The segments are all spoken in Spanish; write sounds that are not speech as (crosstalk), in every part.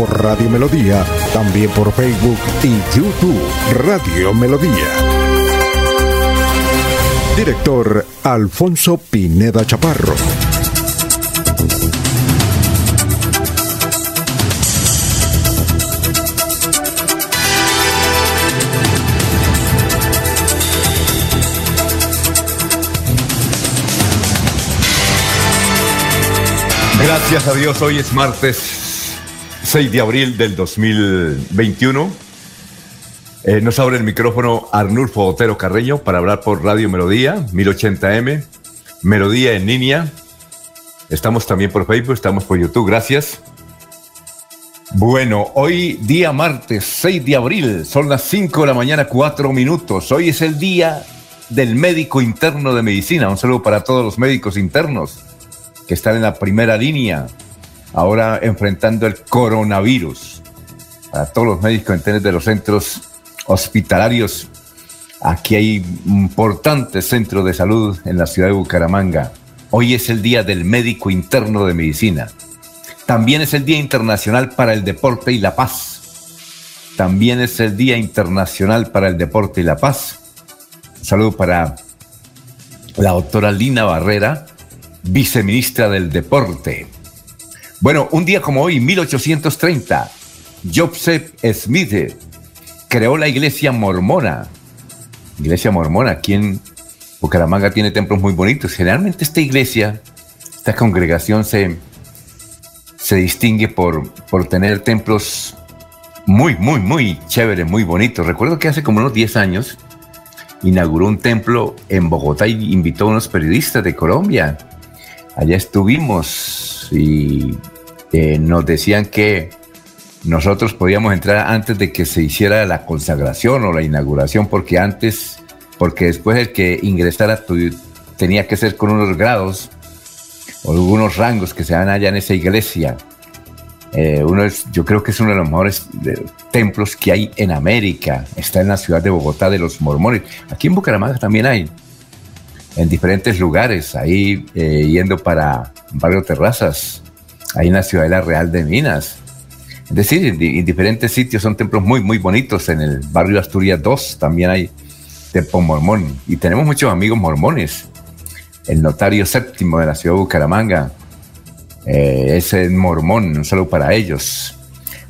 por Radio Melodía, también por Facebook y YouTube Radio Melodía. Director Alfonso Pineda Chaparro. Gracias a Dios, hoy es martes 6 de abril del 2021. Eh, nos abre el micrófono Arnulfo Otero Carreño para hablar por Radio Melodía, 1080M, Melodía en línea. Estamos también por Facebook, estamos por YouTube, gracias. Bueno, hoy día martes 6 de abril, son las 5 de la mañana, 4 minutos. Hoy es el día del médico interno de medicina. Un saludo para todos los médicos internos que están en la primera línea, ahora enfrentando el coronavirus. Para todos los médicos internos de los centros hospitalarios, aquí hay importantes centros de salud en la ciudad de Bucaramanga. Hoy es el Día del Médico Interno de Medicina. También es el Día Internacional para el Deporte y la Paz. También es el Día Internacional para el Deporte y la Paz. Un saludo para la doctora Lina Barrera, viceministra del Deporte. Bueno, un día como hoy, 1830, Joseph Smith creó la iglesia mormona. Iglesia mormona, aquí en Bucaramanga tiene templos muy bonitos. Generalmente esta iglesia, esta congregación se, se distingue por, por tener templos muy, muy, muy chéveres, muy bonitos. Recuerdo que hace como unos 10 años inauguró un templo en Bogotá y invitó a unos periodistas de Colombia allá estuvimos y eh, nos decían que nosotros podíamos entrar antes de que se hiciera la consagración o la inauguración, porque antes, porque después el que ingresara tenía que ser con unos grados o algunos rangos que se dan allá en esa iglesia. Eh, uno es, yo creo que es uno de los mejores templos que hay en América. Está en la ciudad de Bogotá de los mormones. Aquí en Bucaramanga también hay en diferentes lugares, ahí eh, yendo para Barrio Terrazas, ahí en la Ciudadela Real de Minas. Es decir, en, diferentes sitios son templos muy, muy bonitos. En el barrio Asturias 2 también hay templo mormón. Y tenemos muchos amigos mormones. El notario séptimo de la ciudad de Bucaramanga eh, es el mormón, un saludo para ellos.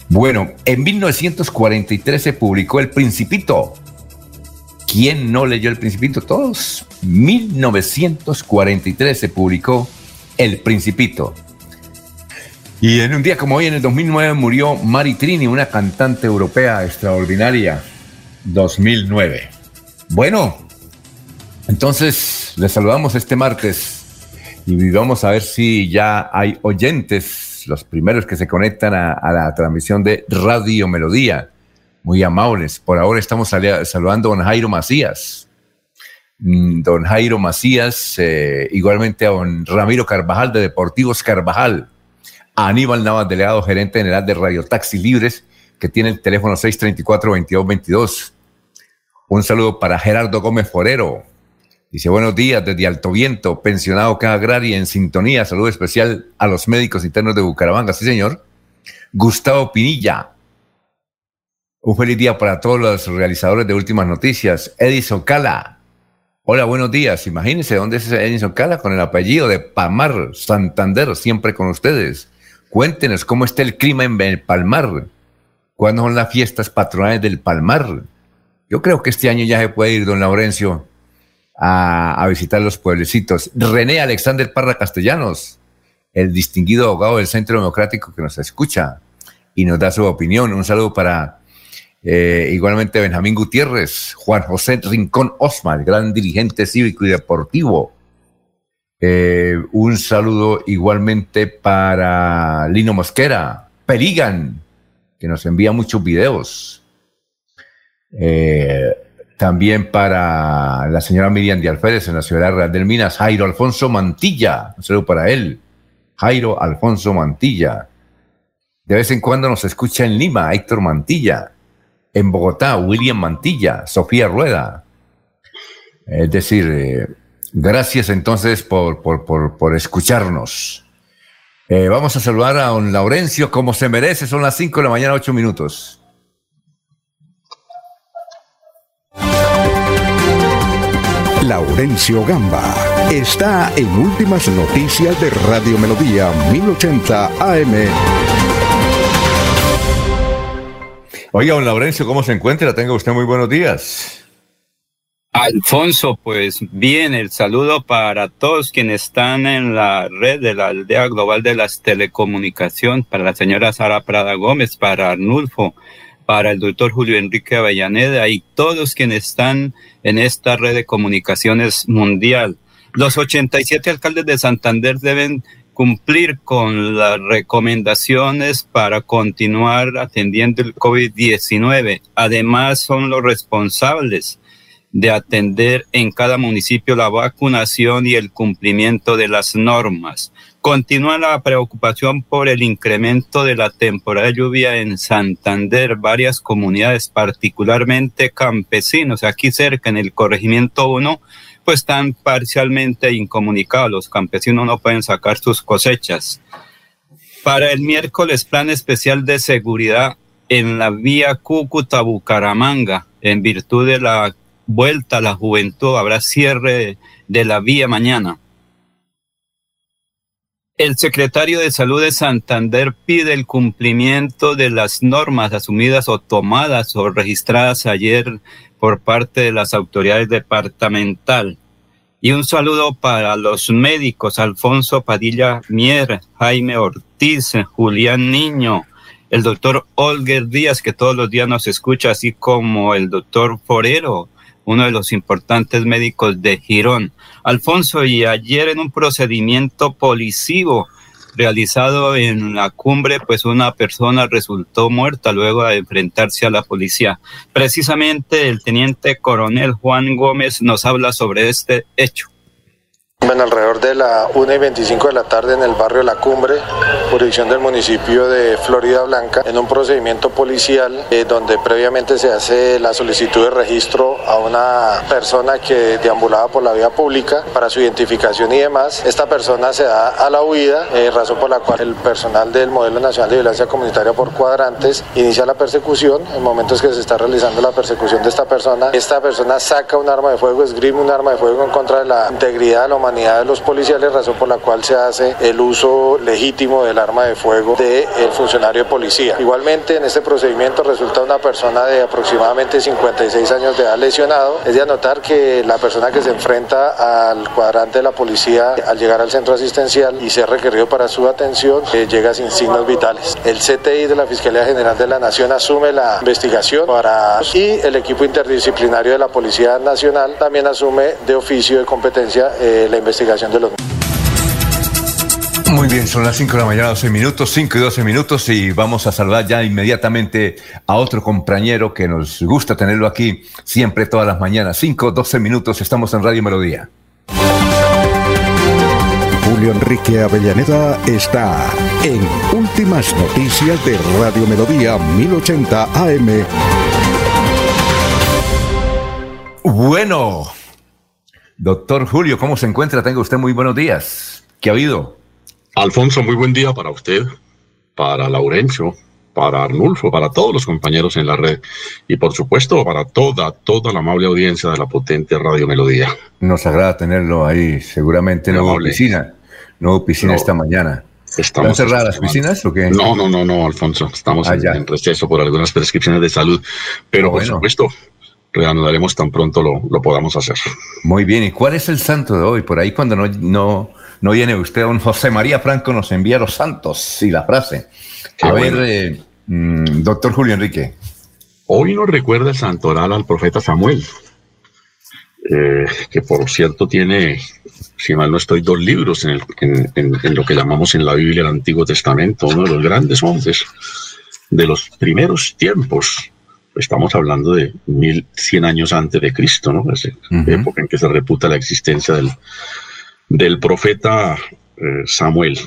Bueno, en 1943 se publicó El Principito, ¿Quién no leyó El Principito? Todos. 1943 se publicó El Principito. Y en un día como hoy, en el 2009, murió Mari Trini, una cantante europea extraordinaria. 2009. Bueno, entonces les saludamos este martes y vamos a ver si ya hay oyentes, los primeros que se conectan a, la transmisión de Radio Melodía muy amables. Por ahora estamos saludando a don Jairo Macías. Mm, don Jairo Macías, eh, igualmente a don Ramiro Carvajal de Deportivos Carvajal, Aníbal Navas, delegado gerente general de Radio Taxi Libres, que tiene el teléfono 634-2222. Un saludo para Gerardo Gómez Forero. Dice, buenos días desde Alto Viento, pensionado cada agraria en sintonía. Saludo especial a los médicos internos de Bucaramanga. Sí, señor. Gustavo Pinilla, un feliz día para todos los realizadores de Últimas Noticias. Edison Cala. Hola, buenos días. Imagínense dónde es Edison Cala con el apellido de Palmar, Santander, siempre con ustedes. Cuéntenos cómo está el clima en el Palmar. ¿Cuándo son las fiestas patronales del Palmar? Yo creo que este año ya se puede ir, don Laurencio, a, visitar los pueblecitos. René Alexander Parra Castellanos, el distinguido abogado del Centro Democrático que nos escucha y nos da su opinión. Un saludo para eh, igualmente Benjamín Gutiérrez, Juan José Rincón Osman, gran dirigente cívico y deportivo. Eh, un saludo igualmente para Lino Mosquera, Perigan, que nos envía muchos videos. Eh, también para la señora Miriam de Alférez en la ciudad real del Minas, Jairo Alfonso Mantilla, un saludo para él. Jairo Alfonso Mantilla. De vez en cuando nos escucha en Lima, Héctor Mantilla. En Bogotá, William Mantilla, Sofía Rueda. Es decir, eh, gracias entonces por, por, escucharnos. Eh, vamos a saludar a don Laurencio como se merece, son las 5 de la mañana, 8 minutos. Laurencio Gamba está en Últimas Noticias de Radio Melodía 1080 AM. Oiga, don Laurencio, ¿cómo se encuentra? Tenga usted muy buenos días. Alfonso, pues bien, el saludo para todos quienes están en la red de la aldea global de las telecomunicaciones, para la señora Sara Prada Gómez, para Arnulfo, para el doctor Julio Enrique Avellaneda y todos quienes están en esta red de comunicaciones mundial. Los 87 alcaldes de Santander deben cumplir con las recomendaciones para continuar atendiendo el COVID-19. Además, son los responsables de atender en cada municipio la vacunación y el cumplimiento de las normas. Continúa la preocupación por el incremento de la temporada de lluvia en Santander. Varias comunidades, particularmente campesinos, aquí cerca en el corregimiento 1, pues están parcialmente incomunicados. Los campesinos no pueden sacar sus cosechas. Para el miércoles, plan especial de seguridad en la vía Cúcuta-Bucaramanga, en virtud de la vuelta a la juventud, habrá cierre de la vía mañana. El secretario de Salud de Santander pide el cumplimiento de las normas asumidas o tomadas o registradas ayer por parte de las autoridades departamental. Y un saludo para los médicos Alfonso Padilla Mier, Jaime Ortiz, Julián Niño, el doctor Olger Díaz, que todos los días nos escucha, así como el doctor Forero, uno de los importantes médicos de Girón. Alfonso, y ayer en un procedimiento policivo realizado en la cumbre, pues una persona resultó muerta luego de enfrentarse a la policía. Precisamente el teniente coronel Juan Gómez nos habla sobre este hecho. Bueno, alrededor de la 1 y 25 de la tarde en el barrio La Cumbre, jurisdicción del municipio de Florida Blanca, en un procedimiento policial eh, donde previamente se hace la solicitud de registro a una persona que deambulaba por la vía pública para su identificación y demás. Esta persona se da a la huida, eh, razón por la cual el personal del Modelo Nacional de Violencia Comunitaria por Cuadrantes inicia la persecución. En momentos que se está realizando la persecución de esta persona, esta persona saca un arma de fuego, esgrime un arma de fuego en contra de la integridad de la humanidad de los policiales, razón por la cual se hace el uso legítimo del arma de fuego del funcionario de policía. Igualmente, en este procedimiento resulta una persona de aproximadamente 56 años de edad lesionado. Es de anotar que la persona que se enfrenta al cuadrante de la policía al llegar al centro asistencial y ser requerido para su atención, eh, llega sin signos vitales. El CTI de la Fiscalía General de la Nación asume la investigación para y el equipo interdisciplinario de la Policía Nacional también asume de oficio de competencia eh, la investigación de los... Muy bien, son las 5 de la mañana, 12 minutos, 5 y 12 minutos y vamos a saludar ya inmediatamente a otro compañero que nos gusta tenerlo aquí siempre todas las mañanas. 5, 12 minutos, estamos en Radio Melodía. Julio Enrique Avellaneda está en Últimas Noticias de Radio Melodía 1080 AM. Bueno, Doctor Julio, ¿cómo se encuentra? Tenga usted muy buenos días. ¿Qué ha habido? Alfonso, muy buen día para usted, para Laurencio, para Arnulfo, para todos los compañeros en la red y por supuesto para toda, toda la amable audiencia de la potente Radio Melodía. Nos agrada tenerlo ahí, seguramente no hubo piscina, no hubo piscina esta mañana. ¿Están cerradas las piscinas o qué? No, no, no, no, Alfonso. Estamos ah, en, receso por algunas prescripciones de salud. Pero por supuesto, reanudaremos tan pronto lo, lo, podamos hacer. Muy bien, ¿y cuál es el santo de hoy? Por ahí cuando no, no, no viene usted, don José María Franco nos envía los santos y la frase. A ver, eh, mm, doctor Julio Enrique. Hoy nos recuerda el santoral al profeta Samuel, eh, que por cierto tiene, si mal no estoy, dos libros en, en, en lo que llamamos en la Biblia el Antiguo Testamento, uno de los grandes hombres de los primeros tiempos estamos hablando de 1100 años antes de Cristo, ¿no? Es época en que se reputa la existencia del, del profeta eh, Samuel,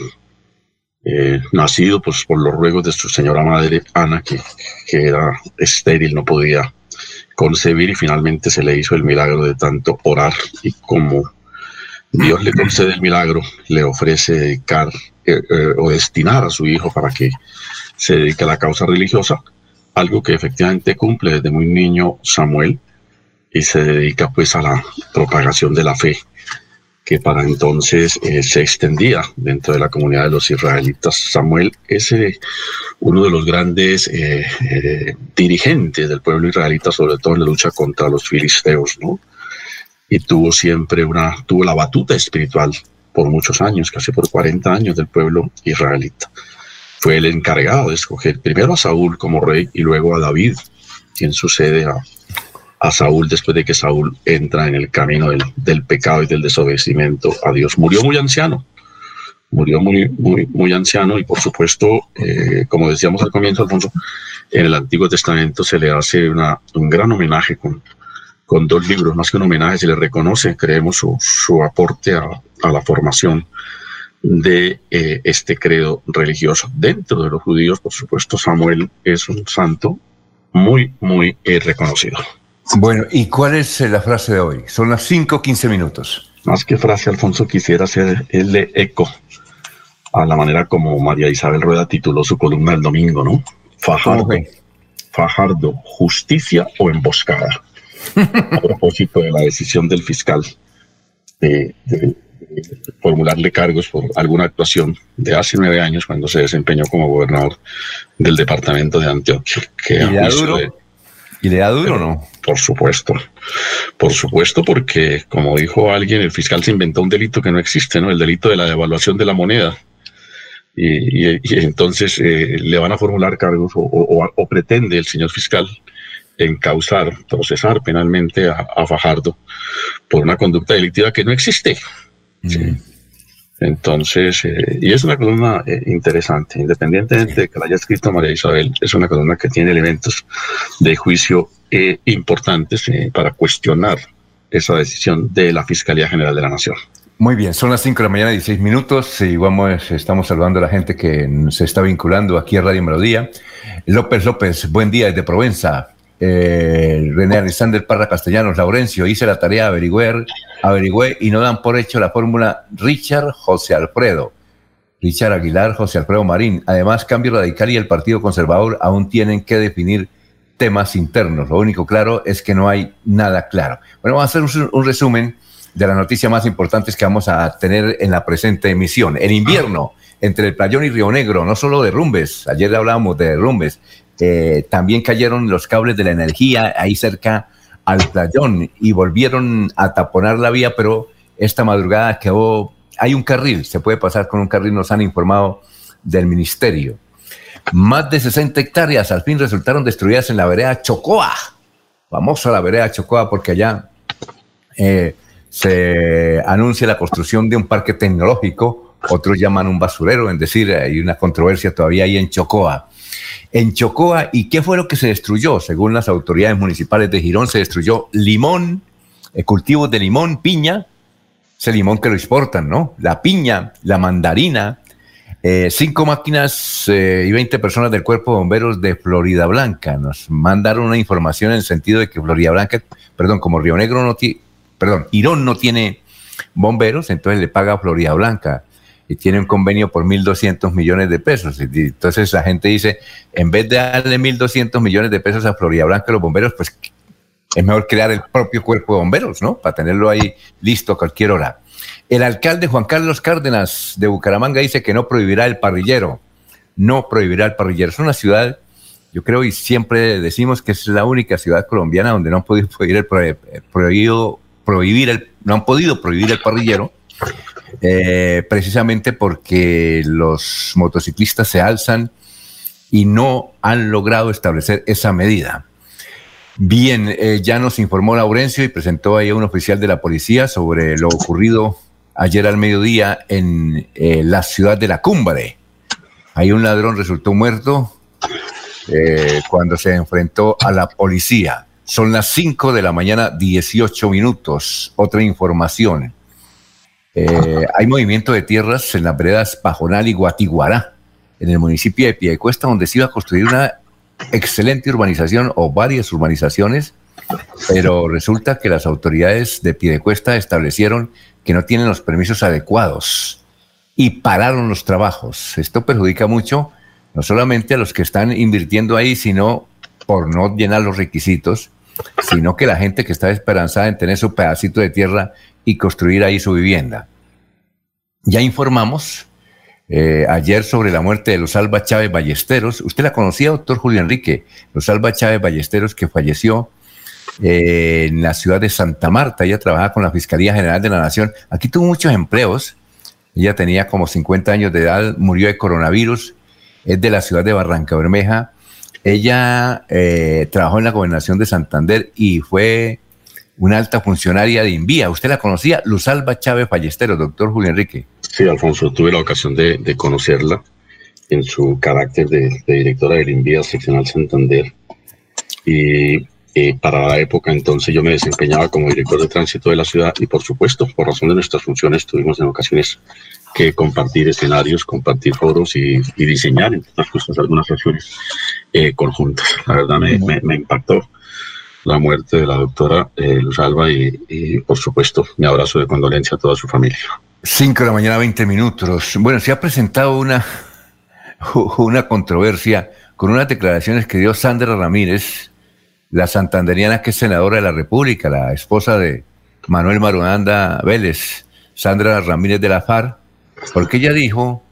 eh, nacido pues, por los ruegos de su señora madre Ana, que, que era estéril, no podía concebir y finalmente se le hizo el milagro de tanto orar y como Dios le concede el milagro, le ofrece dedicar eh, o destinar a su hijo para que se dedique a la causa religiosa, algo que efectivamente cumple desde muy niño Samuel y se dedica pues a la propagación de la fe que para entonces eh, se extendía dentro de la comunidad de los israelitas. Samuel es eh, uno de los grandes eh, dirigentes del pueblo israelita, sobre todo en la lucha contra los filisteos, ¿no? Y tuvo siempre una, tuvo la batuta espiritual por muchos años, casi por 40 años del pueblo israelita fue el encargado de escoger primero a Saúl como rey y luego a David, quien sucede a, a Saúl después de que Saúl entra en el camino del, pecado y del desobedecimiento a Dios. Murió muy anciano, murió muy, muy, muy anciano y por supuesto, eh, como decíamos al comienzo, Alfonso, en el Antiguo Testamento se le hace una, un gran homenaje con, con dos libros, más que un homenaje, se le reconoce, creemos, su, su aporte a, a la formación de eh, este credo religioso. Dentro de los judíos, por supuesto, Samuel es un santo muy, muy eh, reconocido. Bueno, ¿y cuál es eh, la frase de hoy? Son las 5, 15 minutos. Más que frase, Alfonso, quisiera hacer el de eco a la manera como María Isabel Rueda tituló su columna el domingo, ¿no? Fajardo, Fajardo, justicia o emboscada. (laughs) a propósito de la decisión del fiscal de formularle cargos por alguna actuación de hace nueve años cuando se desempeñó como gobernador del departamento de Antioquia. Que ¿Y, le da duro? ¿Y le da duro o no? Por supuesto, por supuesto, porque como dijo alguien, el fiscal se inventó un delito que no existe, ¿no? El delito de la devaluación de la moneda. Y, entonces eh, le van a formular cargos o, pretende el señor fiscal encausar, procesar penalmente a, a Fajardo por una conducta delictiva que no existe. Sí. Entonces, eh, y es una columna eh, interesante, independientemente de que la haya escrito María Isabel, es una columna que tiene elementos de juicio eh, importantes para cuestionar esa decisión de la Fiscalía General de la Nación. Muy bien, son las 5 de la mañana, 16 minutos, y vamos, estamos saludando a la gente que se está vinculando aquí a Radio Melodía. López López, buen día desde Provenza. René Alexander Parra Castellanos, Laurencio, hice la tarea, averigüé, averigüé y no dan por hecho la fórmula Richard José Alfredo. Richard Aguilar, José Alfredo Marín. Además, Cambio Radical y el Partido Conservador aún tienen que definir temas internos. Lo único claro es que no hay nada claro. Bueno, vamos a hacer un, resumen de las noticias más importantes que vamos a tener en la presente emisión. El invierno entre el Playón y Río Negro, no solo derrumbes, ayer hablábamos de derrumbes, eh, también cayeron los cables de la energía ahí cerca al playón y volvieron a taponar la vía, pero esta madrugada quedó, hay un carril, se puede pasar con un carril, nos han informado del ministerio. Más de 60 hectáreas al fin resultaron destruidas en la vereda Chocoa, famosa la vereda Chocoa porque allá eh, se anuncia la construcción de un parque tecnológico, otros llaman un basurero, es decir, hay una controversia todavía ahí en Chocoa en Chocoa. ¿Y qué fue lo que se destruyó? Según las autoridades municipales de Girón, se destruyó limón, eh, cultivos de limón, piña, ese limón que lo exportan, ¿no? La piña, la mandarina, eh, cinco máquinas eh, y 20 personas del Cuerpo de Bomberos de Florida Blanca. Nos mandaron una información en el sentido de que Florida Blanca, perdón, como Río Negro no tiene, perdón, Girón no tiene bomberos, entonces le paga a Florida Blanca y tiene un convenio por 1.200 millones de pesos. Entonces la gente dice, en vez de darle 1.200 millones de pesos a Florida Blanca los bomberos, pues es mejor crear el propio cuerpo de bomberos, ¿no? Para tenerlo ahí listo a cualquier hora. El alcalde Juan Carlos Cárdenas de Bucaramanga dice que no prohibirá el parrillero. No prohibirá el parrillero. Es una ciudad, yo creo, y siempre decimos que es la única ciudad colombiana donde no han podido prohibido, prohibir el, no han podido prohibir el parrillero eh, precisamente porque los motociclistas se alzan y no han logrado establecer esa medida. Bien, eh, ya nos informó Laurencio y presentó ahí a un oficial de la policía sobre lo ocurrido ayer al mediodía en eh, la ciudad de la Cumbre. Ahí un ladrón resultó muerto eh, cuando se enfrentó a la policía. Son las 5 de la mañana, 18 minutos. Otra información. Eh, hay movimiento de tierras en las veredas Pajonal y Guatiguará, en el municipio de Piedecuesta, donde se iba a construir una excelente urbanización o varias urbanizaciones, pero resulta que las autoridades de Piedecuesta establecieron que no tienen los permisos adecuados y pararon los trabajos. Esto perjudica mucho no solamente a los que están invirtiendo ahí, sino por no llenar los requisitos, sino que la gente que está esperanzada en tener su pedacito de tierra y construir ahí su vivienda. Ya informamos eh, ayer sobre la muerte de los Alba Chávez Ballesteros. ¿Usted la conocía, doctor Julio Enrique? Los Alba Chávez Ballesteros que falleció eh, en la ciudad de Santa Marta. Ella trabajaba con la Fiscalía General de la Nación. Aquí tuvo muchos empleos. Ella tenía como 50 años de edad, murió de coronavirus. Es de la ciudad de Barranca Bermeja. Ella eh, trabajó en la gobernación de Santander y fue una alta funcionaria de Invía. ¿Usted la conocía? Luz Alba Chávez Ballesteros, doctor Julio Enrique. Sí, Alfonso, tuve la ocasión de, conocerla en su carácter de, directora del Invía Seccional Santander. Y eh, para la época entonces yo me desempeñaba como director de tránsito de la ciudad y por supuesto, por razón de nuestras funciones, tuvimos en ocasiones que compartir escenarios, compartir foros y, diseñar, entre otras cosas, algunas acciones eh, conjuntas. La verdad me, me impactó la muerte de la doctora eh, Luz Alba y, por supuesto, mi abrazo de condolencia a toda su familia. Cinco de la mañana, 20 minutos. Bueno, se ha presentado una, (laughs) una controversia con unas declaraciones que dio Sandra Ramírez, la santanderiana que es senadora de la República, la esposa de Manuel Marunanda Vélez, Sandra Ramírez de la FARC, porque ella dijo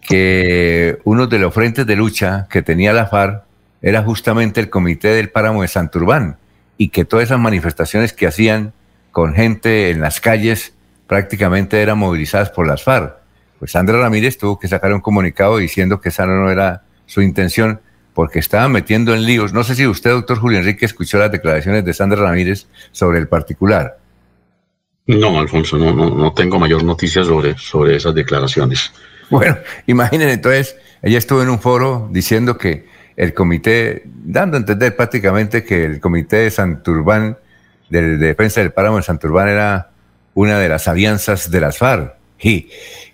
que uno de los frentes de lucha que tenía la FARC era justamente el Comité del Páramo de Santurbán, y que todas esas manifestaciones que hacían con gente en las calles prácticamente eran movilizadas por las FARC. Pues Sandra Ramírez tuvo que sacar un comunicado diciendo que esa no era su intención porque estaba metiendo en líos. No sé si usted, doctor Julio Enrique, escuchó las declaraciones de Sandra Ramírez sobre el particular. No, Alfonso, no, no, no tengo mayor noticia sobre, sobre esas declaraciones. Bueno, imaginen entonces, ella estuvo en un foro diciendo que el comité, dando a entender prácticamente que el comité de Santurbán, de, defensa del páramo de Santurbán, era una de las alianzas de las FARC. Y,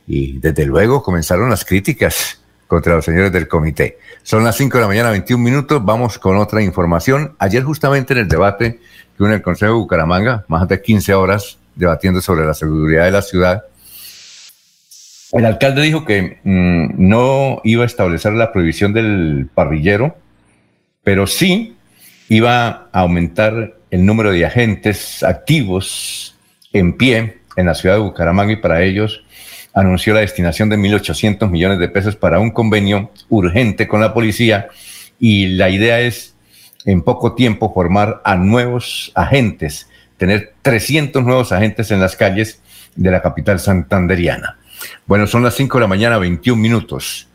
y desde luego comenzaron las críticas contra los señores del comité. Son las 5 de la mañana, 21 minutos. Vamos con otra información. Ayer justamente en el debate que en el Consejo de Bucaramanga, más de 15 horas debatiendo sobre la seguridad de la ciudad, el alcalde dijo que mm, no iba a establecer la prohibición del parrillero, pero sí iba a aumentar el número de agentes activos en pie en la ciudad de Bucaramanga y para ellos anunció la destinación de 1.800 millones de pesos para un convenio urgente con la policía y la idea es en poco tiempo formar a nuevos agentes, tener 300 nuevos agentes en las calles de la capital santanderiana. Bueno, son las 5 de la mañana, 21 minutos.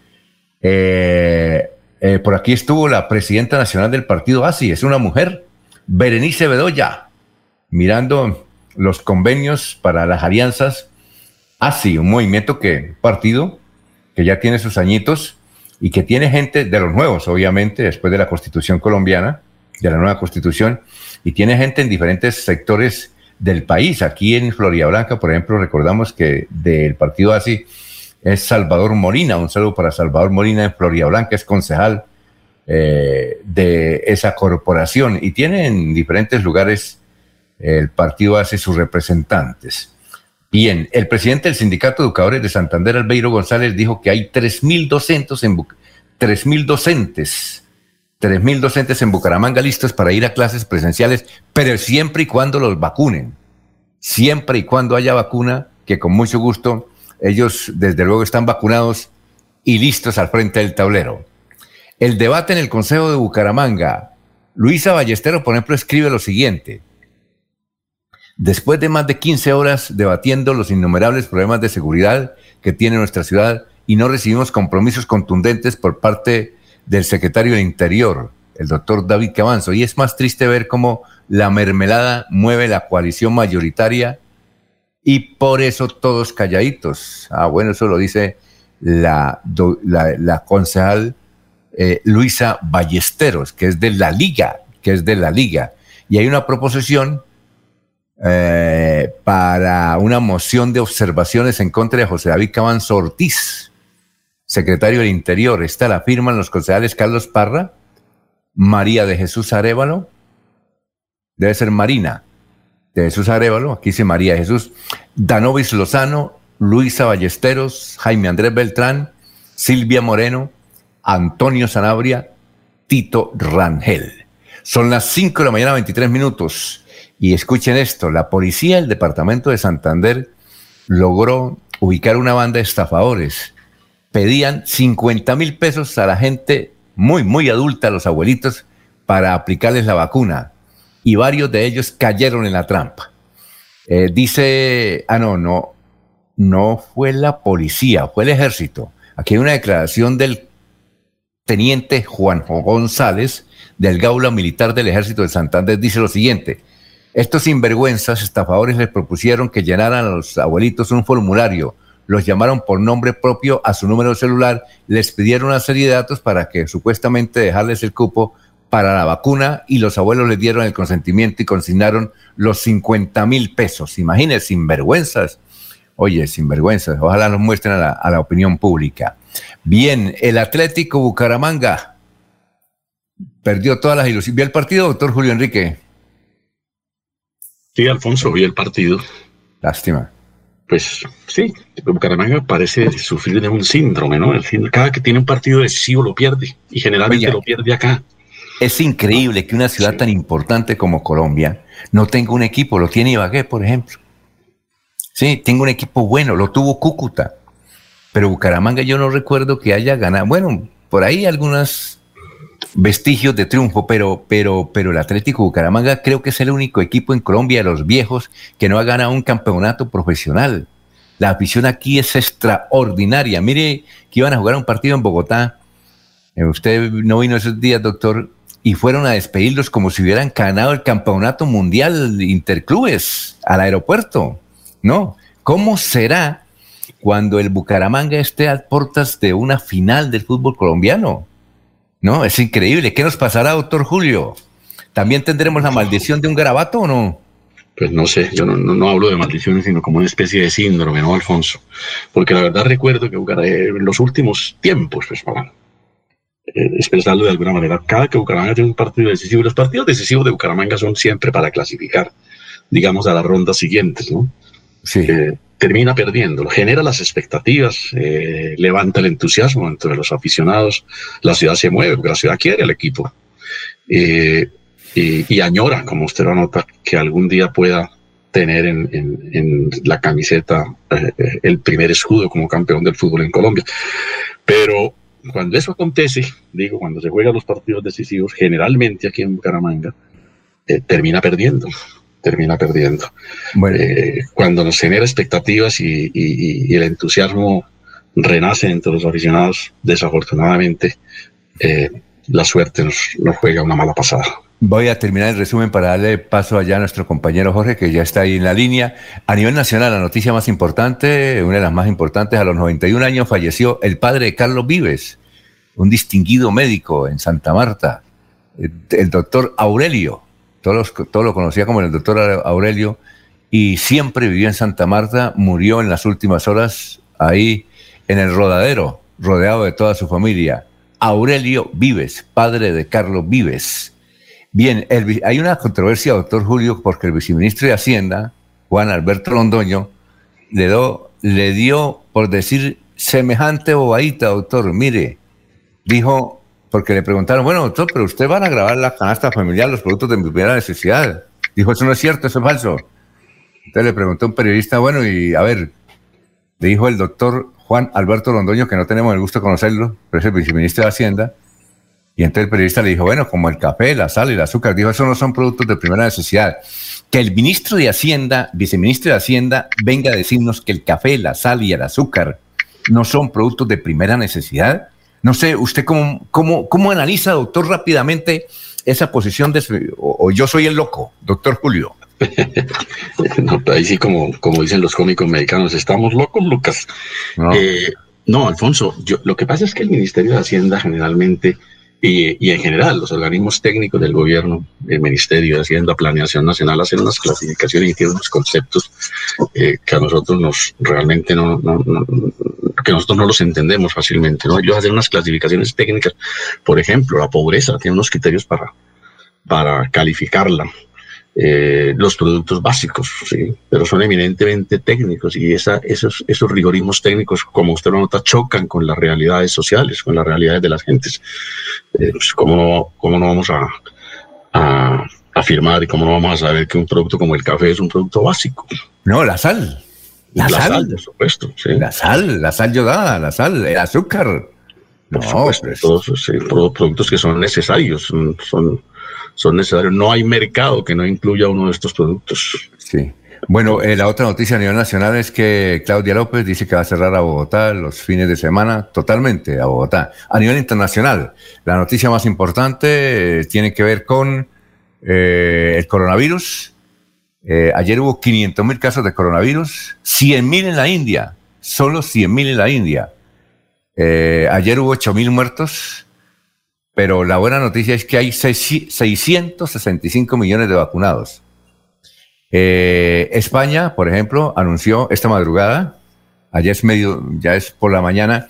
Eh, eh, por aquí estuvo la presidenta nacional del partido ASI, es una mujer, Berenice Bedoya, mirando los convenios para las alianzas ASI, un movimiento que, partido que ya tiene sus añitos y que tiene gente de los nuevos, obviamente, después de la constitución colombiana, de la nueva constitución, y tiene gente en diferentes sectores del país. Aquí en Florida Blanca, por ejemplo, recordamos que del partido así es Salvador Molina. Un saludo para Salvador Molina en Florida Blanca, es concejal eh, de esa corporación y tiene en diferentes lugares el partido hace sus representantes. Bien, el presidente del Sindicato de Educadores de Santander, Albeiro González, dijo que hay 3.000 docentes en 3.000 docentes 3.000 docentes en Bucaramanga listos para ir a clases presenciales, pero siempre y cuando los vacunen. Siempre y cuando haya vacuna, que con mucho gusto ellos desde luego están vacunados y listos al frente del tablero. El debate en el Consejo de Bucaramanga. Luisa Ballestero, por ejemplo, escribe lo siguiente. Después de más de 15 horas debatiendo los innumerables problemas de seguridad que tiene nuestra ciudad y no recibimos compromisos contundentes por parte del secretario de Interior, el doctor David Cabanzo. Y es más triste ver cómo la mermelada mueve la coalición mayoritaria y por eso todos calladitos. Ah, bueno, eso lo dice la, concejal eh, Luisa Ballesteros, que es de la Liga, que es de la Liga. Y hay una proposición eh, para una moción de observaciones en contra de José David Cabanzo Ortiz, secretario del Interior. Esta la firman los concejales Carlos Parra, María de Jesús Arevalo, debe ser Marina de Jesús Arevalo, aquí dice María de Jesús, Danovis Lozano, Luisa Ballesteros, Jaime Andrés Beltrán, Silvia Moreno, Antonio Sanabria, Tito Rangel. Son las 5 de la mañana, 23 minutos. Y escuchen esto, la policía del departamento de Santander logró ubicar una banda de estafadores. Pedían 50 mil pesos a la gente muy, muy adulta, a los abuelitos, para aplicarles la vacuna. Y varios de ellos cayeron en la trampa. Eh, dice, ah, no, no, no fue la policía, fue el ejército. Aquí hay una declaración del teniente Juanjo González del Gaula Militar del Ejército de Santander. Dice lo siguiente, estos sinvergüenzas estafadores les propusieron que llenaran a los abuelitos un formulario, los llamaron por nombre propio a su número celular, les pidieron una serie de datos para que supuestamente dejarles el cupo para la vacuna y los abuelos les dieron el consentimiento y consignaron los 50 mil pesos. Imagínense, sinvergüenzas. Oye, sinvergüenzas. Ojalá nos muestren a la, a la opinión pública. Bien, el Atlético Bucaramanga perdió todas las ilusiones. ¿Vio el partido, doctor Julio Enrique? Sí, Alfonso, vi el partido. Lástima. Pues sí, Bucaramanga parece sufrir de un síndrome, ¿no? El síndrome, cada que tiene un partido decisivo lo pierde y generalmente Oye, lo pierde acá. Es increíble que una ciudad Sí. tan importante como Colombia no tenga un equipo. Lo tiene Ibagué, por ejemplo. Sí, tengo un equipo bueno. Lo tuvo Cúcuta. Pero Bucaramanga yo no recuerdo que haya ganado. Bueno, por ahí algunos vestigios de triunfo, pero, pero, pero el Atlético Bucaramanga creo que es el único equipo en Colombia de los viejos que no ha ganado un campeonato profesional. La afición aquí es extraordinaria. Mire que iban a jugar un partido en Bogotá. Eh, Usted no vino esos días, doctor, y fueron a despedirlos como si hubieran ganado el campeonato mundial interclubes al aeropuerto. No, ¿cómo será cuando el Bucaramanga esté a puertas de una final del fútbol colombiano? No, es increíble. ¿Qué nos pasará, doctor Julio? ¿También tendremos la maldición de un garabato o no? Pues no sé, yo no, no, no hablo de maldiciones, sino como una especie de síndrome, ¿no, Alfonso? Porque la verdad recuerdo que en los últimos tiempos, pues para eh, expresarlo de alguna manera, cada que Bucaramanga tiene un partido decisivo, los partidos decisivos de Bucaramanga son siempre para clasificar, digamos, a las rondas siguientes, ¿no? Sí. Eh, termina perdiendo, genera las expectativas, eh, levanta el entusiasmo entre los aficionados, la ciudad se mueve, porque la ciudad quiere al equipo. Eh, y, añora, como usted lo nota, que algún día pueda tener en, en- la camiseta eh, el primer escudo como campeón del fútbol en Colombia. Pero cuando eso acontece, digo, cuando se juegan los partidos decisivos, generalmente aquí en Bucaramanga, termina perdiendo, termina perdiendo. Bueno, Eh, cuando nos genera expectativas y, y- y el entusiasmo renace entre los aficionados, desafortunadamente eh, la suerte nos, nos juega una mala pasada. Voy a terminar el resumen para darle paso allá a nuestro compañero Jorge, que ya está ahí en la línea. A nivel nacional, la noticia más importante, una de las más importantes, a los 91 años falleció el padre de Carlos Vives, un distinguido médico en Santa Marta, el, el doctor Aurelio. Todos, los- lo conocía como el doctor Aurelio y siempre vivió en Santa Marta, murió en las últimas horas ahí en el rodadero, rodeado de toda su familia. Aurelio Vives, padre de Carlos Vives. Bien, hay una controversia, doctor Julio, porque el viceministro de Hacienda, Juan Alberto Londoño, le, do- le dio, por decir semejante bobadita, doctor, mire, dijo, porque le preguntaron, bueno, doctor, pero usted van a grabar la canasta familiar, los productos de primera necesidad. Dijo, eso no es cierto, eso es falso. Entonces le preguntó un periodista, bueno, y a ver, le dijo el doctor Juan Alberto Londoño, que no tenemos el gusto de conocerlo, pero es el viceministro de Hacienda, y entonces el periodista le dijo, bueno, como el café, la sal y el azúcar, dijo, eso no son productos de primera necesidad. Que el ministro de Hacienda, viceministro de Hacienda, venga a decirnos que el café, la sal y el azúcar no son productos de primera necesidad. No sé, ¿usted cómo, cómo, cómo analiza, doctor, rápidamente esa posición de su- o, o yo soy el loco, doctor Julio? (laughs) No, ahí sí, como, como dicen los cómicos mexicanos, estamos locos, Lucas. No. Eh, No, Alfonso, yo, lo que pasa es que el Ministerio de Hacienda generalmente y, en general los organismos técnicos del gobierno, el Ministerio de Hacienda, Planeación Nacional, hacen unas clasificaciones y tienen unos conceptos eh, que a nosotros nos realmente no, que nosotros no los entendemos fácilmente. Ellos hacen unas clasificaciones técnicas, por ejemplo, la pobreza, tiene unos criterios para, para calificarla. Eh, los productos básicos, ¿sí? pero son eminentemente técnicos y esa, esos, esos rigorismos técnicos, como usted lo nota, chocan con las realidades sociales, con las realidades de las gentes. Eh, pues, ¿cómo, ¿cómo, no vamos a, a, afirmar y cómo no vamos a saber que un producto como el café es un producto básico? No, la sal. La, sal, por supuesto. Sí. La sal, la sal yodada, la sal, el azúcar. Por supuesto, pues. todos los productos que son necesarios, son son necesarios. No hay mercado que no incluya uno de estos productos. Sí. Bueno, eh, la otra noticia a nivel nacional es que Claudia López dice que va a cerrar a Bogotá los fines de semana, totalmente a Bogotá. A nivel internacional, la noticia más importante eh, tiene que ver con eh, el coronavirus. ayer hubo 500 mil casos de coronavirus, 100 mil en la India, solo 100 mil en la India. ayer hubo 8 mil muertos pero la buena noticia es que hay 665 millones de vacunados. Eh, España, por ejemplo, anunció esta madrugada, ayer es medio, ya es por la mañana,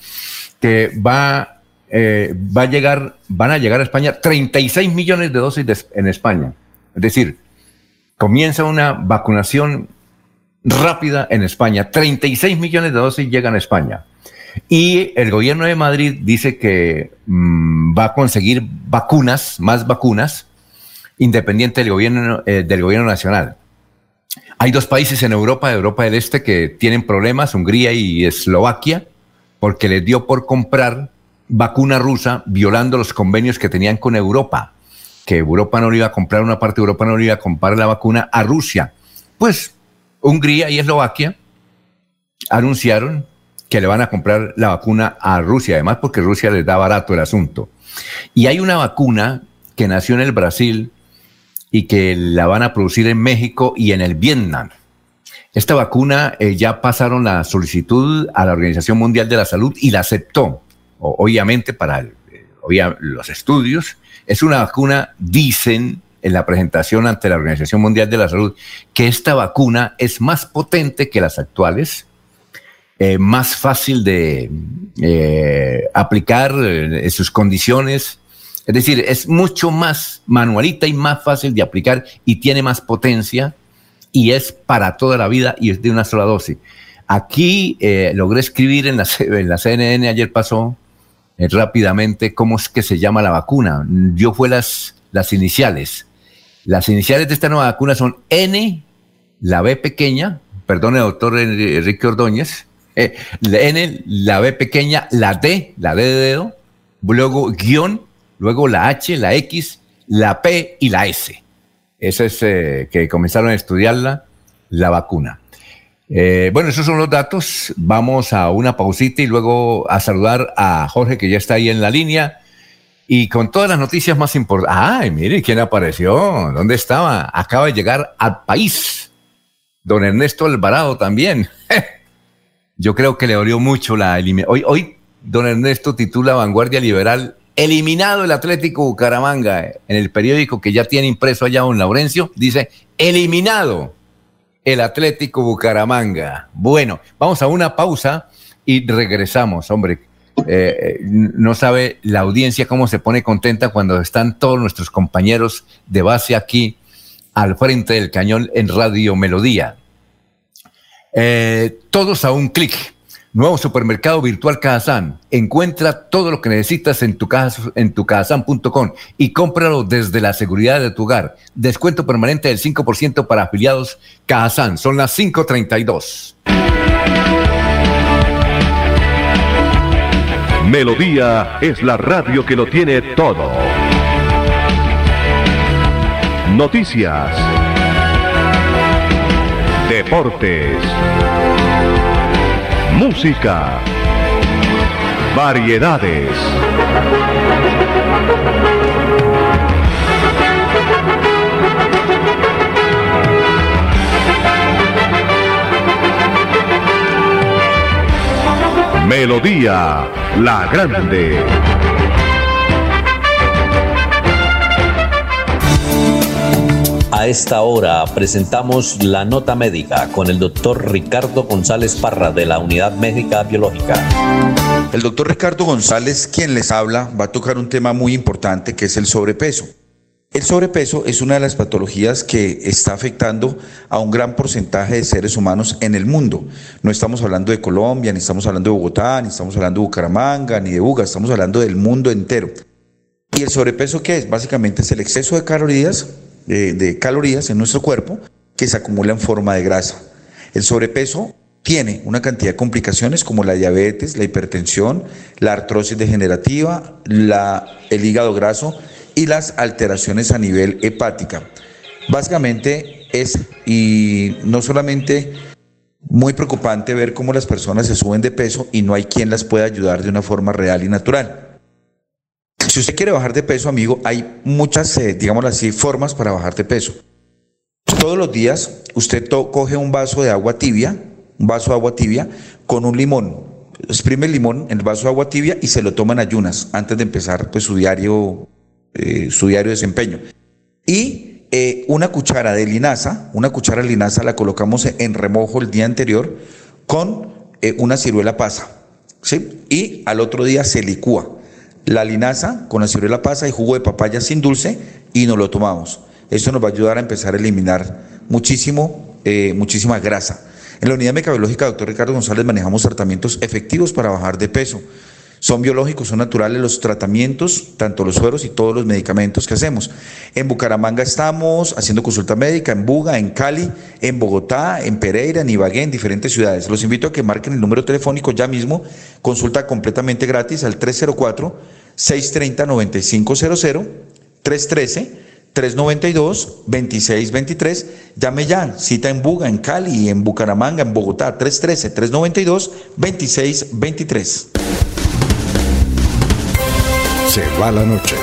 que va, eh, va a llegar, van a llegar a España 36 millones de dosis en España. Es decir, comienza una vacunación rápida en España. 36 millones de dosis llegan a España. Y el gobierno de Madrid dice que mm, va a conseguir vacunas, más vacunas, independiente del gobierno, eh, del gobierno nacional. Hay dos países en Europa, Europa del Este, que tienen problemas, Hungría y Eslovaquia, porque les dio por comprar vacuna rusa violando los convenios que tenían con Europa, que Europa no le iba a comprar una parte de Europa, no le iba a comprar la vacuna a Rusia. Pues Hungría y Eslovaquia anunciaron que le van a comprar la vacuna a Rusia, además porque Rusia les da barato el asunto. Y hay una vacuna que nació en el Brasil y que la van a producir en México y en el Vietnam. Esta vacuna eh, ya pasaron la solicitud a la Organización Mundial de la Salud y la aceptó, obviamente para eh, los estudios. Es una vacuna, dicen en la presentación ante la Organización Mundial de la Salud, que esta vacuna es más potente que las actuales, eh, más fácil de eh, aplicar en sus condiciones. Es decir, es mucho más manualita y más fácil de aplicar y tiene más potencia y es para toda la vida y es de una sola dosis. Aquí eh, logré escribir en la, en la, CNN, ayer pasó rápidamente cómo es que se llama la vacuna. Yo fue las, las iniciales. Las iniciales de esta nueva vacuna son N, la B pequeña, perdone doctor Enrique Ordóñez, eh, N, la B pequeña, la D, la D de dedo, luego guion, luego la H, la X, la P y la S. Esa es eh, que comenzaron a estudiarla, la vacuna. Eh, bueno, esos son los datos. Vamos a una pausita y luego a saludar a Jorge, que ya está ahí en la línea. Y con todas las noticias más importantes. ¡Ay, mire quién apareció! ¿Dónde estaba? Acaba de llegar al país. Don Ernesto Alvarado también. (laughs) Yo creo que le dolió mucho la eliminación. Hoy, hoy, don Ernesto titula Vanguardia Liberal, eliminado el Atlético Bucaramanga. En el periódico que ya tiene impreso allá don Laurencio, dice, eliminado el Atlético Bucaramanga. Bueno, vamos a una pausa y regresamos, hombre. Eh, no sabe la audiencia cómo se pone contenta cuando están todos nuestros compañeros de base aquí al frente del cañón en Radio Melodía. Eh, todos a un clic. Nuevo supermercado virtual Cajazán. Encuentra todo lo que necesitas en tu, casa, en tu y cómpralo desde la seguridad de tu hogar. Descuento permanente del 5% para afiliados Cajazán. Son las 5.32. Melodía es la radio que lo tiene todo. Noticias deportes, música, variedades. Melodía La Grande. A esta hora presentamos la nota médica con el doctor Ricardo González Parra de la Unidad Médica Biológica. El doctor Ricardo González, quien les habla, va a tocar un tema muy importante que es el sobrepeso. El sobrepeso es una de las patologías que está afectando a un gran porcentaje de seres humanos en el mundo. No estamos hablando de Colombia, ni estamos hablando de Bogotá, ni estamos hablando de Bucaramanga, ni de Buga, estamos hablando del mundo entero. ¿Y el sobrepeso qué es? Básicamente es el exceso de calorías, de, calorías en nuestro cuerpo que se acumula en forma de grasa. El sobrepeso tiene una cantidad de complicaciones como la diabetes, la hipertensión, la artrosis degenerativa, el hígado graso, y las alteraciones a nivel hepática. Básicamente es, y no solamente muy preocupante ver cómo las personas se suben de peso y no hay quien las pueda ayudar de una forma real y natural. Si usted quiere bajar de peso, amigo, hay muchas, eh, así, formas para bajar de peso. Todos los días usted coge un vaso de agua tibia, un vaso de agua tibia con un limón. Exprime el limón en el vaso de agua tibia y se lo toma en ayunas antes de empezar pues, su diario eh, su diario de desempeño. Y eh, una cuchara de linaza, una cuchara de linaza la colocamos en remojo el día anterior con eh, una ciruela pasa. ¿sí? Y al otro día se licúa la linaza con la pasa y jugo de papaya sin dulce y nos lo tomamos. Esto nos va a ayudar a empezar a eliminar muchísimo, muchísima grasa. En la unidad mecabiológica, doctor Ricardo González, manejamos tratamientos efectivos para bajar de peso. Son biológicos, son naturales los tratamientos, tanto los sueros y todos los medicamentos que hacemos. En Bucaramanga estamos haciendo consulta médica, en Buga, en Cali, en Bogotá, en Pereira, en Ibagué, en diferentes ciudades. Los invito a que marquen el número telefónico ya mismo, consulta completamente gratis al 304-630-9500, 313-392-2623. Llame ya, cita en Buga, en Cali, en Bucaramanga, en Bogotá, 313-392-2623 se va la noche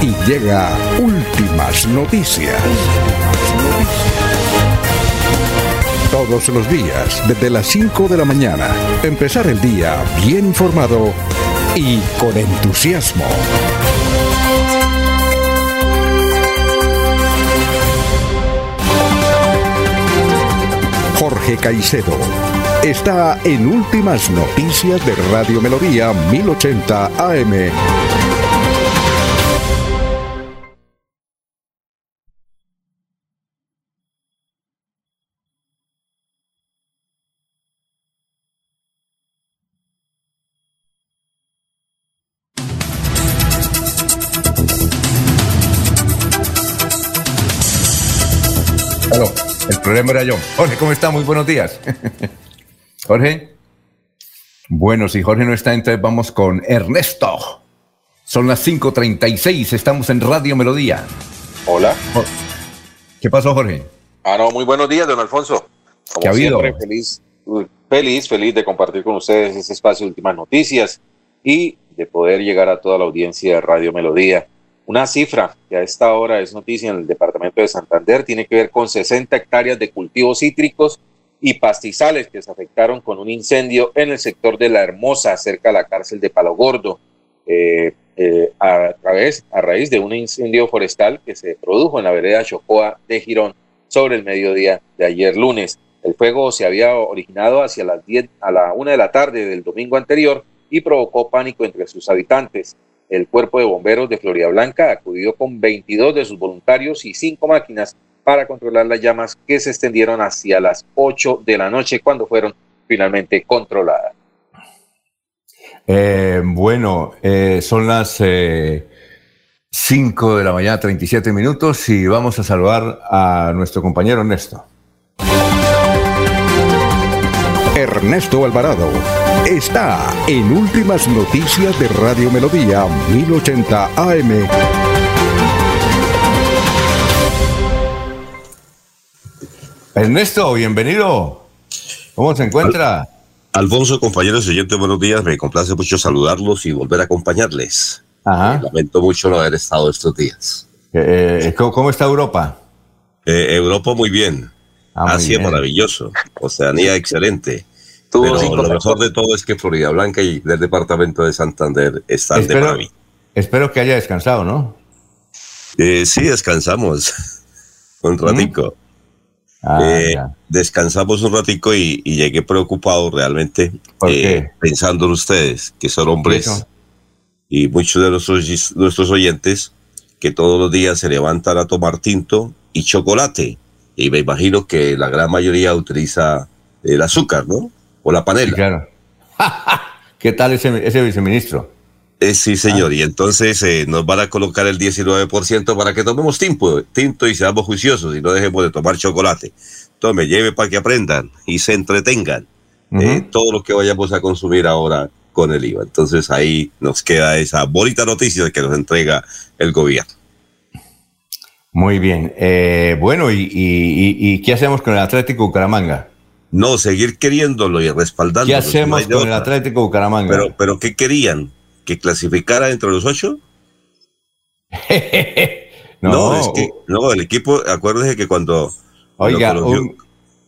y llega últimas noticias. Todos los días, desde las 5 de la mañana, empezar el día bien informado y con entusiasmo. Jorge Caicedo está en Últimas Noticias de Radio Melodía 1080 AM. Era yo. Jorge, ¿cómo está? Muy buenos días. (laughs) Jorge. Bueno, si Jorge no está, entonces vamos con Ernesto. Son las 5.36, estamos en Radio Melodía. Hola. ¿Qué pasó, Jorge? Ah, no, muy buenos días, don Alfonso. ¿Qué ha habido? feliz, feliz, feliz de compartir con ustedes este espacio de últimas noticias y de poder llegar a toda la audiencia de Radio Melodía. Una cifra que a esta hora es noticia en el departamento de Santander tiene que ver con 60 hectáreas de cultivos cítricos y pastizales que se afectaron con un incendio en el sector de La Hermosa, cerca de la cárcel de Palo Gordo, eh, eh, a, través, a raíz de un incendio forestal que se produjo en la vereda Chocoa de Girón sobre el mediodía de ayer lunes. El fuego se había originado hacia las 10 a la 1 de la tarde del domingo anterior y provocó pánico entre sus habitantes el Cuerpo de Bomberos de Florida Blanca acudió con 22 de sus voluntarios y 5 máquinas para controlar las llamas que se extendieron hacia las 8 de la noche cuando fueron finalmente controladas. Eh, bueno, eh, son las 5 eh, de la mañana, 37 minutos, y vamos a saludar a nuestro compañero Ernesto. Ernesto Alvarado está en Últimas Noticias de Radio Melodía 1080 AM. Ernesto, bienvenido. ¿Cómo se encuentra? Alfonso, compañeros oyentes, buenos días. Me complace mucho saludarlos y volver a acompañarles. Ajá. lamento mucho no haber estado estos días. Eh, eh, ¿cómo, está Europa? Eh, Europa muy bien. Ah, Asia maravilloso. Oceanía excelente Pero lo mejor de todo es que Florida Blanca y del departamento de Santander están de maravilla. Espero que haya descansado, ¿no? Eh, sí, descansamos (laughs) un ratico. Ah, eh, descansamos un ratico y, llegué preocupado realmente eh, pensando en ustedes, que son hombres y muchos de nuestros, nuestros oyentes que todos los días se levantan a tomar tinto y chocolate. Y me imagino que la gran mayoría utiliza el azúcar, ¿no? O la panela. claro. (laughs) ¿Qué tal ese, ese viceministro? Eh, sí, señor. Ah. Y entonces eh, nos van a colocar el 19% para que tomemos tinto, tinto y seamos juiciosos y no dejemos de tomar chocolate. Tome, lleve para que aprendan y se entretengan. Eh, todo lo que vayamos a consumir ahora con el IVA. Entonces ahí nos queda esa bonita noticia que nos entrega el gobierno. Muy bien. bueno, y, qué hacemos con el Atlético Bucaramanga? No, seguir queriéndolo y respaldándolo. ¿Qué hacemos con el Atlético Bucaramanga? Pero, pero ¿qué querían? ¿Que clasificara entre los ocho? (laughs) no, es que, no, el equipo, acuérdese que cuando... Oiga,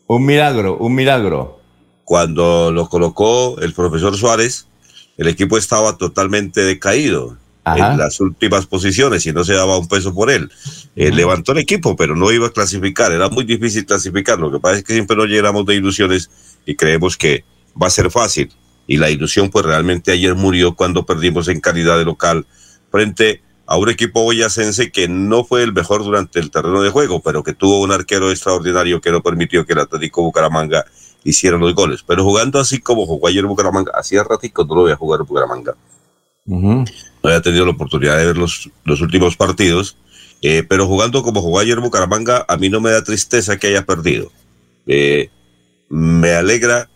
un, milagro, un milagro. Cuando lo colocó el profesor Suárez, el equipo estaba totalmente decaído en las últimas posiciones y no se daba un peso por él. Eh, levantó el equipo, pero no iba a clasificar. Era muy difícil clasificar. Lo que pasa es que siempre nos llenamos de ilusiones y creemos que va a ser fácil. Y la ilusión, pues realmente ayer murió cuando perdimos en calidad de local frente a un equipo boyacense que no fue el mejor durante el terreno de juego, pero que tuvo un arquero extraordinario que no permitió que el Atlético Bucaramanga hiciera los goles. Pero jugando así como jugó ayer Bucaramanga, hacía ratico no lo voy a jugar Bucaramanga. No había tenido la oportunidad de ver los, los últimos partidos, eh, pero jugando como jugó ayer Bucaramanga, a mí no me da tristeza que haya perdido. Eh, me alegra,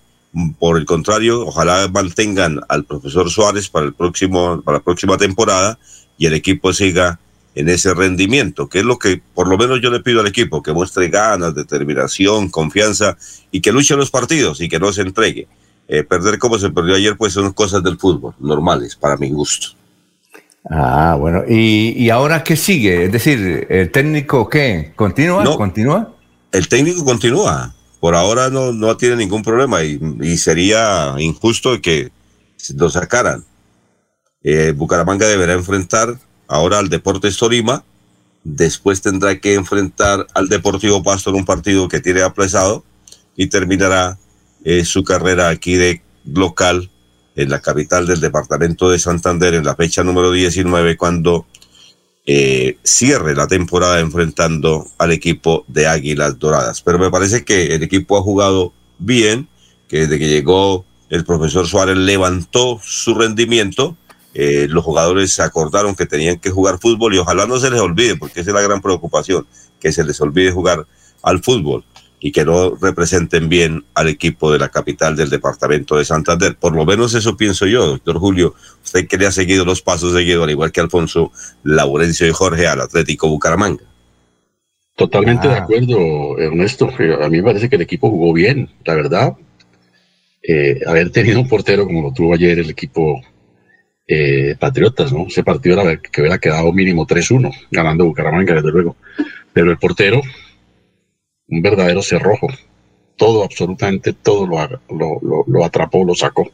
por el contrario, ojalá mantengan al profesor Suárez para, el próximo, para la próxima temporada y el equipo siga en ese rendimiento, que es lo que por lo menos yo le pido al equipo, que muestre ganas, determinación, confianza y que luche los partidos y que no se entregue. Eh, perder como se perdió ayer, pues son cosas del fútbol, normales, para mi gusto. Ah, bueno. ¿Y, ahora qué sigue? Es decir, ¿el técnico qué? ¿Continúa? ¿Continúa? El técnico continúa. Por ahora no, no tiene ningún problema y, sería injusto que lo sacaran. Eh, Bucaramanga deberá enfrentar ahora al Deportes Torima. Después tendrá que enfrentar al Deportivo Pasto en un partido que tiene aplazado y terminará eh, su carrera aquí de local en la capital del departamento de Santander en la fecha número 19 cuando eh, cierre la temporada enfrentando al equipo de Águilas Doradas. Pero me parece que el equipo ha jugado bien, que desde que llegó el profesor Suárez levantó su rendimiento. Eh, los jugadores se acordaron que tenían que jugar fútbol y ojalá no se les olvide, porque esa es la gran preocupación, que se les olvide jugar al fútbol y que no representen bien al equipo de la capital del departamento de Santander. Por lo menos eso pienso yo, doctor Julio. Usted que le ha seguido los pasos seguidos, al igual que Alfonso Laurencio y Jorge, al Atlético Bucaramanga. Totalmente de acuerdo, Ernesto. A mí me parece que el equipo jugó bien, la verdad. Eh, haber tenido un portero como lo tuvo ayer el equipo eh, Patriotas, ¿no? Ese partido era que hubiera quedado mínimo 3-1, ganando Bucaramanga, desde luego. Pero el portero un verdadero cerrojo. Todo, absolutamente todo lo, atrapó, lo sacó.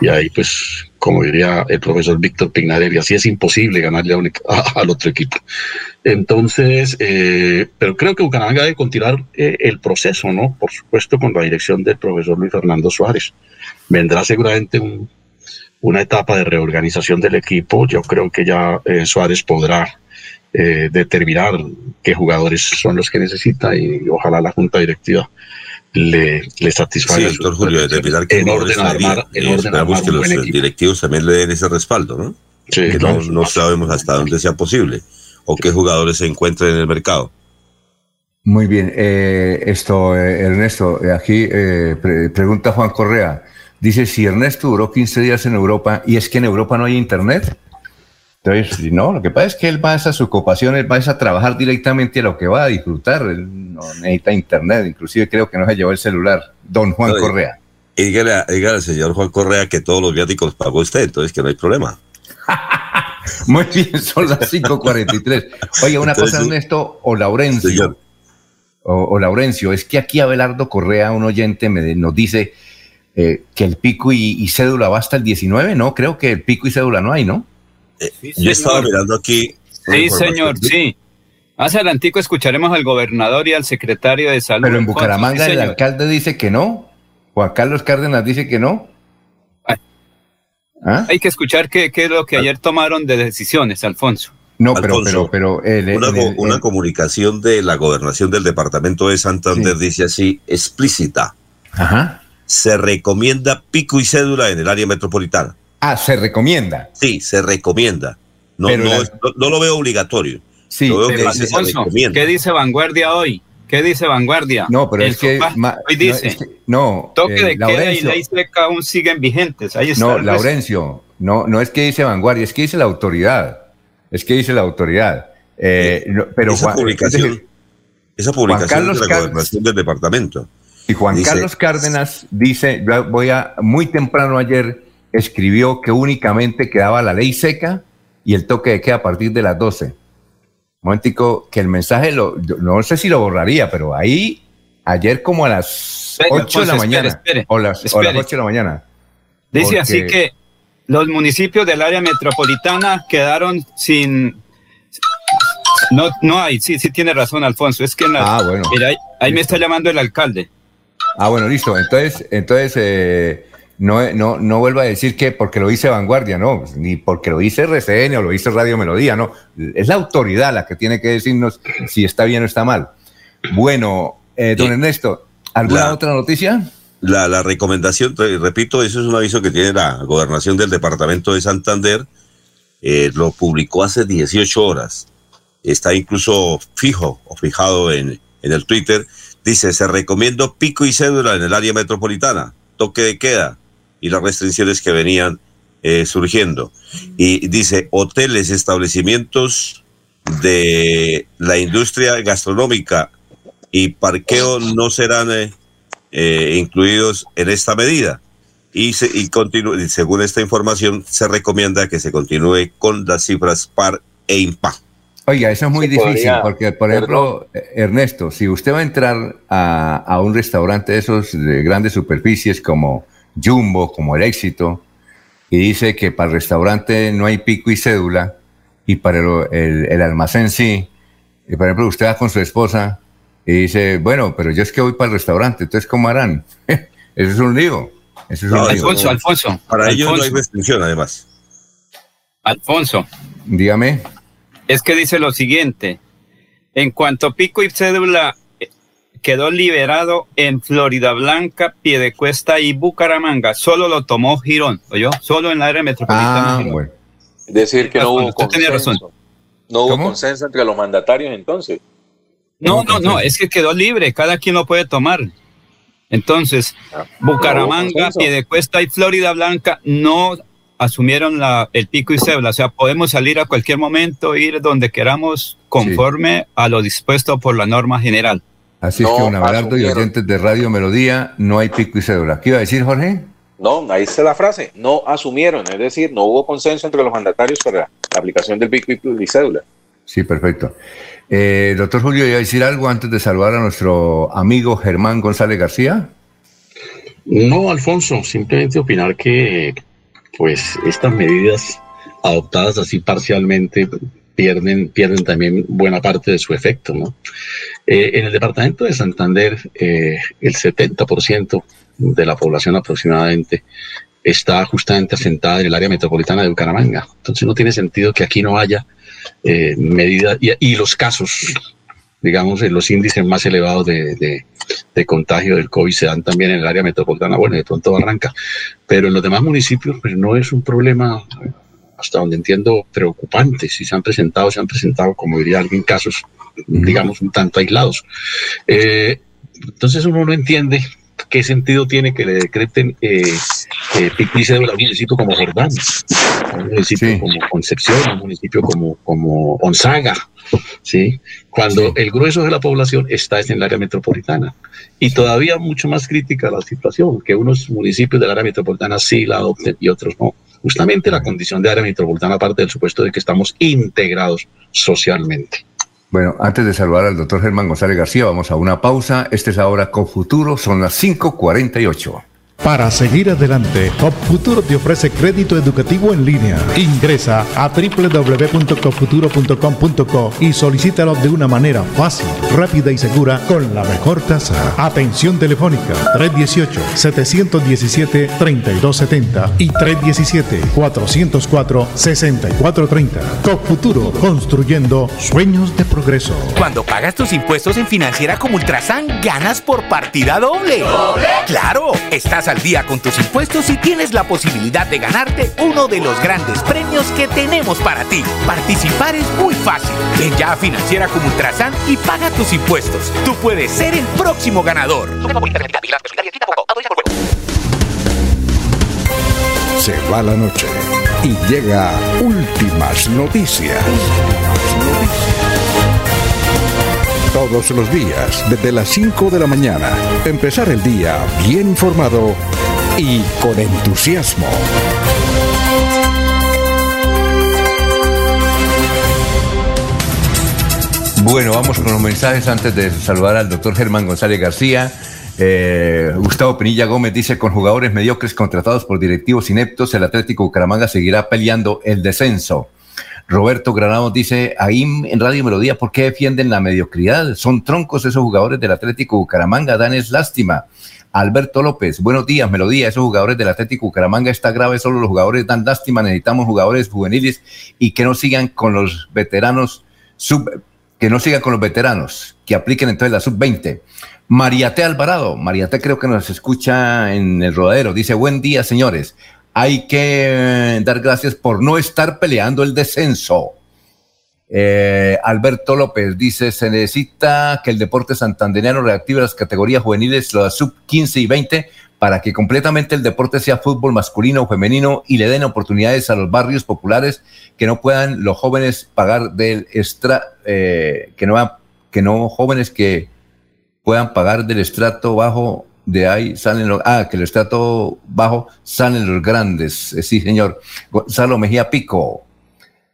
Y ahí, pues, como diría el profesor Víctor Pignarelli, así es imposible ganarle (laughs) al otro equipo. Entonces, eh, pero creo que Bucaramanga debe continuar eh, el proceso, ¿no? Por supuesto, con la dirección del profesor Luis Fernando Suárez. Vendrá seguramente una etapa de reorganización del equipo. Yo creo que ya eh, Suárez podrá eh, determinar qué jugadores son los que necesita y ojalá la junta directiva le, le satisfaga. Sí, doctor Julio, determinar qué en orden armar, en orden esperamos que los directivos también le den ese respaldo, ¿no? Sí, que no, no, sabemos hasta dónde sea posible o qué jugadores se encuentren en el mercado. Muy bien, eh, esto, eh, Ernesto, aquí pregunta Juan Correa. Dice, si Ernesto duró 15 días en Europa y es que en Europa no hay internet, entonces, no, lo que pasa es que él va a su ocupación, él va a trabajar directamente a lo que va a disfrutar. Él no necesita internet, inclusive creo que no se llevó el celular. Don Juan Correa. Dígale, al señor Juan Correa que todos los viáticos pagó usted, entonces que no hay problema. (laughs) Muy bien, son las 5.43. Oye, una cosa, Ernesto, o Laurencio. O, o, Laurencio, es que aquí Abelardo Correa, un oyente, me, nos dice eh, que el pico y, cédula va hasta el 19, ¿no? Creo que el pico y cédula no hay, ¿no? Eh, yo estaba mirando aquí. Sí, señor, sí. Más adelantico escucharemos al gobernador y al secretario de salud. Pero en Bucaramanga el alcalde dice que no. Juan Carlos Cárdenas dice que no. ¿Ah? Hay que escuchar qué, es lo que ayer tomaron de decisiones, Alfonso. No, pero, pero, pero una, comunicación de la gobernación del departamento de Santander dice así, explícita. Ajá. Se recomienda pico y cédula en el área metropolitana. Ah, se recomienda. Sí, se recomienda. No, no, lo veo obligatorio. Sí, ¿qué dice Vanguardia hoy? ¿Qué dice Vanguardia? No, pero es que hoy dice no, toque eh, de queda y ley seca aún siguen vigentes. Ahí está no, Laurencio, no, no es que dice Vanguardia, es que dice la autoridad. Es que dice la autoridad. Eh, pero esa publicación, esa publicación de la gobernación del departamento. Y Juan Carlos Cárdenas dice, voy a, muy temprano ayer escribió que únicamente quedaba la ley seca y el toque de queda a partir de las 12 momentico, que el mensaje, lo, no sé si lo borraría, pero ahí, ayer como a las 8 de la mañana, o, las, 8 de la mañana. Dice así que los municipios del área metropolitana quedaron sin... No, no hay, sí, sí tiene razón, Alfonso. Es que ah, bueno. mira, ahí, me está llamando el alcalde. Ah, bueno, listo. Entonces, entonces eh, no, no, no vuelva a decir que porque lo dice Vanguardia, no, ni porque lo dice RCN o lo dice Radio Melodía, no. Es la autoridad la que tiene que decirnos si está bien o está mal. Bueno, eh, don Ernesto, ¿alguna otra noticia? La, la recomendación, repito, eso es un aviso que tiene la gobernación del departamento de Santander, eh, lo publicó hace 18 horas, está incluso fijo o fijado en, en el Twitter, dice, se recomienda pico y cédula en el área metropolitana, toque de queda, y las restricciones que venían eh, surgiendo. Y dice, hoteles, establecimientos de la industria gastronómica y parqueo no serán eh, eh, incluidos en esta medida. Y, se, y según esta información, se recomienda que se continúe con las cifras par e impar. Oiga, eso es muy difícil porque, por ejemplo, Ernesto, si usted va a entrar a, a un restaurante de esos de grandes superficies como Jumbo, como el éxito, y dice que para el restaurante no hay pico y cédula, y para el, almacén sí. Y por ejemplo, usted va con su esposa y dice, bueno, pero yo es que voy para el restaurante, entonces ¿cómo harán? (laughs) Eso es un lío. Eso es un Alfonso, Alfonso. Para ellos no hay restricción, además. Alfonso. Dígame. Es que dice lo siguiente. En cuanto pico y cédula quedó liberado en Florida Blanca, Piedecuesta y Bucaramanga. Solo lo tomó Girón, ¿oyó? Solo en la área metropolitana. Ah, bueno. Es decir, que no hubo consenso. No hubo consenso entre los mandatarios entonces. No, no, no, es que quedó libre, cada quien lo puede tomar. Entonces, ah, Bucaramanga, Piedecuesta y Florida Blanca no asumieron la, el pico y cebla. O sea, podemos salir a cualquier momento, ir donde queramos, conforme a lo dispuesto por la norma general. Así es que, un abrazo y oyentes de Radio Melodía, no hay pico y cédula. ¿Qué iba a decir, Jorge? No, ahí está la frase. No asumieron, es decir, no hubo consenso entre los mandatarios para la aplicación del pico y cédula. Sí, perfecto. Eh, doctor Julio, ¿iba a decir algo antes de saludar a nuestro amigo Germán González García? No, Alfonso, simplemente opinar que pues estas medidas adoptadas así parcialmente pierden, pierden también buena parte de su efecto. ¿no? Eh, en el departamento de Santander, eh, el 70% de la población aproximadamente está justamente asentada en el área metropolitana de Bucaramanga. Entonces no tiene sentido que aquí no haya eh, medidas y, los casos, digamos, en los índices más elevados de, de, contagio del COVID se dan también en el área metropolitana, bueno, de pronto Barranca, pero en los demás municipios pues no es un problema hasta donde entiendo, preocupantes. Si se han presentado, se han presentado, como diría alguien, casos, digamos, un tanto aislados. Eh, entonces uno no entiende qué sentido tiene que le decreten eh, eh de un municipio como Jordán, un municipio como Concepción, un municipio como, como Onzaga, ¿sí? cuando el grueso de la población está en el área metropolitana. Y todavía mucho más crítica la situación, que unos municipios del área metropolitana sí la adopten y otros no justamente la condición de área metropolitana parte del supuesto de que estamos integrados socialmente. Bueno, antes de saludar al doctor Germán González García, vamos a una pausa. Este es ahora con futuro, son las 5.48. Para seguir adelante, Futuro te ofrece crédito educativo en línea. Ingresa a www.copfuturo.com.co y solicítalo de una manera fácil, rápida y segura con la mejor tasa. Atención telefónica 318-717-3270 y 317-404-6430. Futuro, construyendo sueños de progreso. Cuando pagas tus impuestos en Financiera como Ultrasan, ganas por partida doble. ¿Doble? ¡Claro! Estás al día con tus impuestos y tienes la posibilidad de ganarte uno de los grandes premios que tenemos para ti. Participar es muy fácil. Ven ya a Financiera como Ultrasan y paga tus impuestos. Tú puedes ser el próximo ganador. Se va la noche y llega últimas noticias los días desde las 5 de la mañana. Empezar el día bien informado y con entusiasmo. Bueno, vamos con los mensajes antes de saludar al doctor Germán González García. Eh, Gustavo Pinilla Gómez dice, con jugadores mediocres contratados por directivos ineptos, el Atlético Bucaramanga seguirá peleando el descenso. Roberto Granado dice, ahí en Radio Melodía, ¿por qué defienden la mediocridad? Son troncos esos jugadores del Atlético Bucaramanga, dan es lástima. Alberto López, buenos días, Melodía, esos jugadores del Atlético Bucaramanga está grave, solo los jugadores dan lástima, necesitamos jugadores juveniles y que no sigan con los veteranos sub, que no sigan con los veteranos, que apliquen entonces la sub-20. Mariate Alvarado, Mariate creo que nos escucha en el rodadero, dice, buen día, señores hay que dar gracias por no estar peleando el descenso. Eh, Alberto López dice, se necesita que el deporte santandereano reactive las categorías juveniles, las sub 15 y 20, para que completamente el deporte sea fútbol masculino o femenino y le den oportunidades a los barrios populares que no puedan los jóvenes pagar del extra, eh, que, no, que no jóvenes que puedan pagar del estrato bajo de ahí salen los, ah, que el estrato bajo salen los grandes, eh, sí señor. Gonzalo Mejía Pico,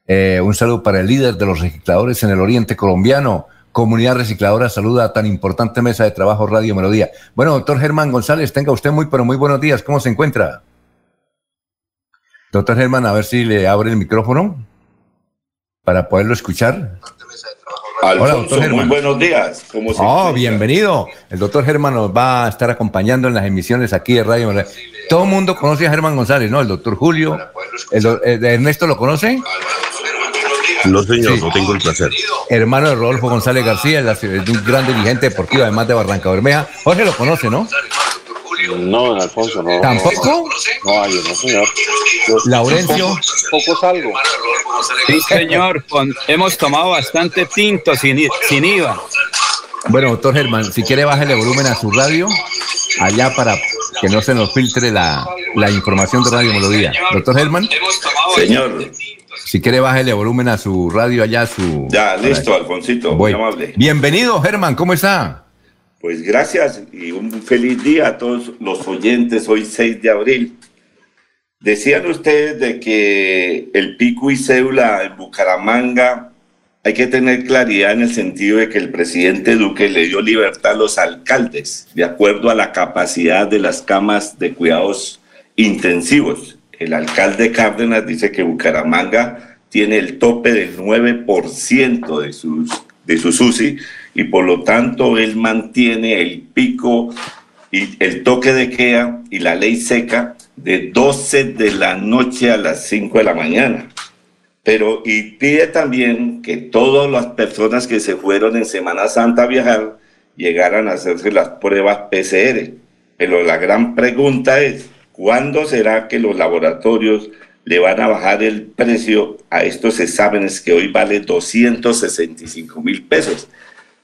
eh, un saludo para el líder de los recicladores en el oriente colombiano. Comunidad Recicladora saluda a tan importante mesa de trabajo Radio Melodía. Bueno, doctor Germán González, tenga usted muy, pero muy buenos días. ¿Cómo se encuentra? Doctor Germán, a ver si le abre el micrófono para poderlo escuchar. Hola, doctor Germán. Muy buenos días. oh, bienvenido. El doctor Germán nos va a estar acompañando en las emisiones aquí de Radio Todo el mundo conoce a Germán González, ¿no? El doctor Julio. El, eh, ¿Ernesto lo conoce? No, señor, no tengo el placer. Hermano de Rodolfo González García, un gran dirigente deportivo, además de Barranca Bermeja. Jorge lo conoce, ¿no? No, Alfonso, no. ¿Tampoco? No, yo no, señor. Laurencio. Poco, salgo. Sí, señor. hemos tomado bastante tinto sin, sin IVA. Bueno, doctor Germán, si quiere bájale volumen a su radio allá para que no se nos filtre la, la información de Radio Melodía. Doctor Germán. Señor. Si quiere, bájale volumen a su radio allá, su... Ya, listo, Alfonsito, muy amable. Bienvenido, Germán, ¿cómo está? Pues gracias y un feliz día a todos los oyentes, hoy 6 de abril. Decían ustedes de que el pico y cédula en Bucaramanga hay que tener claridad en el sentido de que el presidente Duque le dio libertad a los alcaldes de acuerdo a la capacidad de las camas de cuidados intensivos. El alcalde Cárdenas dice que Bucaramanga tiene el tope del 9% de sus, de sus UCI y por lo tanto él mantiene el pico y el toque de queda y la ley seca de 12 de la noche a las 5 de la mañana. Pero y pide también que todas las personas que se fueron en Semana Santa a viajar llegaran a hacerse las pruebas PCR. Pero la gran pregunta es, ¿cuándo será que los laboratorios le van a bajar el precio a estos exámenes que hoy vale 265 mil pesos?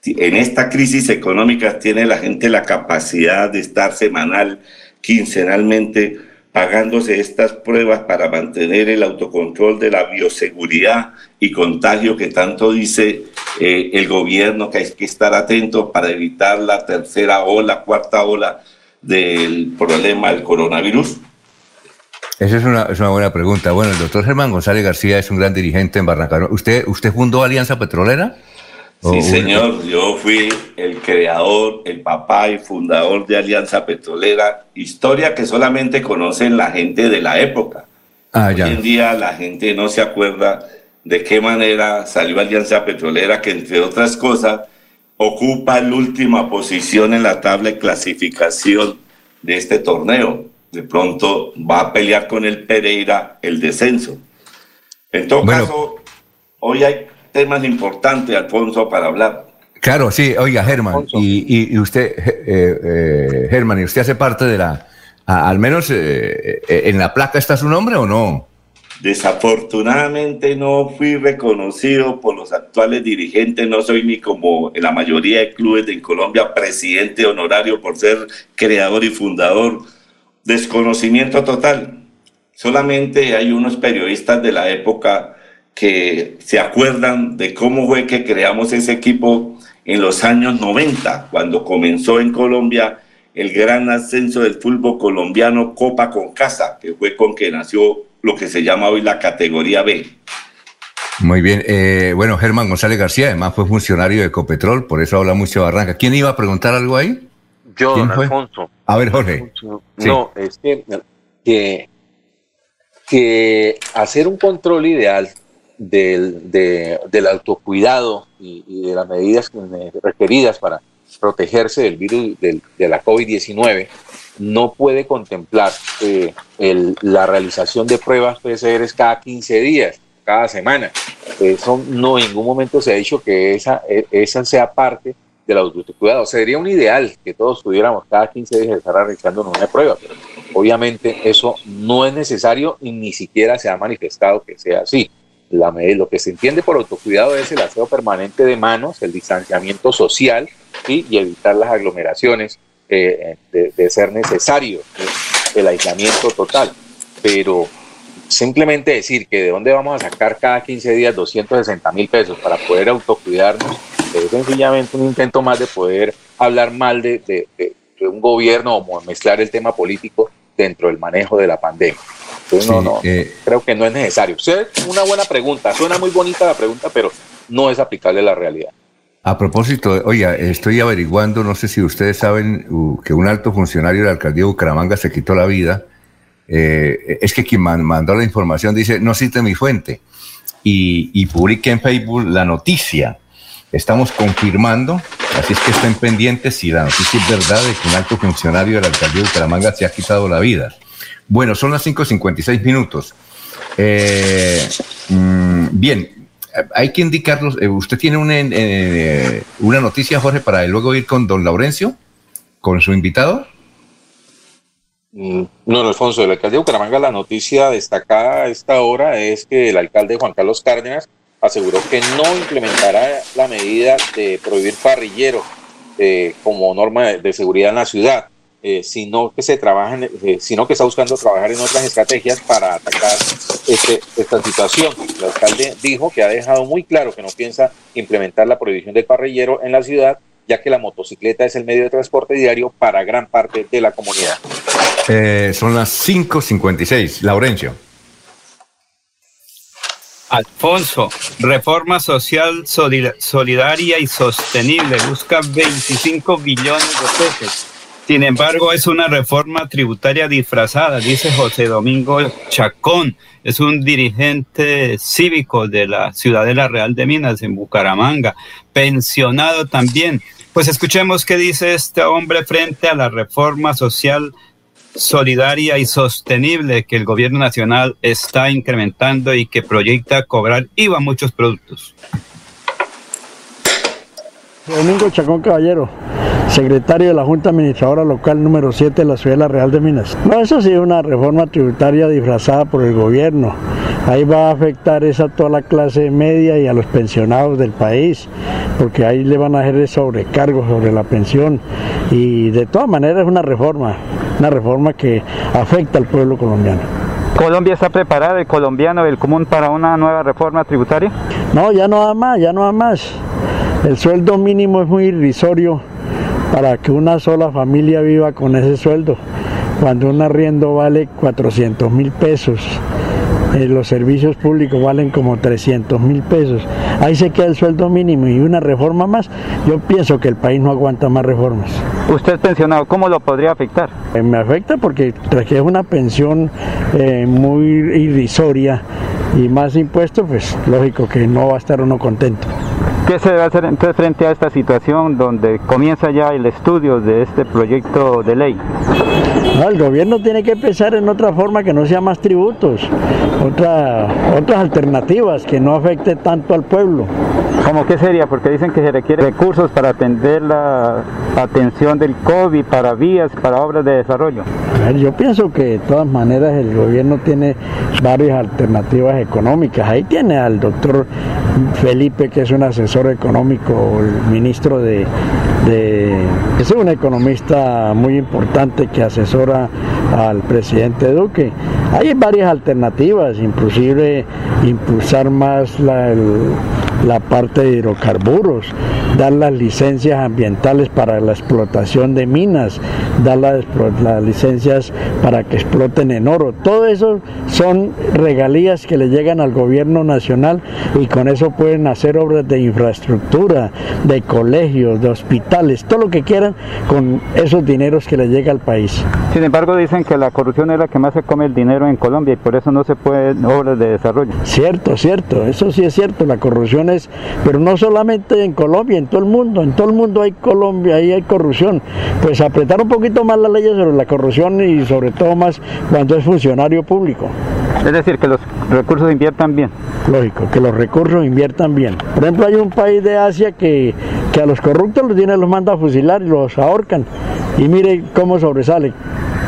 En esta crisis económica tiene la gente la capacidad de estar semanal, quincenalmente pagándose estas pruebas para mantener el autocontrol de la bioseguridad y contagio que tanto dice eh, el gobierno que hay que estar atento para evitar la tercera ola, cuarta ola del problema del coronavirus? Esa es una, es una buena pregunta. Bueno, el doctor Germán González García es un gran dirigente en Barranca. ¿Usted, usted fundó Alianza Petrolera? Sí, señor, yo fui el creador, el papá y fundador de Alianza Petrolera, historia que solamente conocen la gente de la época. Ah, Hoy en día la gente no se acuerda de qué manera salió Alianza Petrolera, que entre otras cosas ocupa la última posición en la tabla de clasificación de este torneo. De pronto va a pelear con el Pereira el descenso. En todo caso, hoy hay temas importantes, Alfonso, para hablar. Claro, sí, oiga, Germán, y, usted, eh, eh, Germán, ¿y usted hace parte de la, al menos eh, en la placa está su nombre o no? Desafortunadamente no fui reconocido por los actuales dirigentes, no soy ni como en la mayoría de clubes de Colombia presidente honorario por ser creador y fundador. Desconocimiento total. Solamente hay unos periodistas de la época que se acuerdan de cómo fue que creamos ese equipo en los años 90, cuando comenzó en Colombia el gran ascenso del fútbol colombiano Copa con Casa, que fue con que nació lo que se llama hoy la categoría B. Muy bien. Eh, bueno, Germán González García, además fue funcionario de Ecopetrol, por eso habla mucho de Barranca. ¿Quién iba a preguntar algo ahí? Yo, don Alfonso. A ver, Jorge. No, es que, que, hacer un control ideal del, del autocuidado y, de las medidas requeridas para protegerse del virus de la COVID-19 no puede contemplar eh, la realización de pruebas PCR cada 15 días, cada semana. Eso no en ningún momento se ha dicho que esa, e, esa sea parte del autocuidado. Sería un ideal que todos pudiéramos cada 15 días estar realizando una prueba, pero obviamente eso no es necesario y ni siquiera se ha manifestado que sea así. La, lo que se entiende por autocuidado es el aseo permanente de manos, el distanciamiento social y evitar las aglomeraciones eh, de, ser necesario el aislamiento total. Pero simplemente decir que de dónde vamos a sacar cada 15 días 260 mil pesos para poder autocuidarnos es sencillamente un intento más de poder hablar mal de, de, un gobierno o mezclar el tema político dentro del manejo de la pandemia. Entonces, no, no, eh, creo que no es necesario. Es una buena pregunta, suena muy bonita la pregunta, pero no es aplicable a la realidad. A propósito, oiga, estoy averiguando, no sé si ustedes saben que un alto funcionario de la alcaldía de Bucaramanga se quitó la vida. Eh, es que quien mandó la información dice, no cite mi fuente. Y, y publiqué en Facebook la noticia. Estamos confirmando, así es que estén pendientes si la noticia es verdad de que un alto funcionario de la alcaldía de Bucaramanga se ha quitado la vida. Bueno, son las 5.56 minutos. Eh, mm, bien, hay que indicarlos. Eh, ¿Usted tiene una, eh, una noticia, Jorge, para luego ir con don Laurencio, con su invitado? Mm, no, Alfonso, del alcalde de Bucaramanga, la noticia destacada a esta hora es que el alcalde Juan Carlos Cárdenas aseguró que no implementará la medida de prohibir parrillero eh, como norma de seguridad en la ciudad. Eh, sino que se trabajan, eh, sino que está buscando trabajar en otras estrategias para atacar este, esta situación. El alcalde dijo que ha dejado muy claro que no piensa implementar la prohibición del parrillero en la ciudad, ya que la motocicleta es el medio de transporte diario para gran parte de la comunidad. Eh, son las 5.56. Laurencio. Alfonso, reforma social solidaria y sostenible busca 25 billones de pesos sin embargo, es una reforma tributaria disfrazada, dice José Domingo Chacón. Es un dirigente cívico de la Ciudadela Real de Minas en Bucaramanga, pensionado también. Pues escuchemos qué dice este hombre frente a la reforma social solidaria y sostenible que el gobierno nacional está incrementando y que proyecta cobrar IVA a muchos productos. Domingo Chacón Caballero secretario de la Junta Administradora Local número 7 de la Ciudad de la Real de Minas. No, eso sí es una reforma tributaria disfrazada por el gobierno. Ahí va a afectar esa a toda la clase media y a los pensionados del país, porque ahí le van a hacer sobrecargos sobre la pensión. Y de todas maneras es una reforma, una reforma que afecta al pueblo colombiano. ¿Colombia está preparada, el colombiano, el común, para una nueva reforma tributaria? No, ya no da más, ya no da más. El sueldo mínimo es muy irrisorio para que una sola familia viva con ese sueldo. Cuando un arriendo vale 400 mil pesos eh, los servicios públicos valen como 300 mil pesos. Ahí se queda el sueldo mínimo y una reforma más. Yo pienso que el país no aguanta más reformas. Usted es pensionado, ¿cómo lo podría afectar? Eh, me afecta porque tras es una pensión eh, muy irrisoria y más impuestos, pues lógico que no va a estar uno contento. ¿Qué se debe hacer entonces frente a esta situación donde comienza ya el estudio de este proyecto de ley? el gobierno tiene que pensar en otra forma que no sea más tributos, otra, otras alternativas que no afecte tanto al pueblo. ¿Cómo qué sería? Porque dicen que se requieren recursos para atender la atención del COVID, para vías, para obras de desarrollo. yo pienso que de todas maneras el gobierno tiene varias alternativas económicas. Ahí tiene al doctor Felipe, que es un asesor económico, el ministro de, es un economista muy importante que asesora al presidente Duque. Hay varias alternativas, inclusive impulsar más la, la parte de hidrocarburos, dar las licencias ambientales para la explotación de minas, dar las, las, licencias para que exploten en oro. Todo eso son regalías que le llegan al gobierno nacional y con eso pueden hacer obras de infraestructura, de colegios, de hospitales, todo lo que quieran con esos dineros que le llega al país. Sin embargo, dicen que la corrupción es la que más se come el dinero en Colombia y por eso no se pueden obras de desarrollo. Cierto, cierto, eso sí es cierto, la corrupción es, pero no solamente en Colombia, en todo el mundo, en todo el mundo hay Colombia, ahí hay corrupción. Pues apretar un poquito más las leyes sobre la corrupción y sobre todo más cuando es funcionario público. Es decir, que los recursos inviertan bien. Lógico, que los recursos inviertan bien. Por ejemplo, hay un país de Asia que, que a los corruptos los tiene, los manda a fusilar y los ahorcan. Y mire cómo sobresale.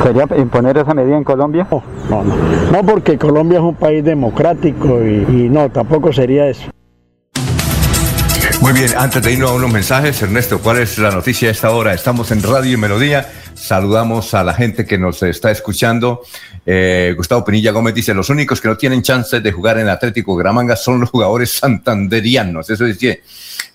¿Quería imponer esa medida en Colombia? No, no, no. No, porque Colombia es un país democrático y, y no, tampoco sería eso. Muy bien, antes de irnos a unos mensajes, Ernesto, ¿cuál es la noticia de esta hora? Estamos en Radio y Melodía. Saludamos a la gente que nos está escuchando. Eh, Gustavo Pinilla Gómez dice, los únicos que no tienen chance de jugar en Atlético Gramanga son los jugadores santanderianos. Eso dice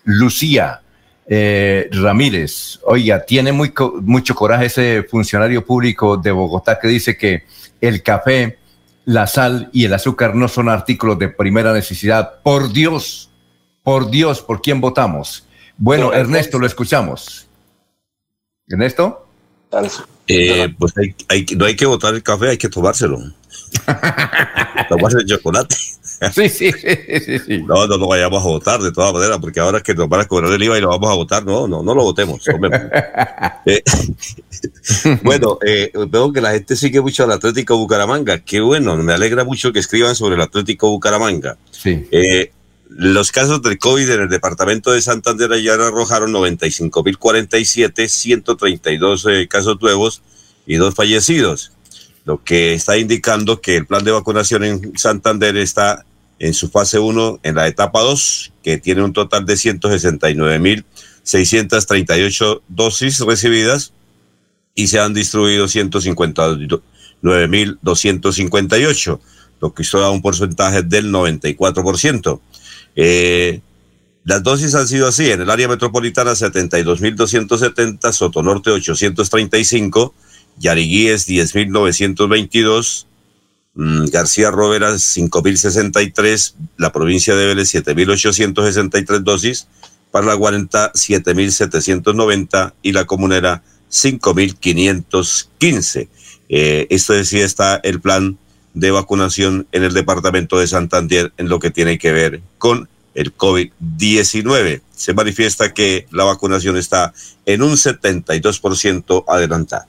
Lucía eh, Ramírez. Oiga, tiene muy, mucho coraje ese funcionario público de Bogotá que dice que el café, la sal y el azúcar no son artículos de primera necesidad. Por Dios por Dios, ¿por quién votamos? Bueno, Ernesto, lo escuchamos. ¿Ernesto? Eh, pues no hay que votar el café, hay que tomárselo. (laughs) Tomarse el chocolate. Sí, sí, sí, sí, No, no lo vayamos a votar de todas maneras, porque ahora que nos van a cobrar el IVA y lo vamos a votar, no, no, no lo votemos. (laughs) Eh, (laughs) bueno, eh, veo que la gente sigue mucho al Atlético Bucaramanga. Qué bueno, me alegra mucho que escriban sobre el Atlético Bucaramanga. Sí. Los casos del COVID en el departamento de Santander ya arrojaron 95.047, 132 eh, casos nuevos y dos fallecidos, lo que está indicando que el plan de vacunación en Santander está en su fase 1, en la etapa 2, que tiene un total de 169.638 dosis recibidas y se han distribuido 159.258, lo que esto da un porcentaje del 94%. Eh, las dosis han sido así, en el área metropolitana 72.270, Sotonorte 835, Yariguíes 10.922, mm, García Roveras 5.063, la provincia de Vélez 7.863 dosis, 40 7.790 y la comunera 5.515. Eh, esto decía está el plan de vacunación en el departamento de Santander en lo que tiene que ver con el COVID-19. Se manifiesta que la vacunación está en un 72% adelantada.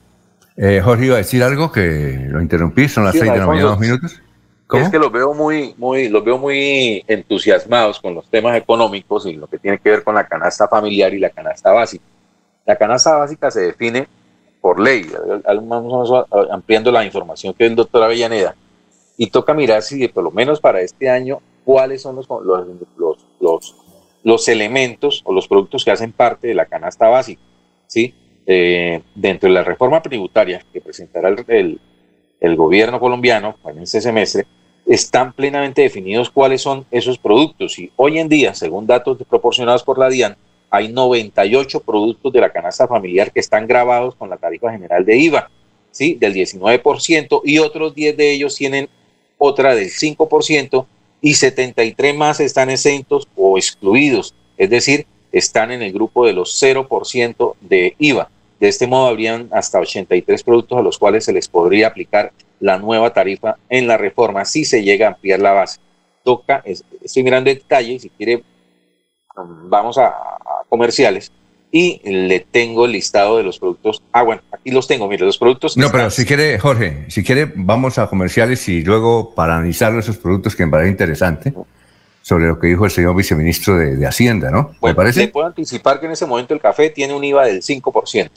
Eh, Jorge iba a decir algo que lo interrumpí, son las seis de la mañana, dos minutos. Es que los veo muy, muy, los veo muy entusiasmados con los temas económicos y lo que tiene que ver con la canasta familiar y la canasta básica. La canasta básica se define por ley, ampliando la información que el doctor Avellaneda, y toca mirar si por lo menos para este año cuáles son los, los, los, los, elementos o los productos que hacen parte de la canasta básica. ¿sí? Eh, dentro de la reforma tributaria que presentará el, el, gobierno colombiano en este semestre, están plenamente definidos cuáles son esos productos. Y hoy en día, según datos proporcionados por la DIAN, hay 98 productos de la canasta familiar que están grabados con la tarifa general de IVA, ¿sí? Del 19%, y otros 10 de ellos tienen otra del 5% y 73 más están exentos o excluidos, es decir, están en el grupo de los 0% de IVA. De este modo, habrían hasta 83 productos a los cuales se les podría aplicar la nueva tarifa en la reforma si se llega a ampliar la base. Toca, estoy mirando detalle y si quiere, um, vamos a, comerciales y le tengo el listado de los productos. Ah, bueno, aquí los tengo, mire, los productos. No, pero si quiere, Jorge, si quiere, vamos a comerciales y luego para analizar esos productos que me parece interesante sobre lo que dijo el señor viceministro de, Hacienda, ¿no? ¿Me parece? Le puedo anticipar que en ese momento el café tiene un IVA del 5%.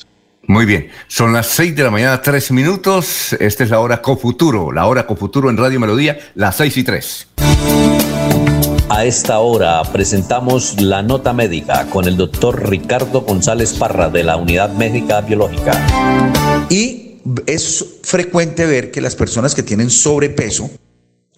Muy bien, son las 6 de la mañana, 3 minutos. Esta es la hora Cofuturo, la hora Cofuturo en Radio Melodía, las 6 y 3. Esta hora presentamos la nota médica con el doctor Ricardo González Parra de la Unidad Médica Biológica. Y es frecuente ver que las personas que tienen sobrepeso,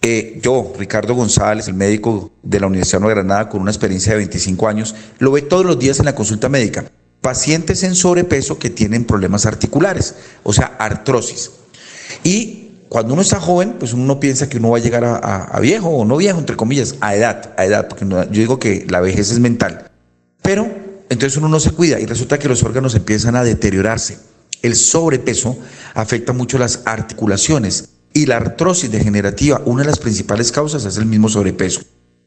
eh, yo, Ricardo González, el médico de la Universidad de Granada con una experiencia de 25 años, lo ve todos los días en la consulta médica. Pacientes en sobrepeso que tienen problemas articulares, o sea, artrosis. Y cuando uno está joven, pues uno piensa que uno va a llegar a, viejo o no viejo, entre comillas, a edad, a edad, porque yo digo que la vejez es mental. Pero entonces uno no se cuida y resulta que los órganos empiezan a deteriorarse. El sobrepeso afecta mucho las articulaciones y la artrosis degenerativa, una de las principales causas es el mismo sobrepeso.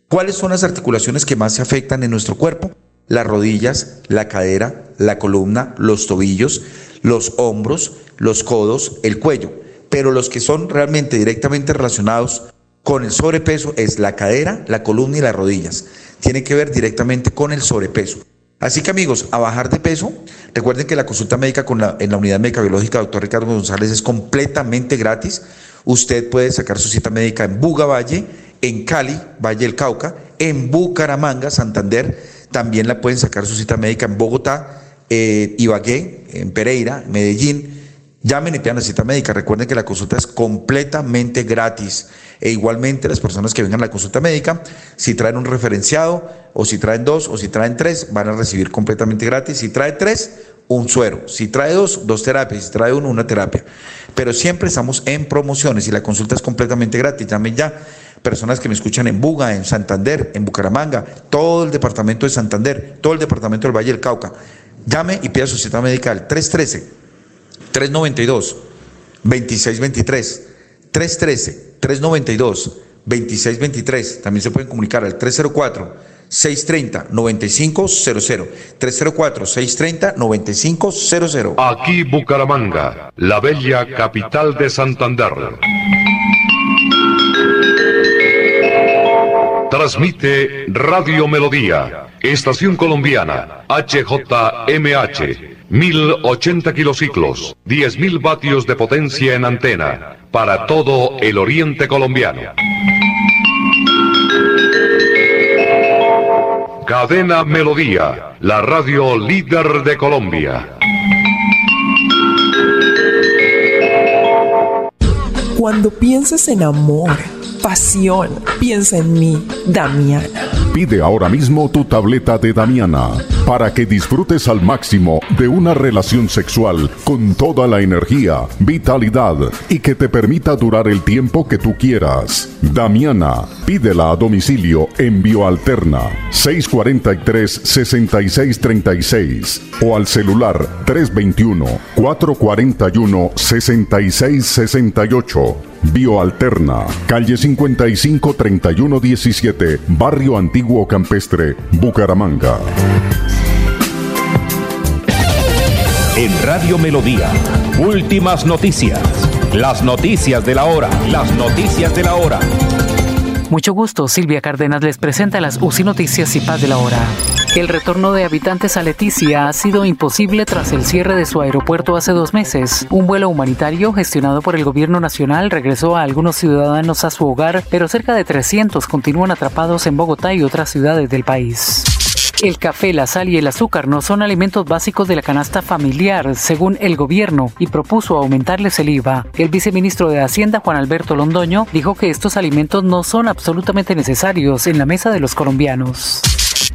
¿Cuáles son las articulaciones que más se afectan en nuestro cuerpo? Las rodillas, la cadera, la columna, los tobillos, los hombros, los codos, el cuello. Pero los que son realmente directamente relacionados con el sobrepeso es la cadera, la columna y las rodillas. Tiene que ver directamente con el sobrepeso. Así que amigos, a bajar de peso, recuerden que la consulta médica en la unidad médica biológica doctor Ricardo González es completamente gratis. Usted puede sacar su cita médica en Buga Valle, en Cali, Valle del Cauca, en Bucaramanga, Santander. También la pueden sacar su cita médica en Bogotá, eh, Ibagué, en Pereira, Medellín. Llamen y pidan la cita médica. Recuerden que la consulta es completamente gratis. E igualmente las personas que vengan a la consulta médica, si traen un referenciado, o si traen dos, o si traen tres, van a recibir completamente gratis. Si trae tres, un suero. Si trae dos, dos terapias. Si trae uno, una terapia. Pero siempre estamos en promociones y la consulta es completamente gratis. Llamen ya. Personas que me escuchan en Buga, en Santander, en Bucaramanga, todo el departamento de Santander, todo el departamento del Valle del Cauca. Llame y pida su cita médica al 313 392 2623 313 392 2623. También se pueden comunicar al 304 630-9500. 304-630-9500. Aquí Bucaramanga, la bella capital de Santander. Transmite Radio Melodía, Estación Colombiana, HJMH. 1080 kilociclos, 10.000 vatios de potencia en antena, para todo el oriente colombiano. Cadena Melodía, la radio líder de Colombia. Cuando pienses en amor, pasión, piensa en mí, Damiana. Pide ahora mismo tu tableta de Damiana para que disfrutes al máximo de una relación sexual con toda la energía, vitalidad y que te permita durar el tiempo que tú quieras. Damiana, pídela a domicilio en Bioalterna 643-6636 o al celular 321-441-6668. Bioalterna, calle 55 3117, Barrio Antiguo Campestre, Bucaramanga. En Radio Melodía, últimas noticias. Las noticias de la hora, las noticias de la hora. Mucho gusto, Silvia Cárdenas les presenta las UCI Noticias y Paz de la Hora. El retorno de habitantes a Leticia ha sido imposible tras el cierre de su aeropuerto hace dos meses. Un vuelo humanitario gestionado por el gobierno nacional regresó a algunos ciudadanos a su hogar, pero cerca de 300 continúan atrapados en Bogotá y otras ciudades del país. El café, la sal y el azúcar no son alimentos básicos de la canasta familiar, según el gobierno, y propuso aumentarles el IVA. El viceministro de Hacienda, Juan Alberto Londoño, dijo que estos alimentos no son absolutamente necesarios en la mesa de los colombianos.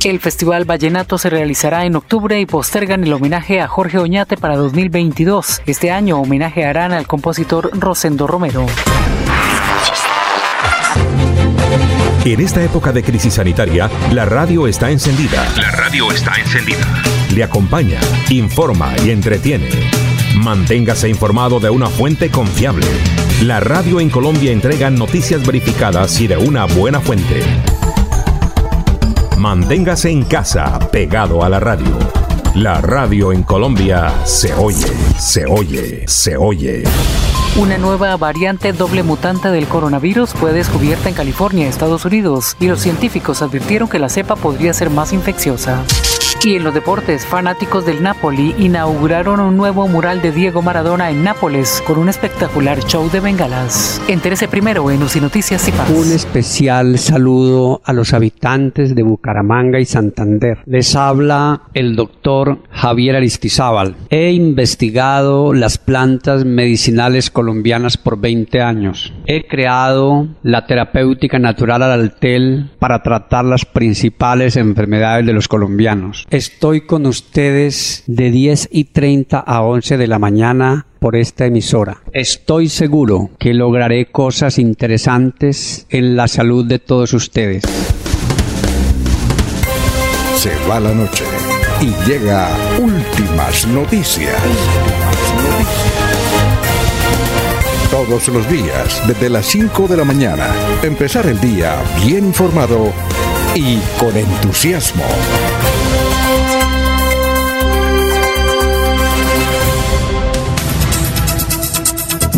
El Festival Vallenato se realizará en octubre y postergan el homenaje a Jorge Oñate para 2022. Este año homenajearán al compositor Rosendo Romero. En esta época de crisis sanitaria, la radio está encendida. La radio está encendida. Le acompaña, informa y entretiene. Manténgase informado de una fuente confiable. La radio en Colombia entrega noticias verificadas y de una buena fuente. Manténgase en casa, pegado a la radio. La radio en Colombia se oye, se oye, se oye. Una nueva variante doble mutante del coronavirus fue descubierta en California, Estados Unidos, y los científicos advirtieron que la cepa podría ser más infecciosa. Y en los deportes, fanáticos del Napoli inauguraron un nuevo mural de Diego Maradona en Nápoles con un espectacular show de bengalas. Entérese primero en UCI Noticias y Paz. Un especial saludo a los habitantes de Bucaramanga y Santander. Les habla el doctor Javier Aristizábal. He investigado las plantas medicinales colombianas por 20 años. He creado la terapéutica natural al altel para tratar las principales enfermedades de los colombianos. Estoy con ustedes de 10 y 30 a 11 de la mañana por esta emisora. Estoy seguro que lograré cosas interesantes en la salud de todos ustedes. Se va la noche y llega últimas noticias. Todos los días, desde las 5 de la mañana, empezar el día bien informado y con entusiasmo.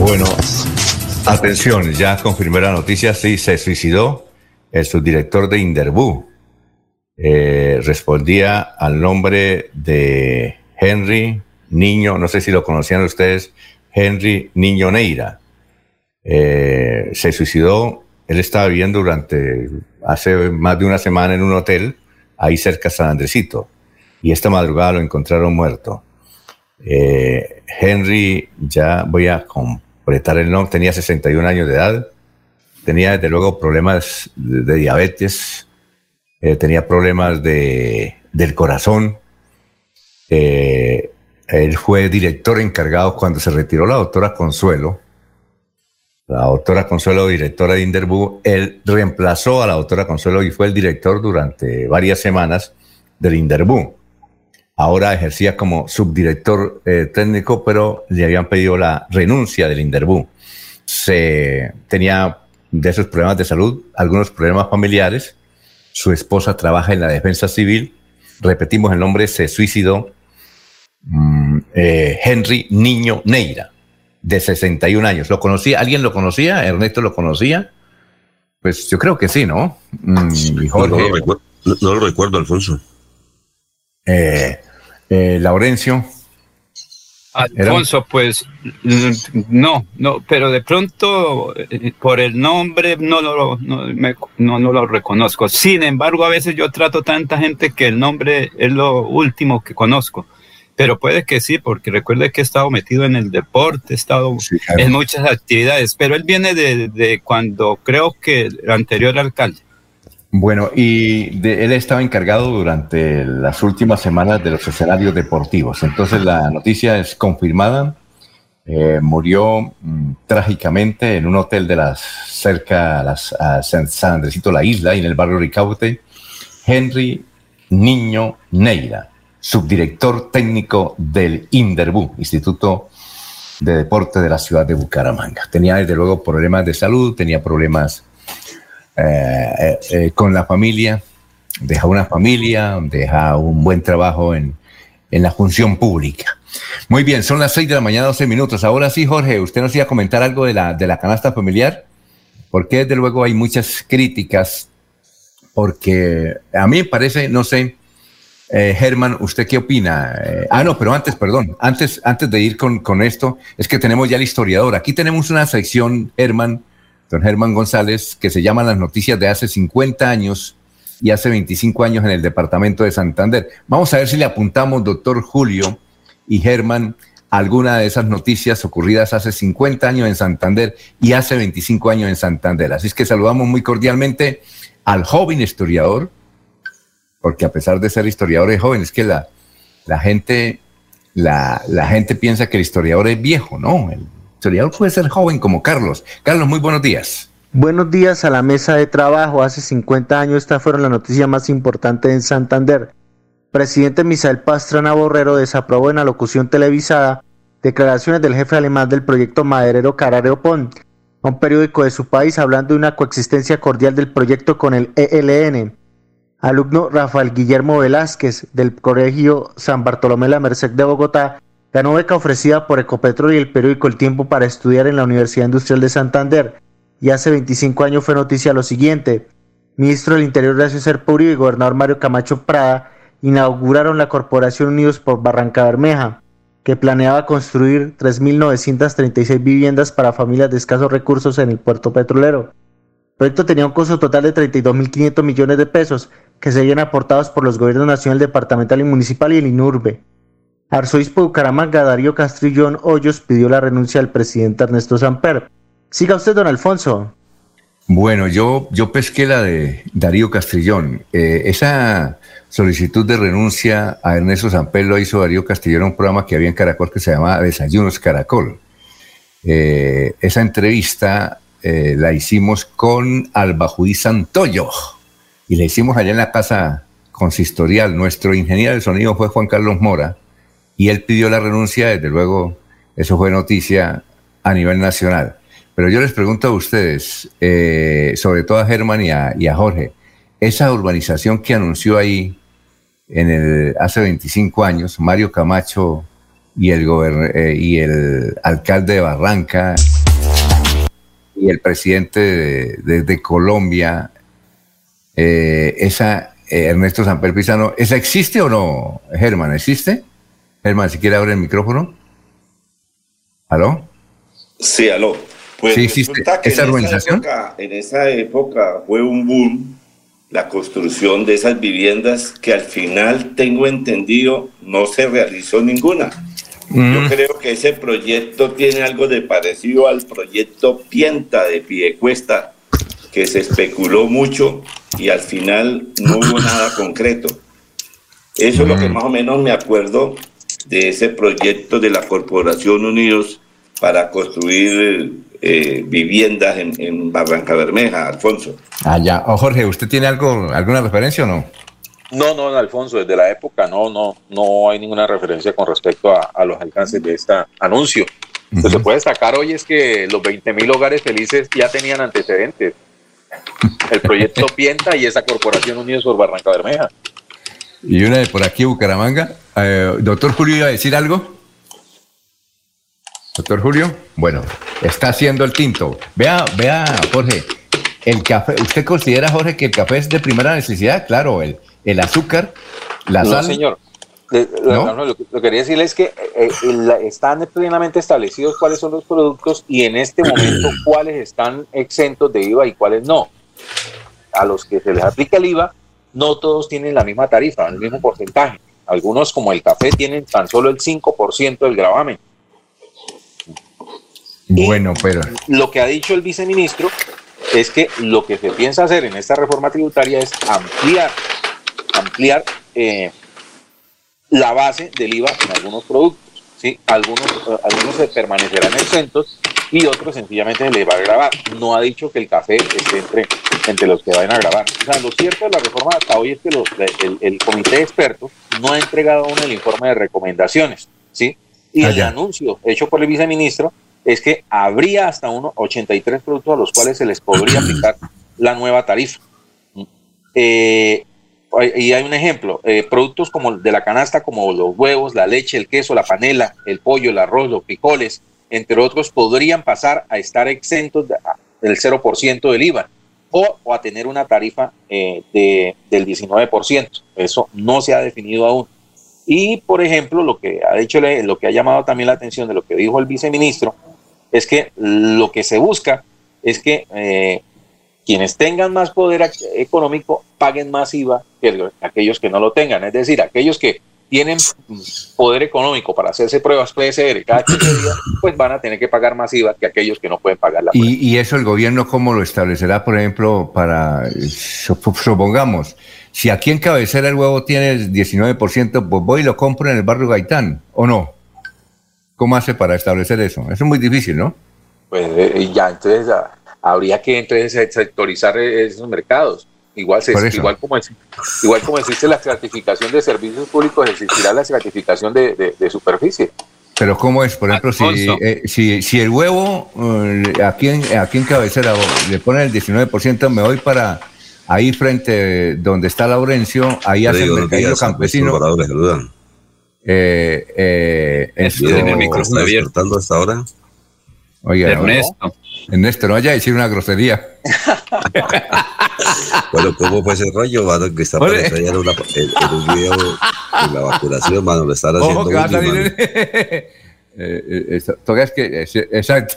Bueno, atención, ya confirmé la noticia, sí, se suicidó el subdirector de Inderbu. Eh, respondía al nombre de Henry Niño, no sé si lo conocían ustedes, Henry Niño Neira. Eh, se suicidó, él estaba viviendo durante, hace más de una semana en un hotel, ahí cerca de San Andresito, y esta madrugada lo encontraron muerto. Eh, Henry, ya voy a completar el nombre, tenía 61 años de edad, tenía desde luego problemas de, diabetes, eh, tenía problemas de, del corazón. Eh, él fue director encargado cuando se retiró la doctora Consuelo, la doctora Consuelo, directora de Inderbu, él reemplazó a la doctora Consuelo y fue el director durante varias semanas del Inderbu ahora ejercía como subdirector eh, técnico, pero le habían pedido la renuncia del Inderbú. Se tenía de esos problemas de salud, algunos problemas familiares. Su esposa trabaja en la defensa civil. Repetimos el nombre, se suicidó mm, eh, Henry Niño Neira, de 61 años. ¿Lo conocía? ¿Alguien lo conocía? ¿Ernesto lo conocía? Pues yo creo que sí, ¿no? Mm, no, lo recuerdo, Alfonso. Eh, eh, Laurencio. Alfonso, pues no, no, pero de pronto eh, por el nombre no lo, no, no, lo reconozco. Sin embargo, a veces yo trato tanta gente que el nombre es lo último que conozco. Pero puede que sí, porque recuerde que he estado metido en el deporte, he estado en muchas actividades, pero él viene de, de cuando creo que el anterior alcalde. Bueno, y él estaba encargado durante las últimas semanas de los escenarios deportivos. Entonces la noticia es confirmada. Eh, murió mm, trágicamente en un hotel de las cerca a, las, San, Andresito, la isla, y en el barrio Ricaute, Henry Niño Neira, subdirector técnico del INDERBU, Instituto de Deporte de la ciudad de Bucaramanga. Tenía desde luego problemas de salud, tenía problemas eh, eh, eh, con la familia, deja una familia, deja un buen trabajo en, en la función pública. Muy bien, son las 6 de la mañana, 12 minutos. Ahora sí, Jorge, usted nos iba a comentar algo de la, de la canasta familiar, porque desde luego hay muchas críticas, porque a mí me parece, no sé, eh, Germán, ¿usted qué opina? ah, no, pero antes, perdón, antes, antes de ir con, con esto, es que tenemos ya el historiador. Aquí tenemos una sección, Germán, don Germán González, que se llama Las Noticias de hace 50 años y hace 25 años en el departamento de Santander. Vamos a ver si le apuntamos, doctor Julio y Germán, alguna de esas noticias ocurridas hace 50 años en Santander y hace 25 años en Santander. Así es que saludamos muy cordialmente al joven historiador, porque a pesar de ser historiador es joven, es que la, gente, la, gente piensa que el historiador es viejo, ¿no? Puede ser joven como Carlos. Carlos, muy buenos días. Buenos días a la mesa de trabajo. Hace 50 años estas fueron las noticias más importantes en Santander. Presidente Misael Pastrana Borrero desaprobó en alocución televisada declaraciones del jefe alemán del proyecto maderero Carareopón, un periódico de su país hablando de una coexistencia cordial del proyecto con el ELN. Alumno Rafael Guillermo Velázquez del Colegio San Bartolomé la Merced de Bogotá ganó beca ofrecida por Ecopetrol y el periódico El Tiempo para estudiar en la Universidad Industrial de Santander y hace 25 años fue noticia lo siguiente. Ministro del Interior Horacio Serpurio y gobernador Mario Camacho Prada inauguraron la Corporación Unidos por Barranca Bermeja, que planeaba construir 3.936 viviendas para familias de escasos recursos en el puerto petrolero. El proyecto tenía un costo total de 32.500 millones de pesos, que serían aportados por los gobiernos nacional, departamental y municipal y el INURBE. Arzobispo de Bucaramanga, Darío Castrillón Hoyos, pidió la renuncia del presidente Ernesto Samper. Siga usted, don Alfonso. Bueno, yo, yo pesqué la de Darío Castrillón. Eh, esa solicitud de renuncia a Ernesto Samper lo hizo Darío Castrillón en un programa que había en Caracol que se llamaba Desayunos Caracol. Eh, esa entrevista eh, la hicimos con Albajuí Santoyo y la hicimos allá en la casa consistorial. Nuestro ingeniero de sonido fue Juan Carlos Mora y él pidió la renuncia, desde luego eso fue noticia a nivel nacional. Pero yo les pregunto a ustedes, eh, sobre todo a Germán y a, Jorge, esa urbanización que anunció ahí en el, hace 25 años, Mario Camacho y el, eh, y el alcalde de Barranca y el presidente de, Colombia, eh, esa Ernesto Samper Pizano, ¿esa existe o no, Germán? ¿Existe? Germán, si quiere abrir el micrófono. ¿Aló? Sí, aló. Pues sí, esa en esa época fue un boom la construcción de esas viviendas que al final tengo entendido no se realizó ninguna. Yo mm. creo que ese proyecto tiene algo de parecido al proyecto Pienta de Piedecuesta, que se especuló mucho y al final no hubo nada concreto. Eso es lo que mm. más o menos me acuerdo de ese proyecto de la Corporación Unidos para construir eh, viviendas en, Barranca Bermeja, Alfonso. Ah, ya. Oh, Jorge, ¿usted tiene algo, alguna referencia o no? No, no, Alfonso, desde la época no, no, no hay ninguna referencia con respecto a, los alcances de este anuncio. Lo que se puede destacar hoy es que los 20 mil hogares felices ya tenían antecedentes. El proyecto (laughs) Pienta y esa Corporación Unidos por Barranca Bermeja. Y una de por aquí, Bucaramanga. Eh, doctor Julio, ¿iba a decir algo? Doctor Julio, bueno, está haciendo el tinto. Vea, vea, Jorge, el café, ¿usted considera, Jorge, que el café es de primera necesidad? Claro, el, el azúcar, la no, señor. Lo, que quería decirle es que eh, eh, están plenamente establecidos cuáles son los productos y en este (clears throat) momento cuáles están exentos de IVA y cuáles no. A los que se les aplica el IVA, no todos tienen la misma tarifa, el mismo porcentaje. Algunos, como el café, tienen tan solo el 5% del gravamen bueno, pero. Lo que ha dicho el viceministro es que lo que se piensa hacer en esta reforma tributaria es ampliar, ampliar eh, la base del IVA en algunos productos. ¿Sí? Algunos, eh, algunos se permanecerán exentos y otros sencillamente se les va a grabar. No ha dicho que el café esté entre, entre los que vayan a grabar. O sea, lo cierto de la reforma hasta hoy es que el, el, comité de expertos no ha entregado aún el informe de recomendaciones. ¿sí? Y el anuncio hecho por el viceministro es que habría hasta unos 83 productos a los cuales se les podría aplicar la nueva tarifa. Eh, y hay un ejemplo, eh, productos como de la canasta, como los huevos, la leche, el queso, la panela, el pollo, el arroz, los picoles, entre otros, podrían pasar a estar exentos del 0% del IVA o, a tener una tarifa eh, de, del 19%. Eso no se ha definido aún. Y, por ejemplo, lo que ha dicho, lo que ha llamado también la atención de lo que dijo el viceministro, es que lo que se busca es que eh, quienes tengan más poder económico paguen más IVA que aquellos que no lo tengan. Es decir, aquellos que tienen poder económico para hacerse pruebas PCR cada 15 días, pues van a tener que pagar más IVA que aquellos que no pueden pagar la ¿Y, ¿Y, eso el gobierno cómo lo establecerá, por ejemplo, para, supongamos, si aquí en cabecera el huevo tiene el 19%, pues voy y lo compro en el barrio Gaitán, ¿o no? ¿Cómo hace para establecer eso? Eso es muy difícil, ¿no? Pues eh, ya, entonces habría que entonces sectorizar esos mercados. Igual, se, igual, como, igual como existe la estratificación de servicios públicos, existirá la estratificación de, de, superficie. Pero ¿cómo es? Por ejemplo, si, eh, si, si, el huevo eh, aquí, en, aquí en cabecera le ponen el 19%, me voy para ahí frente donde está Laurencio, ahí hace el mercadillo campesino. Eh, eh, esto, ¿Tiene el micrófono abierto hasta ahora? Oiga, Ernesto. Ernesto, no vaya a decir una grosería. (laughs) bueno, ¿cómo fue ese rollo, mano? Que está apareciendo en, en, un video de la vacunación, mano, lo están haciendo. Ojo, que va a salir (laughs) eh, eh, es que, exacto.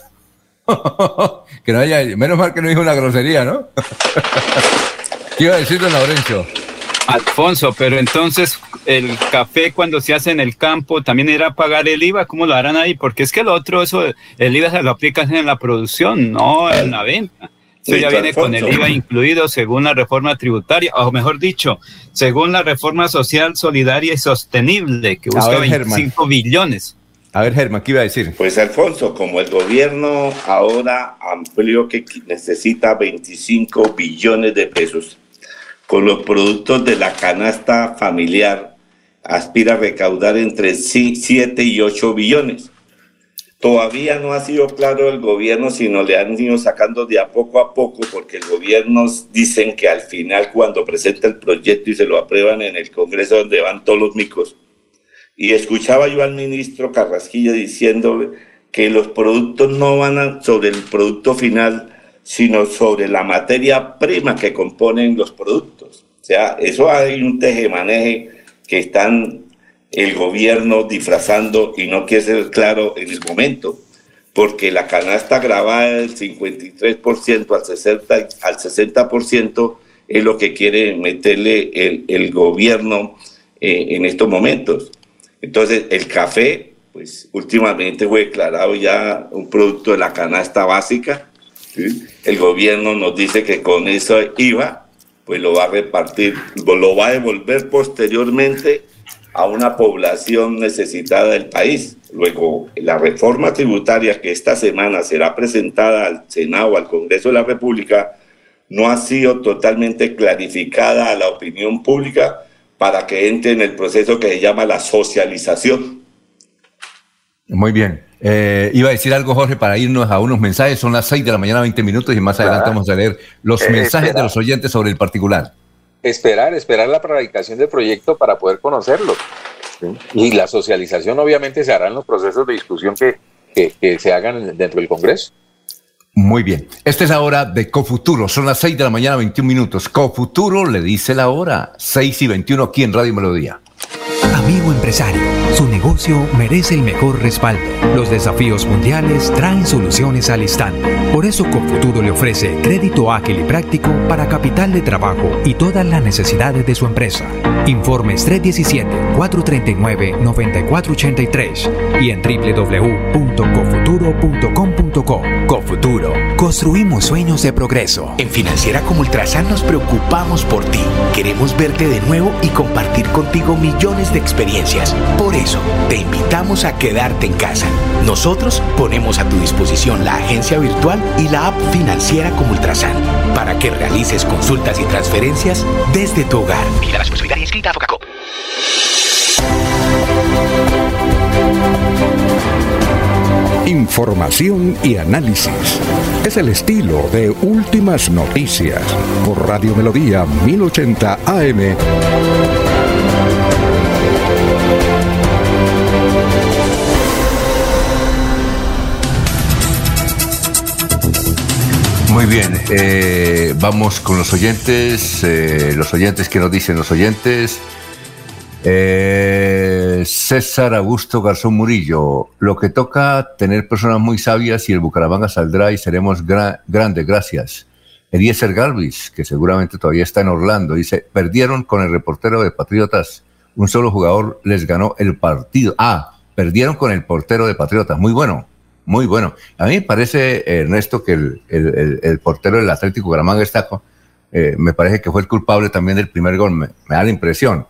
(laughs) que no haya, menos mal que no dijo una grosería, ¿no? ¿Qué iba a decir don Laurencio? Alfonso, pero entonces el café cuando se hace en el campo también irá a pagar el IVA, ¿cómo lo harán ahí? Porque es que lo otro, eso, el IVA se lo aplicas en la producción, no en la venta. Eso ya viene con el IVA incluido según la reforma tributaria, o mejor dicho, según la reforma social, solidaria y sostenible, que busca 25 billones. A ver, Germán, ¿qué iba a decir? Pues Alfonso, como el gobierno ahora amplió que necesita 25 billones de pesos, con los productos de la canasta familiar aspira a recaudar entre 7 y 8 billones. Todavía no ha sido claro el gobierno, sino le han ido sacando de a poco a poco, porque el gobierno dicen que al final, cuando presenta el proyecto y se lo aprueban en el Congreso, donde van todos los micos. Y escuchaba yo al ministro Carrasquilla diciendo que los productos no van sobre el producto final, sino sobre la materia prima que componen los productos. O sea, eso hay un tejemaneje que están el gobierno disfrazando y no quiere ser claro en el momento, porque la canasta grabada del 53% al 60%, al 60% es lo que quiere meterle el, gobierno eh, en estos momentos. Entonces, el café, pues últimamente fue declarado ya un producto de la canasta básica, el gobierno nos dice que con eso IVA, pues lo va a repartir, lo va a devolver posteriormente a una población necesitada del país. Luego, la reforma tributaria que esta semana será presentada al Senado, al Congreso de la República, no ha sido totalmente clarificada a la opinión pública para que entre en el proceso que se llama la socialización. Muy bien. Eh, iba a decir algo, Jorge, para irnos a unos mensajes. Son las 6 de la mañana, 20 minutos, y más adelante vamos a leer los eh, mensajes de los oyentes sobre el particular. Esperar, esperar la predicación del proyecto para poder conocerlo. Y la socialización, obviamente, se hará en los procesos de discusión que, que, se hagan dentro del Congreso. Muy bien. Esta es la hora de Cofuturo. Son las 6 de la mañana, 21 minutos. Cofuturo le dice la hora. 6 y 21 aquí en Radio Melodía. Amigo empresario, su negocio merece el mejor respaldo. Los desafíos mundiales traen soluciones al instante. Por eso Confuturo le ofrece crédito ágil y práctico para capital de trabajo y todas las necesidades de su empresa. Informes 317-439-9483 y en www.cofuturo.com.co. Cofuturo, construimos sueños de progreso. En Financiera como Ultrasan nos preocupamos por ti. Queremos verte de nuevo y compartir contigo millones de experiencias. Por eso, te invitamos a quedarte en casa. Nosotros ponemos a tu disposición la agencia virtual y la app financiera como Ultrasan para que realices consultas y transferencias desde tu hogar. Mira la responsabilidad inscrita a Focacop. Información y análisis. Es el estilo de Últimas Noticias por Radio Melodía 1080 AM. Muy bien, eh, vamos con los oyentes, eh, los oyentes que nos dicen los oyentes. Eh, César Augusto Garzón Murillo, lo que toca tener personas muy sabias y el Bucaramanga saldrá y seremos grandes, gracias. Eliezer Galvis, que seguramente todavía está en Orlando, dice, perdieron con el reportero de Patriotas, un solo jugador les ganó el partido. Ah, perdieron con el portero de Patriotas, muy bueno. Muy bueno. A mí me parece, Ernesto, que el, portero del Atlético Gramán está, eh, me parece que fue el culpable también del primer gol. Me, da la impresión.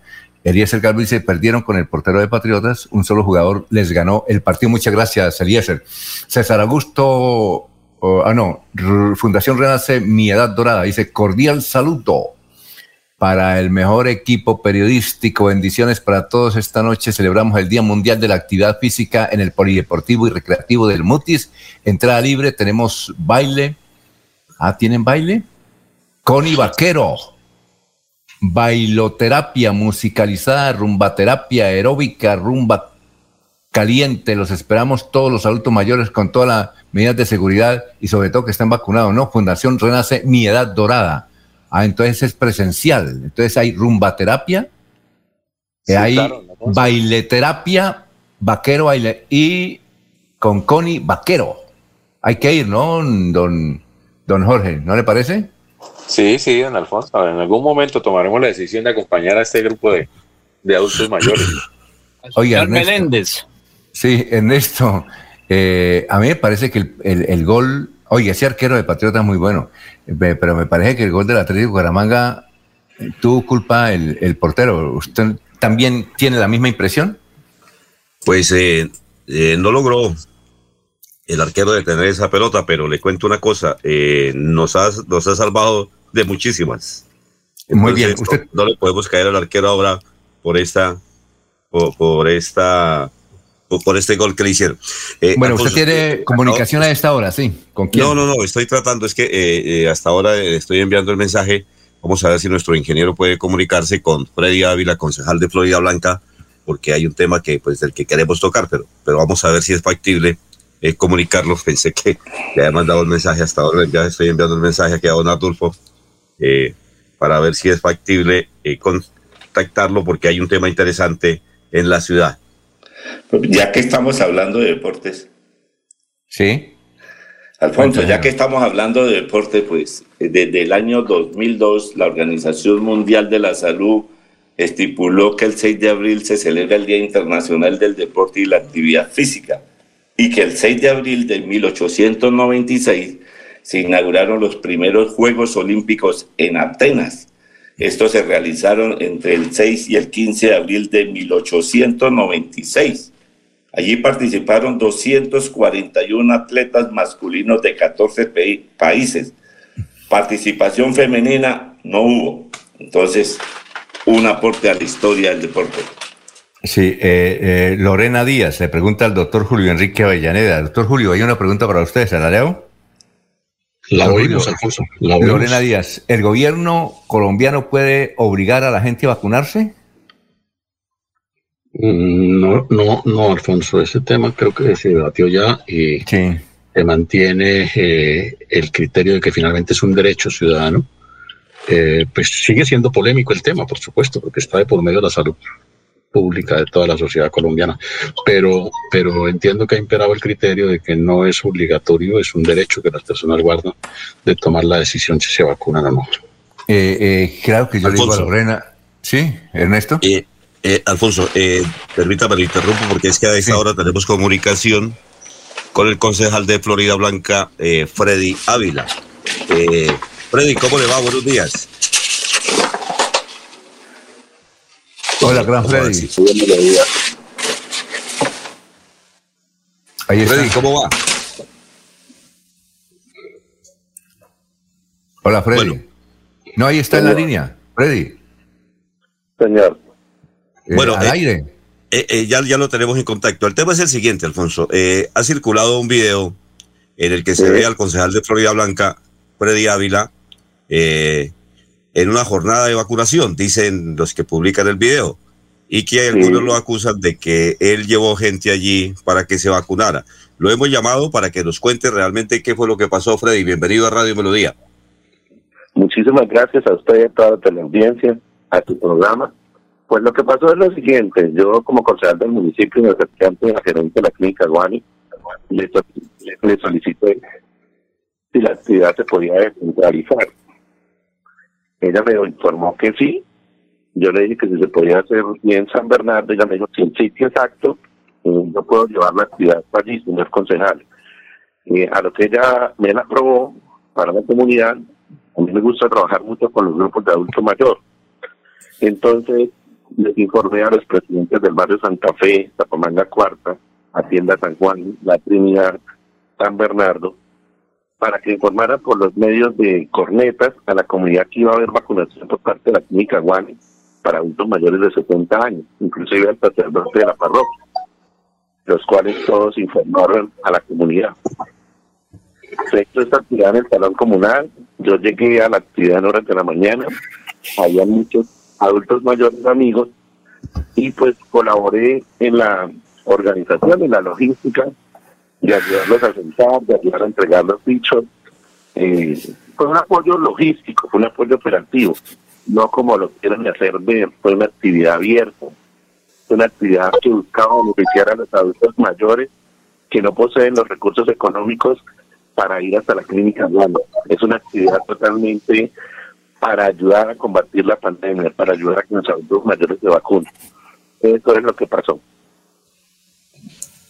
Eliezer Galvis se perdieron con el portero de Patriotas. Un solo jugador les ganó el partido. Muchas gracias, Eliezer. César Augusto ah, no, Fundación Renace Mi Edad Dorada. Dice, cordial saludo para el mejor equipo periodístico. Bendiciones para todos. Esta noche celebramos el Día Mundial de la Actividad Física en el Polideportivo y Recreativo del Mutis. Entrada libre, tenemos baile. Ah, ¿tienen baile? Connie Vaquero. Bailoterapia musicalizada, rumbaterapia aeróbica, rumba caliente. Los esperamos todos los adultos mayores con todas las medidas de seguridad y sobre todo que estén vacunados, ¿no? Fundación Renace Mi Edad Dorada Ah, entonces es presencial. Entonces hay rumbaterapia, hay baileterapia, vaquero baile y con Connie vaquero. Hay que ir, ¿no, don, don Jorge? ¿No le parece? Sí, sí, don Alfonso. En algún momento tomaremos la decisión de acompañar a este grupo de, adultos mayores. Oiga, Meléndez. Sí, Ernesto, eh, a mí me parece que el, el gol Oye, ese arquero de Patriota es muy bueno, pero me parece que el gol del Atlético Bucaramanga tuvo culpa el, portero. ¿Usted también tiene la misma impresión? Pues eh, eh, no logró el arquero de tener esa pelota, pero le cuento una cosa, eh, nos, ha, nos ha salvado de muchísimas. Muy bien. Usted... No, le podemos caer al arquero ahora por esta, por esta por este gol que le hicieron. Eh, bueno, usted tiene eh, comunicación a esta hora, ¿sí? ¿Con quién? No, no, no, estoy tratando, es que eh, hasta ahora estoy enviando el mensaje. Vamos a ver si nuestro ingeniero puede comunicarse con Freddy Ávila, concejal de Florida Blanca, porque hay un tema que, pues, del que queremos tocar, pero, pero vamos a ver si es factible comunicarlo. (laughs) Pensé que le había mandado el mensaje hasta ahora, ya estoy enviando el mensaje aquí a don Adolfo, para ver si es factible contactarlo, porque hay un tema interesante en la ciudad. Ya que estamos hablando de deportes. Sí. Alfonso, ya que estamos hablando de deporte, pues desde el año 2002 la Organización Mundial de la Salud estipuló que el 6 de abril se celebra el Día Internacional del Deporte y la Actividad Física y que el 6 de abril de 1896 se inauguraron los primeros Juegos Olímpicos en Atenas estos se realizaron entre el 6 y el 15 de abril de 1896. Allí participaron 241 atletas masculinos de 14 países. Participación femenina no hubo. Entonces, un aporte a la historia del deporte. Sí, eh, eh, Lorena Díaz le pregunta al doctor Julio Enrique Avellaneda. Doctor Julio, hay una pregunta para usted, ¿se la leo? La oímos, Alfonso. Lorena Díaz, ¿el gobierno colombiano puede obligar a la gente a vacunarse? Mm, no, no, no, Alfonso. Ese tema creo que se debatió ya y se mantiene eh, el criterio de que finalmente es un derecho ciudadano. Eh, pues sigue siendo polémico el tema, por supuesto, porque está de por medio de la salud pública de toda la sociedad colombiana. Pero, pero entiendo que ha imperado el criterio de que no es obligatorio, es un derecho que las personas guardan de tomar la decisión si se vacunan o no. Eh, eh, claro que yo le digo a Lorena. Sí, Ernesto. Eh, Alfonso, permítame, lo interrumpo porque es que a esta hora tenemos comunicación con el concejal de Florida Blanca, Freddy Ávila. Freddy, ¿cómo le va? Buenos días. Hola, gran Freddy. Ahí está. Freddy, ¿cómo va? Hola, Freddy. No, ahí está en la línea. Freddy. Señor. Eh, bueno, al eh, aire. Eh, ya, ya lo tenemos en contacto. El tema es el siguiente, Alfonso. ha circulado un video en el que se ve al concejal de Florida Blanca, Freddy Ávila, eh, en una jornada de vacunación, dicen los que publican el video, y que algunos lo acusan de que él llevó gente allí para que se vacunara. Lo hemos llamado para que nos cuente realmente qué fue lo que pasó, Freddy. Bienvenido a Radio Melodía. Muchísimas gracias a usted y a toda la teleaudiencia, a tu programa. Pues lo que pasó es lo siguiente, yo como concejal del municipio me acerqué ante la gerente de la clínica Guani, le, le solicité si la actividad se podía descentralizar ella me informó que sí. Yo le dije que si se podía hacer bien San Bernardo, ella me dijo que el sitio exacto, yo puedo llevar la actividad para allí, señor concejal. Y a lo que ella me la aprobó para la comunidad, a mí me gusta trabajar mucho con los grupos de adulto mayor. Entonces, les informé a los presidentes del barrio Santa Fe, Zapamanga Cuarta, Hacienda San Juan, La Trinidad, San Bernardo, para que informaran por los medios de cornetas a la comunidad que iba a haber vacunación por parte de la clínica Guane para adultos mayores de 70 años, inclusive al sacerdote de la parroquia, los cuales todos informaron a la comunidad. Se hizo esta actividad en el salón comunal, yo llegué a la actividad en horas de la mañana, había muchos adultos mayores amigos y pues colaboré en la organización, en la logística, de ayudarlos a sentar, de ayudar a entregar los bichos. Eh, fue un apoyo logístico, fue un apoyo operativo, no como lo quieren hacer ver, fue una actividad abierta, una actividad que buscaba beneficiar a los adultos mayores que no poseen los recursos económicos para ir hasta la clínica Es una actividad totalmente para ayudar a combatir la pandemia, para ayudar a que los adultos mayores se vacunen. Eso es lo que pasó.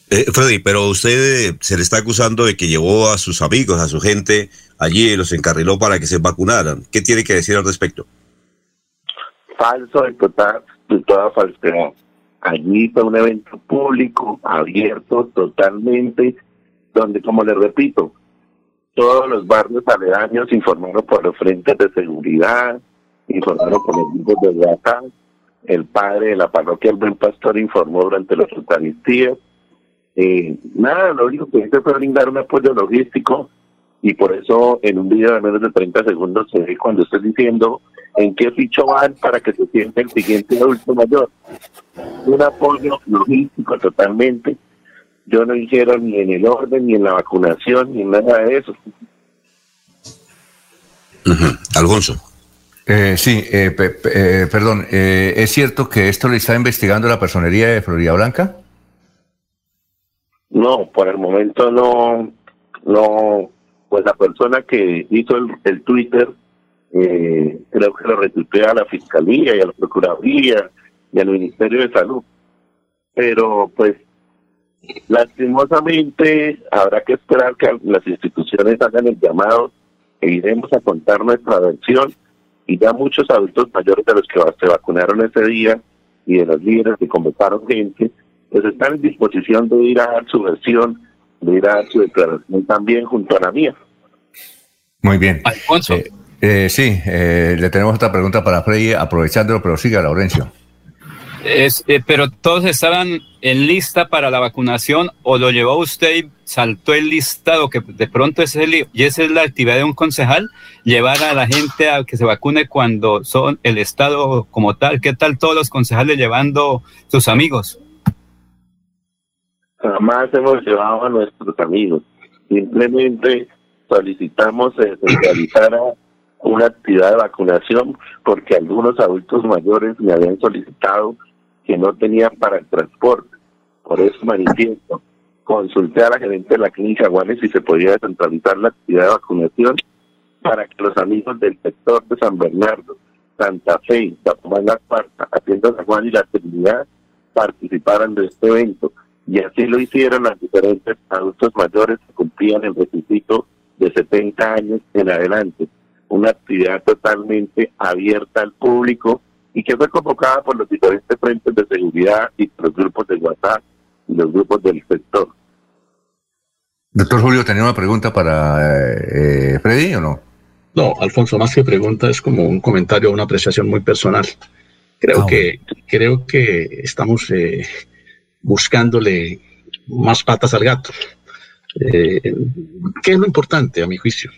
Eh, Freddy, pero usted se le está acusando de que llevó a sus amigos, a su gente allí y los encarriló para que se vacunaran. ¿Qué tiene que decir al respecto? Falso de, total, de toda falsedad. Allí fue un evento público, abierto totalmente, donde, como le repito, todos los barrios aledaños informaron por los frentes de seguridad, informaron por los grupos de WhatsApp, el padre de la parroquia, el buen pastor, informó durante los eucaristías, eh, nada, lo único que hice fue brindar un apoyo logístico y por eso en un video de menos de 30 segundos se ve cuando estoy diciendo en qué ficho van para que se sienta el siguiente adulto mayor. Un apoyo logístico totalmente. Yo no hicieron ni en el orden, ni en la vacunación, ni nada de eso. Alfonso. Eh, sí, eh, eh, perdón, ¿es cierto que esto le está investigando la personería de Florida Blanca? No, por el momento no, no, pues la persona que hizo el, Twitter, eh, creo que lo retuitea a la Fiscalía y a la Procuraduría y al Ministerio de Salud. Pero pues lastimosamente habrá que esperar que las instituciones hagan el llamado e iremos a contar nuestra versión y ya muchos adultos mayores de los que se vacunaron ese día y de los líderes que convocaron gente, pues están en disposición de ir a dar su versión, de ir a dar su declaración también junto a la mía. Muy bien. Alfonso. Eh, eh, sí, eh, le tenemos otra pregunta para Freddy, aprovechándolo, pero siga, Laurencio. Es, pero todos estaban en lista para la vacunación o lo llevó usted y saltó el listado que de pronto es el y esa es la actividad de un concejal llevar a la gente a que se vacune cuando son el estado como tal qué tal todos los concejales llevando sus amigos jamás hemos llevado a nuestros amigos. Simplemente solicitamos se descentralizara una actividad de vacunación porque algunos adultos mayores me habían solicitado que no tenían para el transporte. Por eso manifiesto. Consulté a la gerente de la clínica Guanes si se podía descentralizar la actividad de vacunación para que los amigos del sector de San Bernardo, Santa Fe, Zapomán La Cuarta, Hacienda San Juan y la Trinidad participaran de este evento y así lo hicieron los diferentes adultos mayores que cumplían el requisito de 70 años en adelante. Una actividad totalmente abierta al público y que fue convocada por los diferentes frentes de seguridad y los grupos de WhatsApp y los grupos del sector. Doctor Julio, ¿tenía una pregunta para eh, Freddy o no? No, Alfonso, más que pregunta es como un comentario, una apreciación muy personal. Creo ah, que creo que estamos eh, buscándole más patas al gato. Eh, ¿Qué es lo importante, a mi juicio?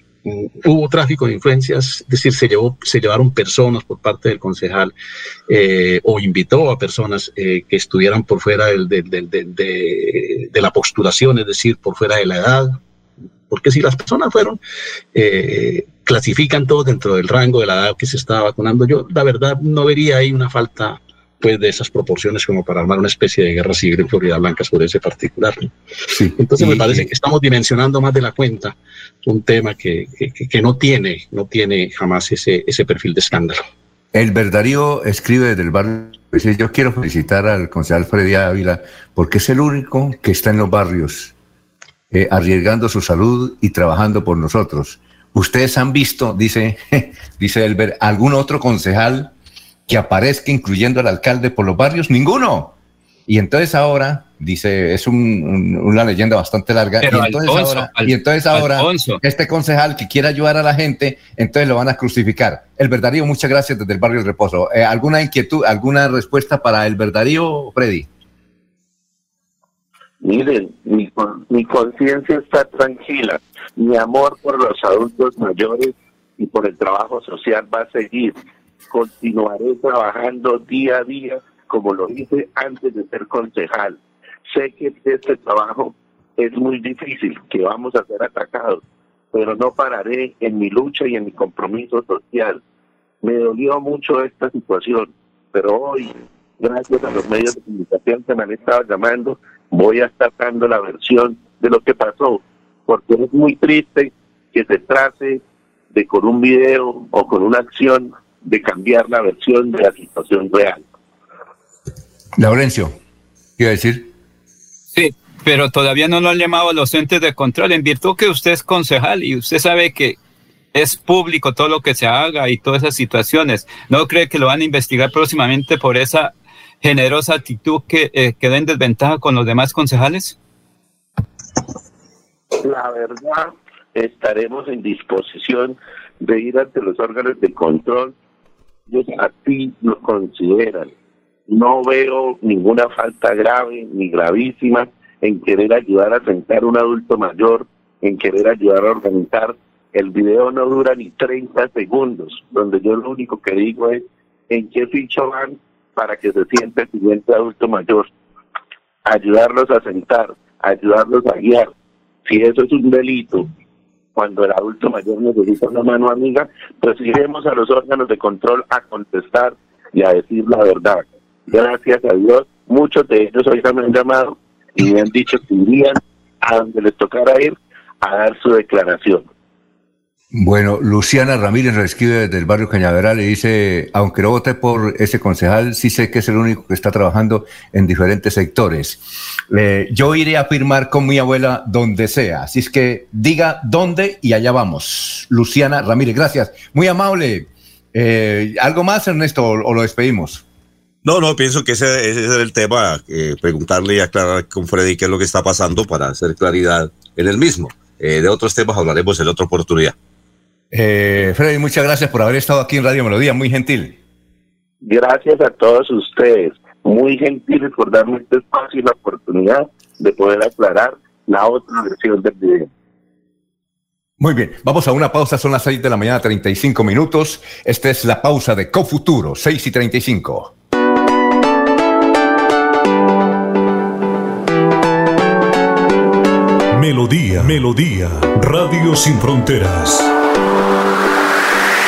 Hubo tráfico de influencias, es decir, se, llevó, se llevaron personas por parte del concejal eh, o invitó a personas eh, que estuvieran por fuera de, de, la postulación, es decir, por fuera de la edad. Porque si las personas fueron, clasifican todo dentro del rango de la edad que se estaba vacunando, yo la verdad no vería ahí una falta pues de esas proporciones como para armar una especie de guerra civil en Florida Blanca sobre ese particular. Entonces me parece que estamos dimensionando más de la cuenta un tema que, que, no tiene, no tiene jamás ese, ese perfil de escándalo. El Verdarío escribe desde el barrio, yo quiero felicitar al concejal Freddy Ávila porque es el único que está en los barrios, eh, arriesgando su salud y trabajando por nosotros. Ustedes han visto, dice, (laughs) dice Elber, algún otro concejal que aparezca incluyendo al alcalde por los barrios? Ninguno. Y entonces ahora Dice, es una leyenda bastante larga. y entonces ahora, este concejal que quiere ayudar a la gente, entonces lo van a crucificar. El Verdarío, muchas gracias desde el barrio del Reposo. Eh, ¿Alguna inquietud, alguna respuesta para el Verdarío, Freddy? Miren, mi, mi conciencia está tranquila. Mi amor por los adultos mayores y por el trabajo social va a seguir. Continuaré trabajando día a día como lo hice antes de ser concejal Sé que este trabajo es muy difícil, que vamos a ser atacados, pero no pararé en mi lucha y en mi compromiso social. Me dolió mucho esta situación, pero hoy, gracias a los medios de comunicación que me han estado llamando, voy a estar dando la versión de lo que pasó, porque es muy triste que se trate de con un video o con una acción de cambiar la versión de la situación real. Laurencio, ¿qué iba a decir? Sí, pero todavía no lo han llamado a los entes de control, en virtud que usted es concejal y usted sabe que es público todo lo que se haga y todas esas situaciones. ¿No cree que lo van a investigar próximamente por esa generosa actitud que eh, queda en desventaja con los demás concejales? La verdad, estaremos en disposición de ir ante los órganos de control. Ellos ti lo consideran no veo ninguna falta grave ni gravísima en querer ayudar a sentar un adulto mayor, en querer ayudar a organizar. El video no dura ni 30 segundos, donde yo lo único que digo es en qué ficho van para que se siente el siguiente adulto mayor. Ayudarlos a sentar, ayudarlos a guiar. Si eso es un delito, cuando el adulto mayor necesita una mano amiga, pues iremos a los órganos de control a contestar y a decir la verdad gracias a Dios, muchos de ellos hoy me han llamado y me han dicho que irían a donde les tocara ir a dar su declaración. Bueno, Luciana Ramírez escribe desde el barrio Cañaveral y dice, aunque no vote por ese concejal, sí sé que es el único que está trabajando en diferentes sectores. yo iré a firmar con mi abuela donde sea, así es que diga dónde y allá vamos. Luciana Ramírez, gracias. Muy amable. Eh, ¿Algo más, Ernesto, o lo despedimos? No, no, pienso que ese, es el tema, eh, preguntarle y aclarar con Freddy qué es lo que está pasando para hacer claridad en el mismo. Eh, de otros temas hablaremos en otra oportunidad. Eh, Freddy, muchas gracias por haber estado aquí en Radio Melodía, muy gentil. Gracias a todos ustedes, muy gentil por darme este espacio y la oportunidad de poder aclarar la otra versión del video. Muy bien, vamos a una pausa, son las 6 de la mañana, 35 minutos. Esta es la pausa de Cofuturo, 6 y 35. Melodía, Melodía, Radio Sin Fronteras.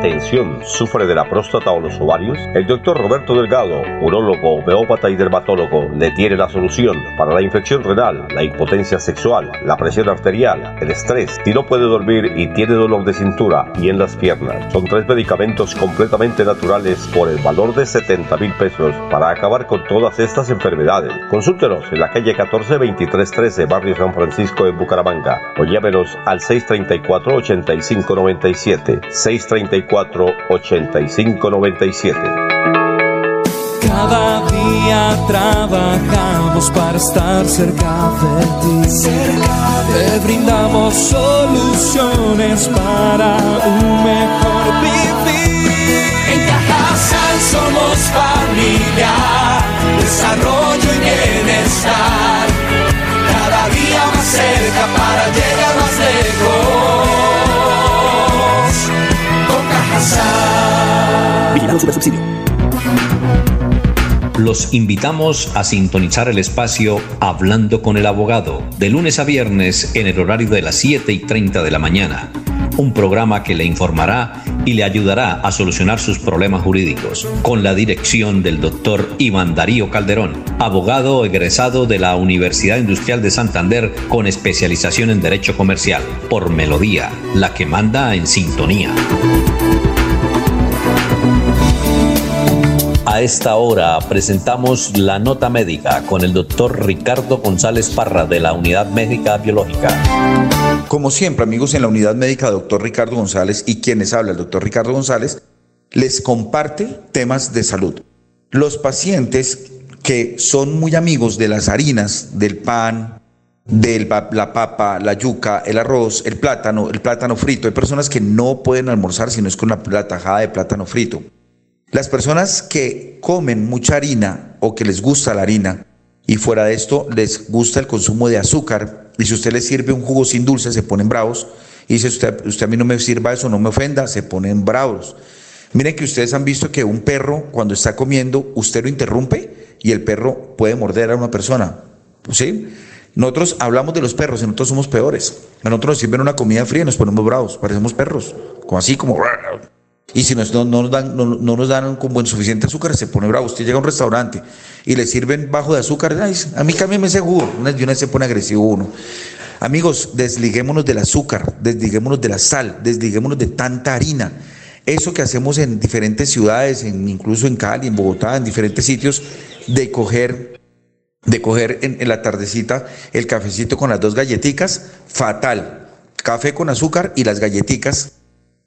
Atención, ¿sufre de la próstata o los ovarios? El doctor Roberto Delgado, urólogo, homeópata y dermatólogo, le tiene la solución para la infección renal, la impotencia sexual, la presión arterial, el estrés, si no puede dormir y tiene dolor de cintura y en las piernas. Son tres medicamentos completamente naturales por el valor de 70 mil pesos para acabar con todas estas enfermedades. Consúltenos en la calle 14 13 Barrio San Francisco en Bucaramanga, o llámenos al 634 8597 634 8597 Cada día trabajamos para estar cerca de ti. Te brindamos soluciones para un mejor vivir. Los invitamos a sintonizar el espacio Hablando con el Abogado, de lunes a viernes en el horario de las 7 y 30 de la mañana. Un programa que le informará y le ayudará a solucionar sus problemas jurídicos, con la dirección del doctor Iván Darío Calderón, abogado egresado de la Universidad Industrial de Santander con especialización en Derecho Comercial, por Melodía, la que manda en sintonía. A esta hora presentamos la nota médica con el doctor Ricardo González Parra de la Unidad Médica Biológica. Como siempre, amigos, en la Unidad Médica, doctor Ricardo González y quienes habla, el doctor Ricardo González, les comparte temas de salud. Los pacientes que son muy amigos de las harinas, del pan, de la papa, la yuca, el arroz, el plátano, el plátano frito. Hay personas que no pueden almorzar si no es con la tajada de plátano frito. Las personas que comen mucha harina o que les gusta la harina y fuera de esto les gusta el consumo de azúcar y si usted les sirve un jugo sin dulce se ponen bravos y dice usted, usted a mí no me sirva eso, no me ofenda, se ponen bravos. Miren que ustedes han visto que un perro cuando está comiendo usted lo interrumpe y el perro puede morder a una persona. ¿Sí? Nosotros hablamos de los perros y nosotros somos peores. A nosotros nos sirven una comida fría y nos ponemos bravos, parecemos perros, como así como y si no, no, nos dan, no, nos dan con buen suficiente azúcar, se pone bravo. Usted llega a un restaurante y le sirven bajo de azúcar, a mí cámbiame ese jugo. Una, una se pone agresivo uno. Amigos, desliguémonos del azúcar, desliguémonos de la sal, desliguémonos de tanta harina. Eso que hacemos en diferentes ciudades, en, incluso en Cali, en Bogotá, en diferentes sitios, de coger, de coger en, en la tardecita el cafecito con las dos galletitas, fatal. Café con azúcar y las galletitas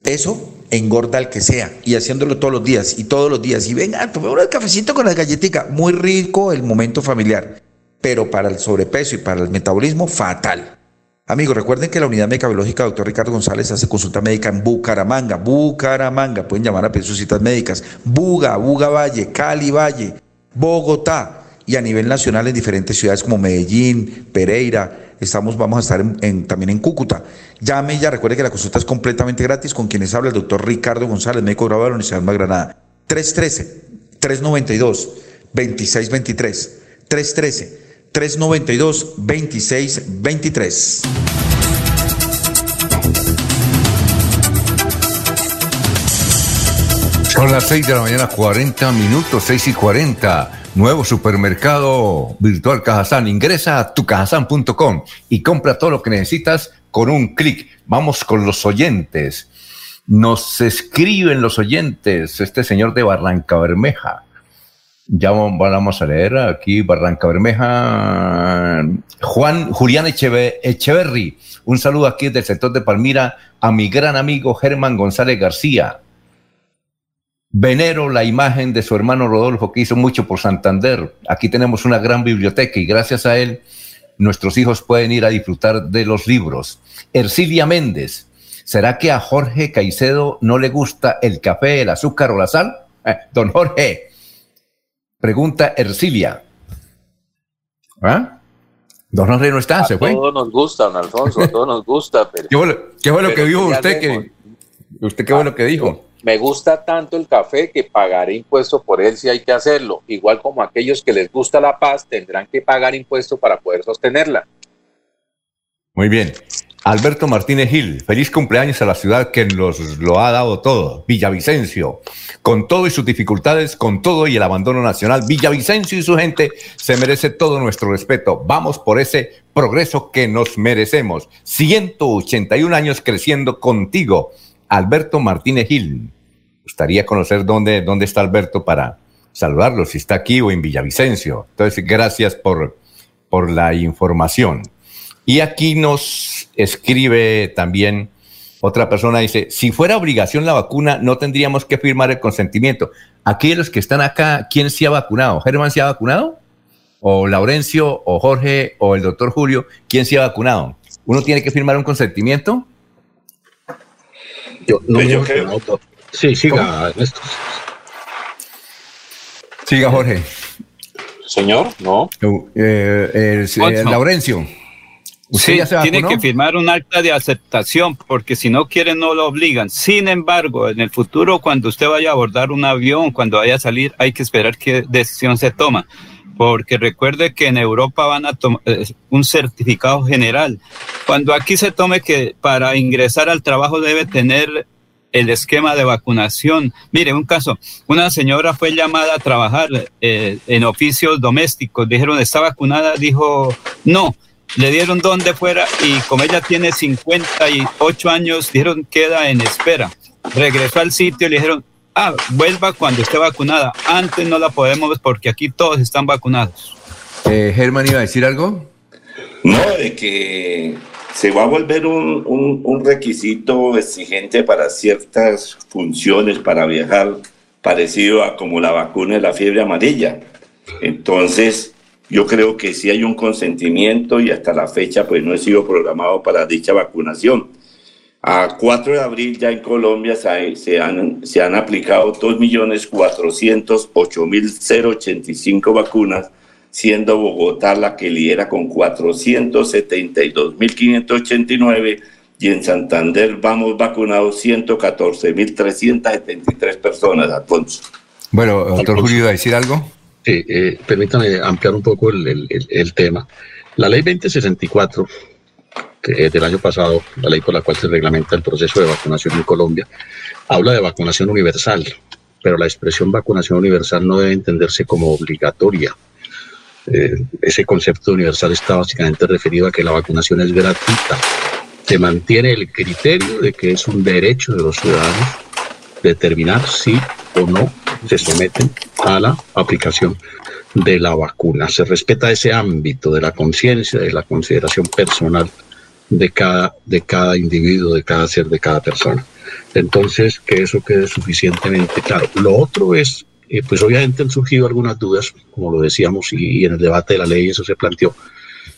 eso engorda al que sea y haciéndolo todos los días y todos los días. Y venga, tomemos un cafecito con la galletica. Muy rico el momento familiar, pero para el sobrepeso y para el metabolismo, fatal. Amigos, recuerden que la unidad médica biológica doctor Ricardo González hace consulta médica en Bucaramanga, Bucaramanga, pueden llamar a sus citas médicas, Buga, Buga Valle, Cali Valle, Bogotá y a nivel nacional en diferentes ciudades como Medellín, Pereira, Estamos, vamos a estar también en Cúcuta. Llame ya, recuerde que la consulta es completamente gratis con quienes habla el doctor Ricardo González, médico graduado de la Universidad de Magranada. 313-392-2623. 313-392-2623. Son las 6 de la mañana, 40 minutos, 6 y 40. Nuevo supermercado virtual Cajazán. Ingresa a tucajazán.com y compra todo lo que necesitas con un clic. Vamos con los oyentes. Nos escriben los oyentes, este señor de Barranca Bermeja. Ya vamos a leer aquí Barranca Bermeja. Juan Julián Echeverry. Un saludo aquí del sector de Palmira a mi gran amigo Germán González García venero la imagen de su hermano Rodolfo, que hizo mucho por Santander. Aquí tenemos una gran biblioteca y gracias a él nuestros hijos pueden ir a disfrutar de los libros. Ercilia Méndez, ¿será que a Jorge Caicedo no le gusta el café, el azúcar o la sal? Eh, don Jorge, pregunta Ercilia. ¿Ah? Don Jorge no está, se fue. A todos nos gusta, don Alfonso, a todos nos gusta. Pero, ¿Qué fue lo, que dijo usted? Que, ¿Usted qué fue lo que dijo? Me gusta tanto el café que pagaré impuesto por él si hay que hacerlo. Igual como aquellos que les gusta la paz tendrán que pagar impuesto para poder sostenerla. Muy bien. Alberto Martínez Gil, feliz cumpleaños a la ciudad que nos lo ha dado todo, Villavicencio. Con todo y sus dificultades, con todo y el abandono nacional, Villavicencio y su gente se merece todo nuestro respeto. Vamos por ese progreso que nos merecemos. 181 años creciendo contigo. Alberto Martínez Gil. Gustaría conocer dónde, dónde está Alberto para saludarlo, si está aquí o en Villavicencio. Entonces, gracias por, por la información. Y aquí nos escribe también otra persona, dice, si fuera obligación la vacuna, no tendríamos que firmar el consentimiento. Aquí los que están acá, ¿quién se ha vacunado? ¿Germán se ha vacunado? ¿O Laurencio, o Jorge, o el doctor Julio? ¿Quién se ha vacunado? ¿Uno tiene que firmar un consentimiento? Yo, no pues Sí, siga, Siga, Jorge. Señor, no. Eh, eh, Laurencio. Sí, tiene que firmar un acta de aceptación porque si no quiere no lo obligan. Sin embargo, en el futuro cuando usted vaya a abordar un avión, cuando vaya a salir, hay que esperar qué decisión se toma porque recuerde que en Europa van a tomar eh, un certificado general. Cuando aquí se tome que para ingresar al trabajo debe tener el esquema de vacunación. Mire, un caso, una señora fue llamada a trabajar eh, en oficios domésticos, dijeron, ¿está vacunada? Dijo, no, le dieron donde fuera y como ella tiene 58 años, dijeron, queda en espera. Regresó al sitio y le dijeron, ah, vuelva cuando esté vacunada. Antes no la podemos porque aquí todos están vacunados. Eh, Germán iba a decir algo. No, de que se va a volver un, un, requisito exigente para ciertas funciones para viajar, parecido a como la vacuna de la fiebre amarilla. Entonces, yo creo que sí hay un consentimiento y hasta la fecha pues no he sido programado para dicha vacunación. A 4 de abril ya en Colombia se, se han, se han aplicado 2.408.085 vacunas siendo Bogotá la que lidera con 472.589 y en Santander vamos vacunados 114.373 personas, Alfonso. Bueno, doctor Julio, ¿va a decir algo? Sí, eh, permítame ampliar un poco el, el, tema. La ley 2064, del año pasado, la ley por la cual se reglamenta el proceso de vacunación en Colombia, habla de vacunación universal, pero la expresión vacunación universal no debe entenderse como obligatoria eh, ese concepto universal está básicamente referido a que la vacunación es gratuita. Se mantiene el criterio de que es un derecho de los ciudadanos determinar si o no se someten a la aplicación de la vacuna. Se respeta ese ámbito de la conciencia, de la consideración personal de cada, de cada individuo, de cada ser, de cada persona. Entonces, que eso quede suficientemente claro. Lo otro es eh, pues obviamente han surgido algunas dudas, como lo decíamos, y, en el debate de la ley eso se planteó,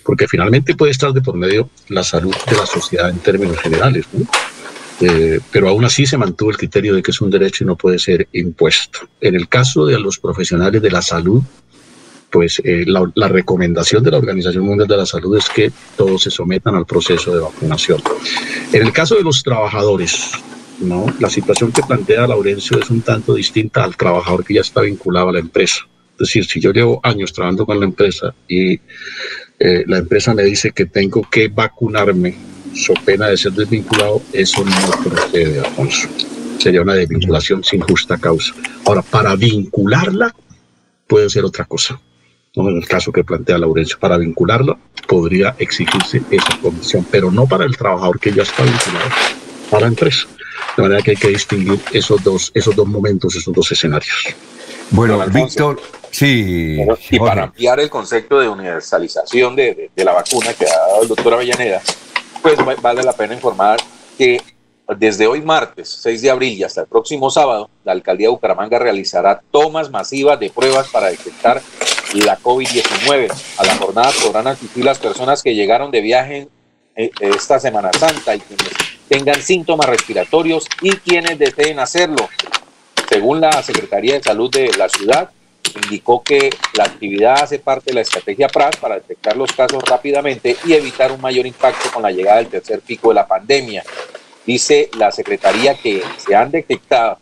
porque finalmente puede estar de por medio la salud de la sociedad en términos generales, eh, pero aún así se mantuvo el criterio de que es un derecho y no puede ser impuesto. En el caso de los profesionales de la salud, pues eh, la, recomendación de la Organización Mundial de la Salud es que todos se sometan al proceso de vacunación. En el caso de los trabajadores, ¿no? La situación que plantea Laurencio es un tanto distinta al trabajador que ya está vinculado a la empresa. Es decir, si yo llevo años trabajando con la empresa y eh, la empresa me dice que tengo que vacunarme so pena de ser desvinculado, eso no procede, Alfonso. Sería una desvinculación sin justa causa. Ahora, para vincularla puede ser otra cosa. ¿No? En el caso que plantea Laurencio, para vincularla podría exigirse esa condición, pero no para el trabajador que ya está vinculado a la empresa. De manera que hay que distinguir esos dos, esos dos momentos, esos dos escenarios. Bueno, Víctor, sí. y para ampliar el concepto de universalización de, de, la vacuna que ha dado el doctor Avellaneda, pues vale la pena informar que desde hoy martes 6 de abril y hasta el próximo sábado, la alcaldía de Bucaramanga realizará tomas masivas de pruebas para detectar la COVID-19. A la jornada podrán asistir las personas que llegaron de viaje esta Semana Santa y quienes tengan síntomas respiratorios y quienes deseen hacerlo. Según la Secretaría de Salud de la ciudad, indicó que la actividad hace parte de la estrategia PRAS para detectar los casos rápidamente y evitar un mayor impacto con la llegada del tercer pico de la pandemia. Dice la Secretaría que se han detectado,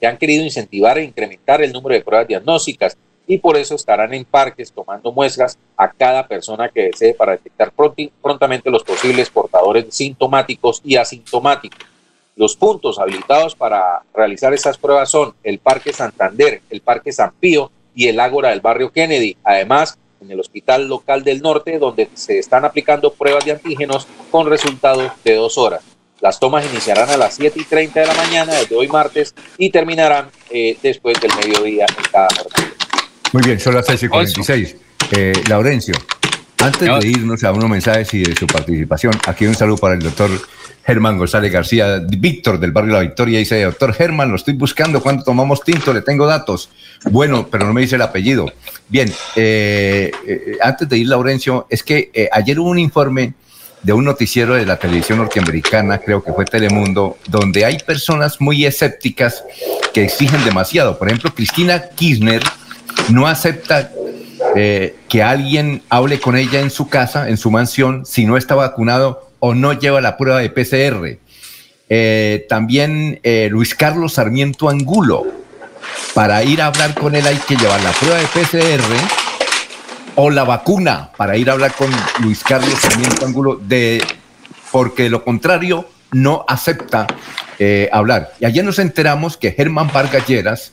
que han querido incentivar e incrementar el número de pruebas diagnósticas y por eso estarán en parques tomando muestras a cada persona que desee para detectar prontamente los posibles portadores sintomáticos y asintomáticos. Los puntos habilitados para realizar estas pruebas son el Parque Santander, el Parque San Pío y el Ágora del barrio Kennedy. Además, en el Hospital Local del Norte, donde se están aplicando pruebas de antígenos con resultados de dos horas. Las tomas iniciarán a las 7 y 30 de la mañana desde hoy martes y terminarán eh, después del mediodía en cada jornada. Muy bien, son las 6 y 46. Eh, Laurencio, antes de irnos a unos mensajes y de su participación, aquí un saludo para el doctor Germán González García, Víctor del barrio La Victoria, dice, doctor Germán, lo estoy buscando, ¿cuánto tomamos tinto? Le tengo datos. Bueno, pero no me dice el apellido. Bien, eh, eh, antes de ir, Laurencio, es que ayer hubo un informe de un noticiero de la televisión norteamericana, creo que fue Telemundo, donde hay personas muy escépticas que exigen demasiado. Por ejemplo, Cristina Kirchner no acepta eh, que alguien hable con ella en su casa, en su mansión, si no está vacunado o no lleva la prueba de PCR. Eh, también eh, Luis Carlos Sarmiento Angulo. Para ir a hablar con él hay que llevar la prueba de PCR o la vacuna para ir a hablar con Luis Carlos Sarmiento Angulo, de, porque de lo contrario no acepta hablar. Y ayer nos enteramos que Germán Vargas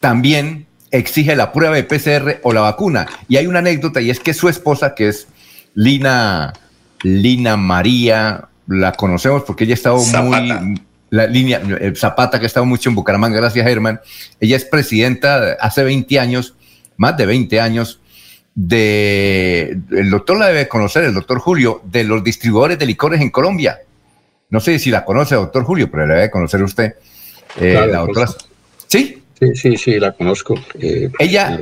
también exige la prueba de PCR o la vacuna. Y hay una anécdota y es que su esposa, que es Lina, Lina María, la conocemos porque ella ha estado muy la línea eh, Zapata, que ha estado mucho en Bucaramanga, gracias Germán. Ella es presidenta hace 20 años, más de 20 años, de, el doctor la debe conocer, el doctor Julio, de los distribuidores de licores en Colombia. No sé si la conoce, doctor Julio, pero la debe conocer usted. Eh, la ¿Sí? Sí, sí, sí, la conozco. Eh, ella,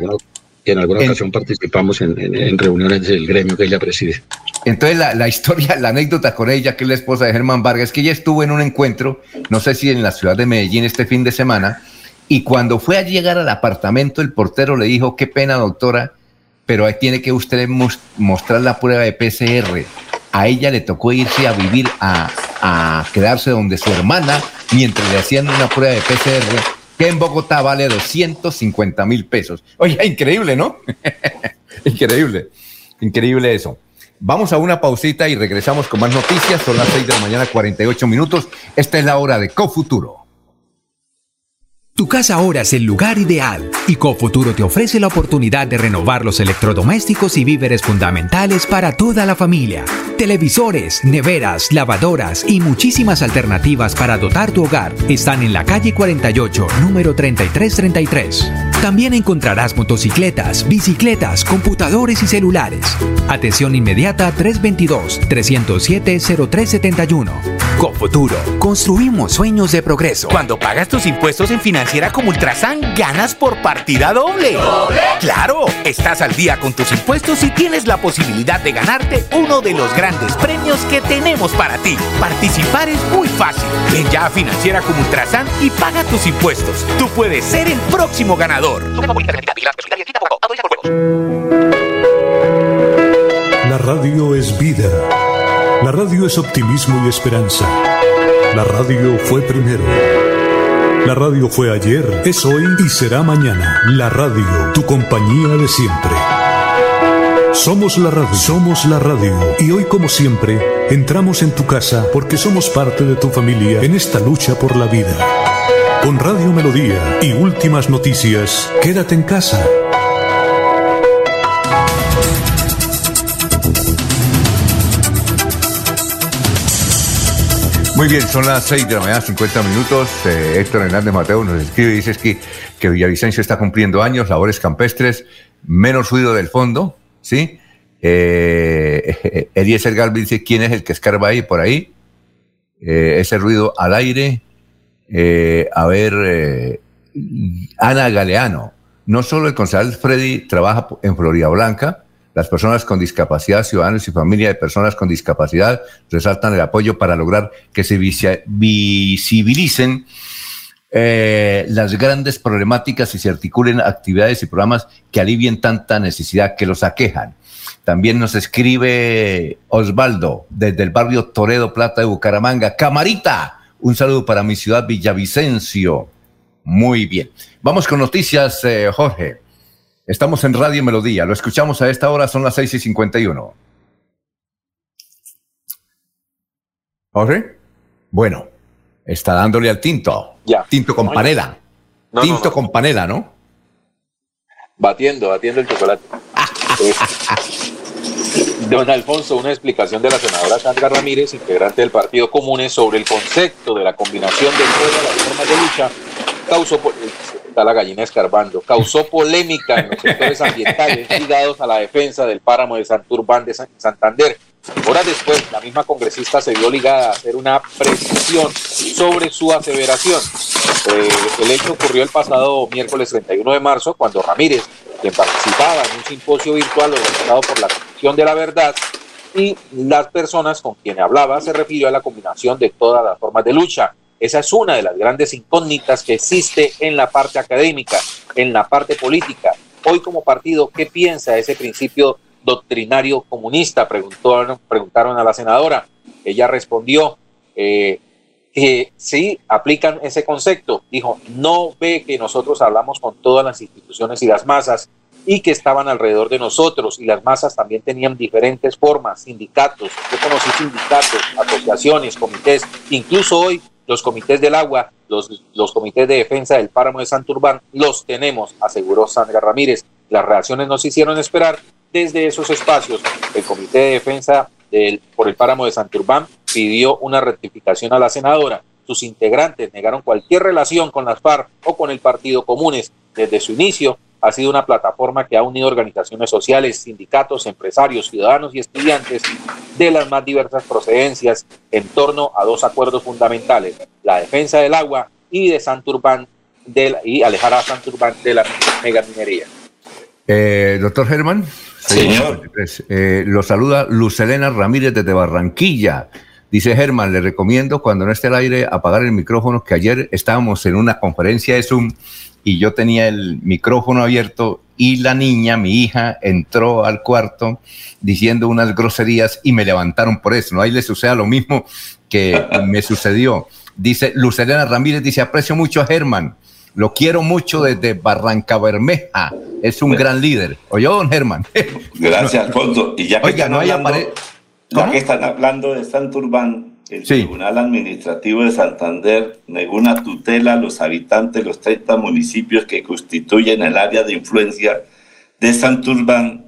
en alguna ocasión participamos en, reuniones del gremio que ella preside. Entonces la, historia, la anécdota con ella, que es la esposa de Germán Vargas, es que ella estuvo en un encuentro, no sé si en la ciudad de Medellín este fin de semana, y cuando fue a llegar al apartamento, el portero le dijo, qué pena doctora, pero ahí tiene que usted mostrar la prueba de PCR. A ella le tocó irse a vivir, a, a quedarse donde su hermana, mientras le hacían una prueba de PCR en Bogotá vale 250 mil pesos. Oye, increíble, ¿no? (laughs) increíble, increíble eso. Vamos a una pausita y regresamos con más noticias. Son las 6 de la mañana, 48 minutos. Esta es la hora de Cofuturo. Tu casa ahora es el lugar ideal y Cofuturo te ofrece la oportunidad de renovar los electrodomésticos y víveres fundamentales para toda la familia. Televisores, neveras, lavadoras y muchísimas alternativas para dotar tu hogar están en la calle 48, número 3333. También encontrarás motocicletas, bicicletas, computadores y celulares. Atención inmediata 322-307-0371. Cofuturo, construimos sueños de progreso. Cuando pagas tus impuestos en financiera como Ultrasan ganas por partida doble. ¿Doble? Claro, estás al día con tus impuestos y tienes la posibilidad de ganarte uno de los grandes premios que tenemos para ti. Participar es muy fácil. Ven ya a Financiera como Ultrasan y paga tus impuestos. Tú puedes ser el próximo ganador. La radio es vida. La radio es optimismo y esperanza. La radio fue primero. La radio fue ayer, es hoy y será mañana. La radio, tu compañía de siempre. Somos la radio, somos la radio. Y hoy como siempre, entramos en tu casa porque somos parte de tu familia en esta lucha por la vida. Con Radio Melodía y últimas noticias, quédate en casa. Muy bien, son las 6 de la mañana, 50 minutos. Eh, Héctor Hernández Mateo nos escribe y dice que, que Villavicencio está cumpliendo años, labores campestres, menos ruido del fondo, ¿sí? Eh, (laughs) Eliezer Galvin dice, ¿quién es el que escarba ahí por ahí? Eh, ese ruido al aire. Eh, a ver, Ana Galeano. No solo el concejal Freddy trabaja en Florida Blanca, las personas con discapacidad, ciudadanos y familia de personas con discapacidad resaltan el apoyo para lograr que se visibilicen eh, las grandes problemáticas y se articulen actividades y programas que alivien tanta necesidad que los aquejan. También nos escribe Osvaldo desde el barrio Toredo Plata de Bucaramanga. Camarita, un saludo para mi ciudad Villavicencio. Muy bien. Vamos con noticias, eh, Jorge. Estamos en Radio Melodía, lo escuchamos a esta hora, son las 6 y 51. ¿Jorge? Bueno, está dándole al tinto. Ya. Tinto con panela. tinto con panela, ¿no? Batiendo, batiendo el chocolate. (laughs) Don Alfonso, una explicación de la senadora Sandra Ramírez, integrante del Partido Comunes, sobre el concepto de la combinación de todas las formas de lucha, causó está la gallina escarbando, causó polémica en los sectores ambientales ligados a la defensa del páramo de Santurbán de Santander. Horas después, la misma congresista se vio ligada a hacer una precisión sobre su aseveración. Eh, el hecho ocurrió el pasado miércoles 31 de marzo, cuando Ramírez, quien participaba en un simposio virtual organizado por la Comisión de la Verdad, y las personas con quienes hablaba se refirió a la combinación de todas las formas de lucha esa es una de las grandes incógnitas que existe en la parte académica, en la parte política. Hoy como partido, ¿qué piensa ese principio doctrinario comunista? Preguntaron, preguntaron a la senadora. Ella respondió eh, que sí aplican ese concepto. Dijo, no ve que nosotros hablamos con todas las instituciones y las masas y que estaban alrededor de nosotros y las masas también tenían diferentes formas, sindicatos, yo conocí sindicatos, asociaciones, comités, incluso hoy los comités del agua, los, los comités de defensa del páramo de Santurbán, los tenemos, aseguró Sandra Ramírez. Las reacciones nos hicieron esperar desde esos espacios. El comité de defensa por el páramo de Santurbán pidió una rectificación a la senadora. Sus integrantes negaron cualquier relación con las FARC o con el Partido Comunes. Desde su inicio, ha sido una plataforma que ha unido organizaciones sociales, sindicatos, empresarios, ciudadanos y estudiantes de las más diversas procedencias en torno a dos acuerdos fundamentales, la defensa del agua y de Santurbán de y alejar a Santurbán de la megaminería. Eh, doctor Germán. Señor. Eh, lo saluda Lucelena Ramírez desde Barranquilla. Dice Germán, le recomiendo cuando no esté al aire apagar el micrófono, que ayer estábamos en una conferencia de Zoom y yo tenía el micrófono abierto y la niña, mi hija, entró al cuarto diciendo unas groserías y me levantaron por eso. ¿no? Ahí le suceda lo mismo que me sucedió. Dice Lucelena Ramírez, dice, aprecio mucho a Germán, lo quiero mucho desde Barranca Bermeja, es un gran líder. Oye, don Germán. Gracias, Alfonso. Y ya que, están, hablando, ya que están hablando de Santurbán, el Tribunal Administrativo de Santander negó una tutela a los habitantes de los 30 municipios que constituyen el área de influencia de Santurbán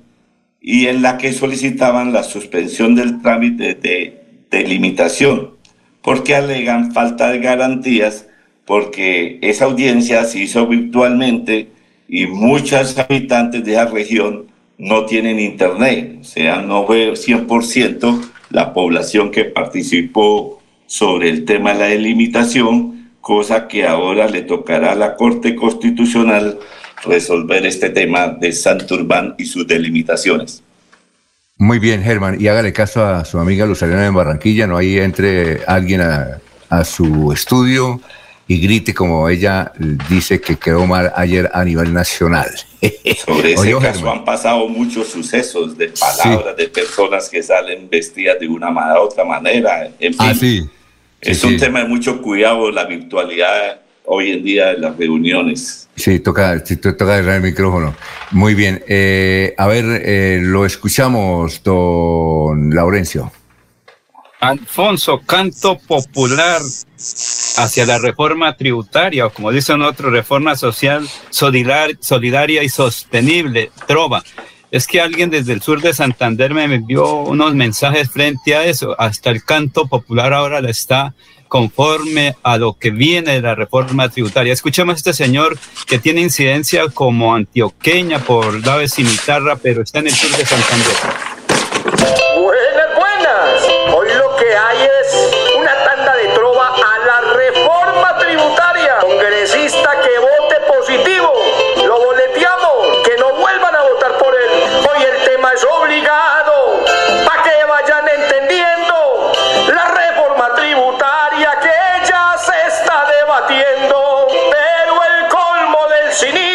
y en la que solicitaban la suspensión del trámite de delimitación, porque alegan falta de garantías, porque esa audiencia se hizo virtualmente y muchos habitantes de esa región no tienen internet, o sea, no ve 100% la población que participó sobre el tema de la delimitación, cosa que ahora le tocará a la Corte Constitucional resolver este tema de Santurbán y sus delimitaciones. Muy bien, Germán, y hágale caso a su amiga Luzarena en Barranquilla, no ahí entre alguien a su estudio y grite como ella dice que quedó mal ayer a nivel nacional. (laughs) Sobre ese caso han pasado muchos sucesos de palabras de personas que salen vestidas de una u otra manera. En ah, fin, es un tema de mucho cuidado la virtualidad hoy en día de las reuniones. Sí, toca, toca el micrófono. Muy bien. Eh, a ver, eh, lo escuchamos, don Laurencio. Alfonso, canto popular hacia la reforma tributaria, o como dicen otros, reforma social solidaria y sostenible, trova. Es que alguien desde el sur de Santander me envió unos mensajes frente a eso. Hasta el canto popular ahora le está conforme a lo que viene de la reforma tributaria. Escuchemos a este señor que tiene incidencia como antioqueña por la vecinitarra, pero está en el sur de Santander. Que hay es una tanda de trova a la reforma tributaria. Congresista que vote positivo. Lo boleteamos. Que no vuelvan a votar por él. Hoy el tema es obligado. Para que vayan entendiendo la reforma tributaria que ya se está debatiendo. Pero el colmo del cinismo,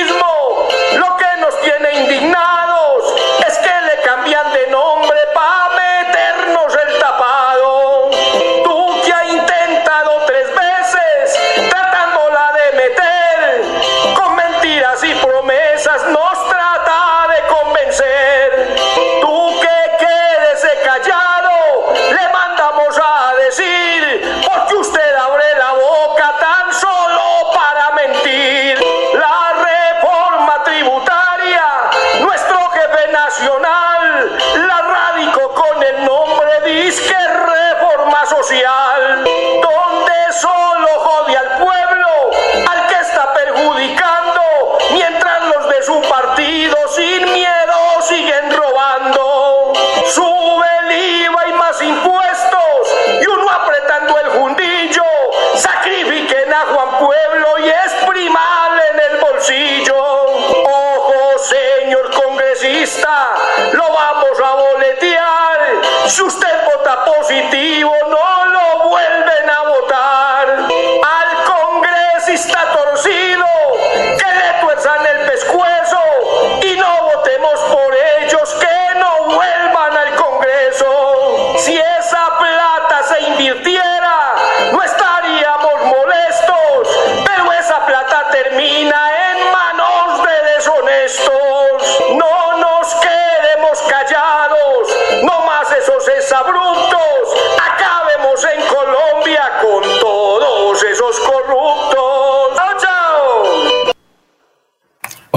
Si usted vota positivo, no lo vuelven a votar. Al congresista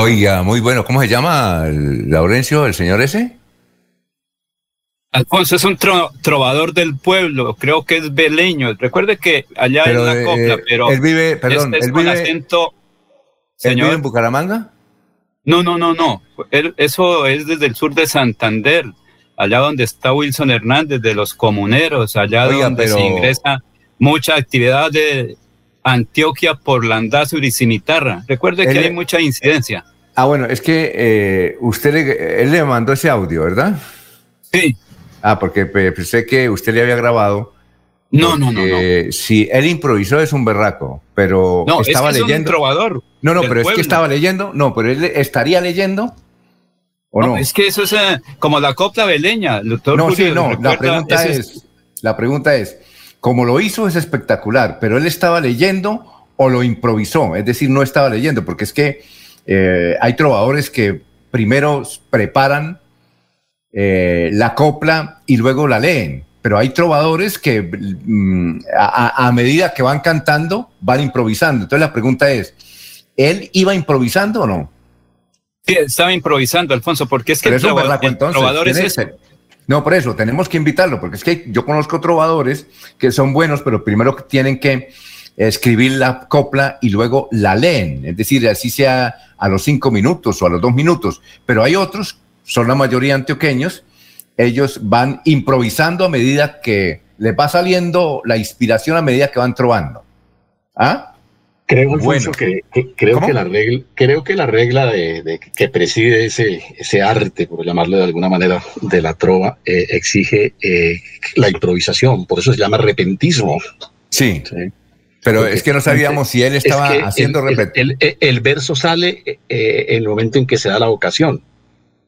Oiga, muy bueno. ¿Cómo se llama, Laurencio, el señor ese? Alfonso es un trovador del pueblo, creo que es beleño. Recuerde que allá en la copla, eh, pero él vive, perdón, este él vive, acento. ¿él vive en Bucaramanga? No, no, no, no. eso es desde el sur de Santander, allá donde está Wilson Hernández de los comuneros, allá donde se ingresa mucha actividad de Antioquia por Landazo y Cimitarra. Recuerde que hay mucha incidencia. Ah, bueno, es que eh, usted él le mandó ese audio, ¿verdad? Sí. Ah, porque pensé que usted le había grabado. No, no, no, Si él improvisó es un berraco, pero no, estaba es que leyendo. Es un trovador. No, no, pero es que estaba leyendo. No, pero él estaría leyendo. ¿O no? Es que eso es eh, como la copla beleña, doctor. No, sí, no. La pregunta es, la pregunta es, como lo hizo es espectacular, pero él estaba leyendo o lo improvisó, es decir, no estaba leyendo, porque es que eh, hay trovadores que primero preparan eh, la copla y luego la leen. Pero hay trovadores que mm, a, medida que van cantando van improvisando. Entonces la pregunta es, ¿él iba improvisando o no? Sí, estaba improvisando, Alfonso, porque es que el, trovador es No, por eso, tenemos que invitarlo, porque es que yo conozco trovadores que son buenos, pero primero tienen que escribir la copla y luego la leen, es decir, así sea a los cinco minutos o a los dos minutos, pero hay otros son la mayoría antioqueños, ellos van improvisando a medida que les va saliendo la inspiración a medida que van trovando. ¿Ah? Creo, Alfonso, que, creo, que la regla, creo que la regla de, que preside ese, ese arte, por llamarlo de alguna manera, de la trova, eh, exige eh, la improvisación, por eso se llama repentismo. Sí. Pero es que no sabíamos si él estaba haciendo el, el, verso sale eh, en el momento en que se da la vocación.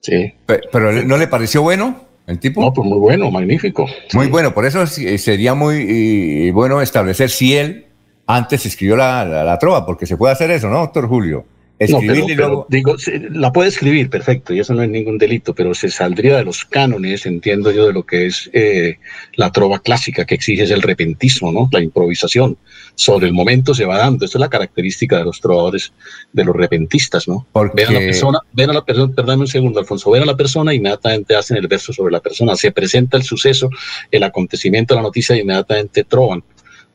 Sí. Pero, ¿no le pareció bueno el tipo? No, pues muy bueno, magnífico. Muy bueno, por eso eh, sería muy bueno establecer si él antes escribió la, la, trova, porque se puede hacer eso, ¿no, doctor Julio? Y luego... digo, la puede escribir, perfecto, y eso no es ningún delito, pero se saldría de los cánones, entiendo yo, de lo que es eh, la trova clásica, que exige es el repentismo, ¿no? La improvisación. Sobre el momento se va dando. Esto es la característica de los trovadores, de los repentistas, ¿no? Porque... Ven a la persona, ven a la persona, perdóname un segundo, Alfonso, ven a la persona inmediatamente hacen el verso sobre la persona. Se presenta el suceso, el acontecimiento, la noticia, e inmediatamente trovan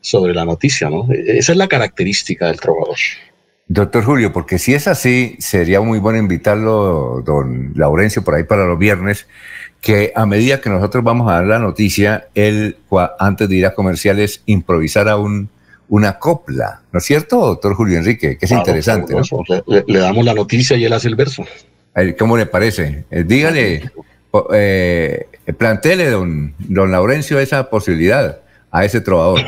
sobre la noticia, ¿no? E-, esa es la característica del trovador. Doctor Julio, porque si es así, sería muy bueno invitarlo, don Laurencio, por ahí para los viernes, que a medida que nosotros vamos a dar la noticia, él, antes de ir a comerciales, improvisara un, una copla, ¿no es cierto, doctor Julio Enrique? Que es interesante. Le, damos la noticia y él hace el verso. ¿Cómo le parece? Eh, dígale, eh, plantele, don, don Laurencio, esa posibilidad a ese trovador.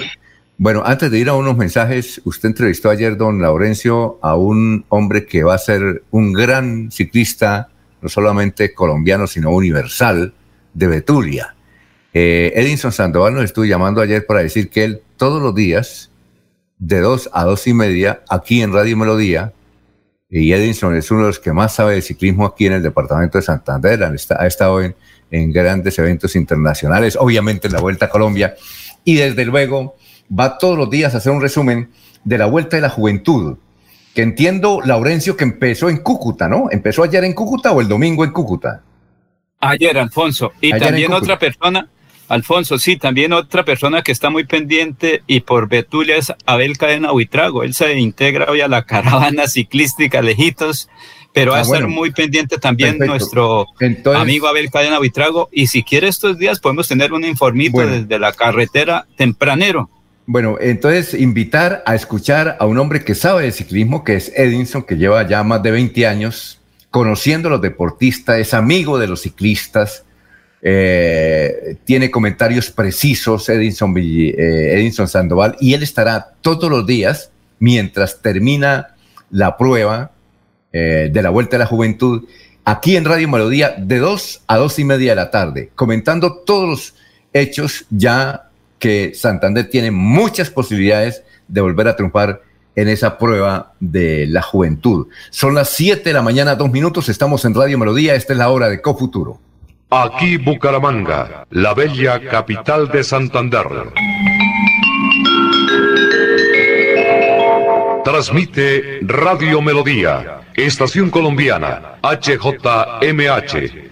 Bueno, antes de ir a unos mensajes, usted entrevistó ayer, don Laurencio, a un hombre que va a ser un gran ciclista, no solamente colombiano, sino universal, de Betulia. Eh, Edinson Sandoval nos estuvo llamando ayer para decir que él todos los días, de dos a dos y media, aquí en Radio Melodía, y Edinson es uno de los que más sabe de ciclismo aquí en el departamento de Santander, ha estado en, en grandes eventos internacionales, obviamente en la Vuelta a Colombia, y desde luego va todos los días a hacer un resumen de la Vuelta de la Juventud, que entiendo, Laurencio, que empezó en Cúcuta, ¿no? ¿Empezó ayer en Cúcuta o el domingo en Cúcuta? Ayer, Alfonso. Y también otra persona, Alfonso, sí, también otra persona que está muy pendiente y por Betulia es Abel Cadena Huitrago. Él se integra hoy a la caravana ciclística Lejitos, pero va a ah, estar muy pendiente también nuestro amigo Abel Cadena Huitrago. Y si quiere estos días podemos tener un informito desde la carretera tempranero. Bueno, entonces invitar a escuchar a un hombre que sabe de ciclismo, que es Edinson, que lleva ya más de 20 años conociendo a los deportistas, es amigo de los ciclistas, eh, tiene comentarios precisos, Edinson, eh, Edinson Sandoval, y él estará todos los días mientras termina la prueba eh, de la Vuelta a la Juventud aquí en Radio Melodía de 2 a 2 y media de la tarde, comentando todos los hechos ya que Santander tiene muchas posibilidades de volver a triunfar en esa prueba de la juventud. Son las 7 de la mañana, dos minutos, estamos en Radio Melodía, esta es la hora de Cofuturo. Aquí Bucaramanga, la bella capital de Santander. Transmite Radio Melodía Estación Colombiana, HJMH,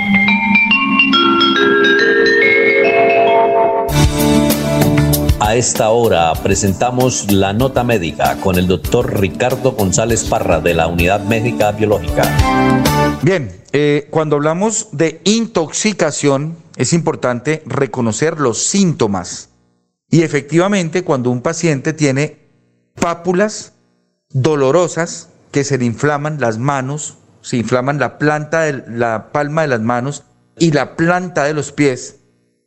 A esta hora presentamos la nota médica con el doctor Ricardo González Parra de la Unidad Médica Biológica. Bien, eh, cuando hablamos de intoxicación es importante reconocer los síntomas. Y efectivamente, cuando un paciente tiene pápulas dolorosas que se le inflaman las manos, se inflaman la planta de la palma de las manos y la planta de los pies,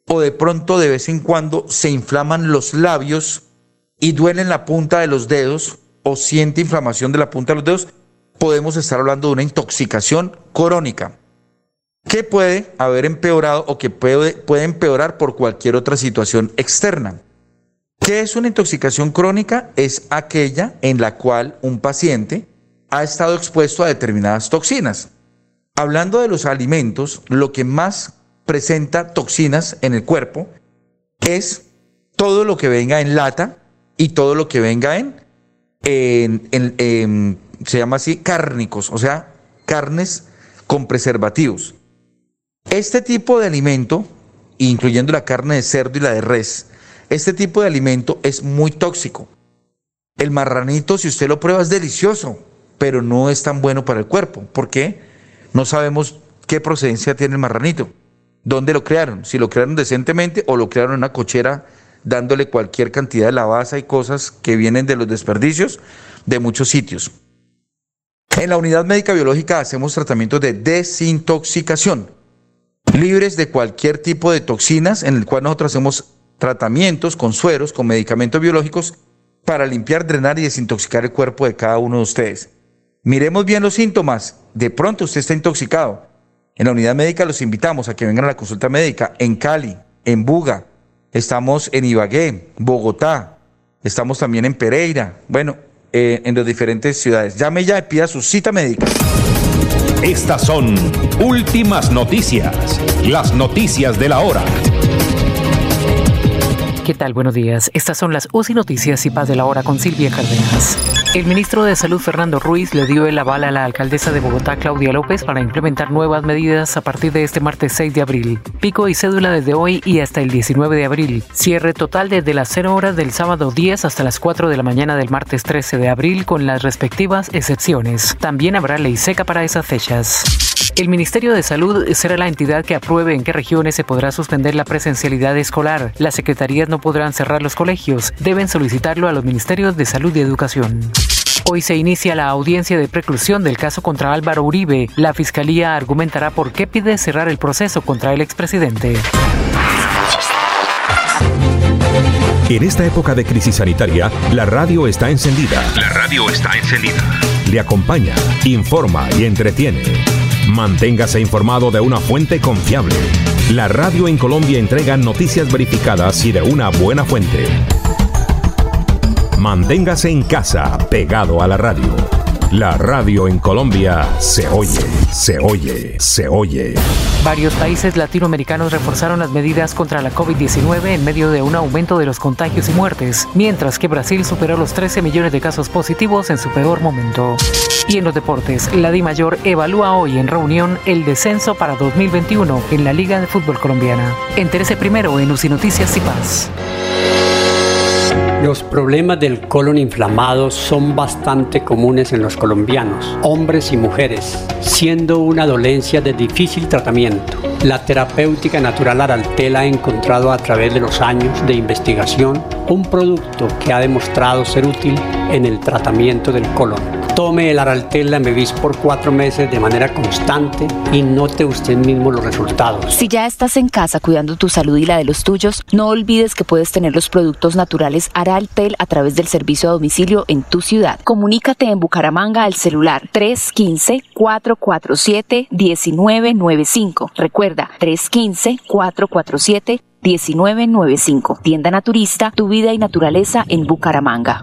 o de pronto de vez en cuando se inflaman los labios y duelen la punta de los dedos o siente inflamación de la punta de los dedos, podemos estar hablando de una intoxicación crónica que puede haber empeorado o que puede, puede empeorar por cualquier otra situación externa. ¿Qué es una intoxicación crónica? Es aquella en la cual un paciente ha estado expuesto a determinadas toxinas. Hablando de los alimentos, lo que más presenta toxinas en el cuerpo es todo lo que venga en lata y todo lo que venga en, se llama así, cárnicos, o sea, carnes con preservativos. Este tipo de alimento, incluyendo la carne de cerdo y la de res, este tipo de alimento es muy tóxico. El marranito, si usted lo prueba, es delicioso, pero no es tan bueno para el cuerpo. ¿Por qué? No sabemos qué procedencia tiene el marranito dónde lo crearon, si lo crearon decentemente o lo crearon en una cochera dándole cualquier cantidad de lavaza y cosas que vienen de los desperdicios de muchos sitios. En la unidad médica biológica hacemos tratamientos de desintoxicación, libres de cualquier tipo de toxinas, en el cual nosotros hacemos tratamientos con sueros, con medicamentos biológicos, para limpiar, drenar y desintoxicar el cuerpo de cada uno de ustedes. Miremos bien los síntomas. De pronto usted está intoxicado en la unidad médica los invitamos a que vengan a la consulta médica en Cali, en Buga, estamos en Ibagué, Bogotá, estamos también en Pereira, bueno, eh, en las diferentes ciudades. Llame ya y pida su cita médica. Estas son últimas noticias, las noticias de la hora. ¿Qué tal? Buenos días. Estas son las UCI Noticias y Paz de la Hora con Silvia Cárdenas. El ministro de Salud Fernando Ruiz le dio el aval a la alcaldesa de Bogotá Claudia López para implementar nuevas medidas a partir de este martes 6 de abril. Pico y cédula desde hoy y hasta el 19 de abril. Cierre total desde las 0 horas del sábado 10 hasta las 4 de la mañana del martes 13 de abril con las respectivas excepciones. También habrá ley seca para esas fechas. El Ministerio de Salud será la entidad que apruebe en qué regiones se podrá suspender la presencialidad escolar. Las secretarías no podrán cerrar los colegios, deben solicitarlo a los Ministerios de Salud y Educación. Hoy se inicia la audiencia de preclusión del caso contra Álvaro Uribe. La Fiscalía argumentará por qué pide cerrar el proceso contra el expresidente. En esta época de crisis sanitaria, la radio está encendida. La radio está encendida. Le acompaña, informa y entretiene. Manténgase informado de una fuente confiable. La radio en Colombia entrega noticias verificadas y de una buena fuente. Manténgase en casa, pegado a la radio. La radio en Colombia se oye, se oye, se oye. Varios países latinoamericanos reforzaron las medidas contra la COVID-19 en medio de un aumento de los contagios y muertes, mientras que Brasil superó los 13 millones de casos positivos en su peor momento. Y en los deportes, la Di Mayor evalúa hoy en reunión el descenso para 2021 en la Liga de Fútbol Colombiana. Entérese primero en UCI Noticias y Paz. Los problemas del colon inflamado son bastante comunes en los colombianos, hombres y mujeres, siendo una dolencia de difícil tratamiento. La terapéutica natural Araltela ha encontrado a través de los años de investigación un producto que ha demostrado ser útil en el tratamiento del colon. Tome el Araltel Mevis por cuatro meses de manera constante y note usted mismo los resultados. Si ya estás en casa cuidando tu salud y la de los tuyos, no olvides que puedes tener los productos naturales Araltel a través del servicio a domicilio en tu ciudad. Comunícate en Bucaramanga al celular 315-447-1995. Recuerda, 315-447-1995. Tienda Naturista, tu vida y naturaleza en Bucaramanga.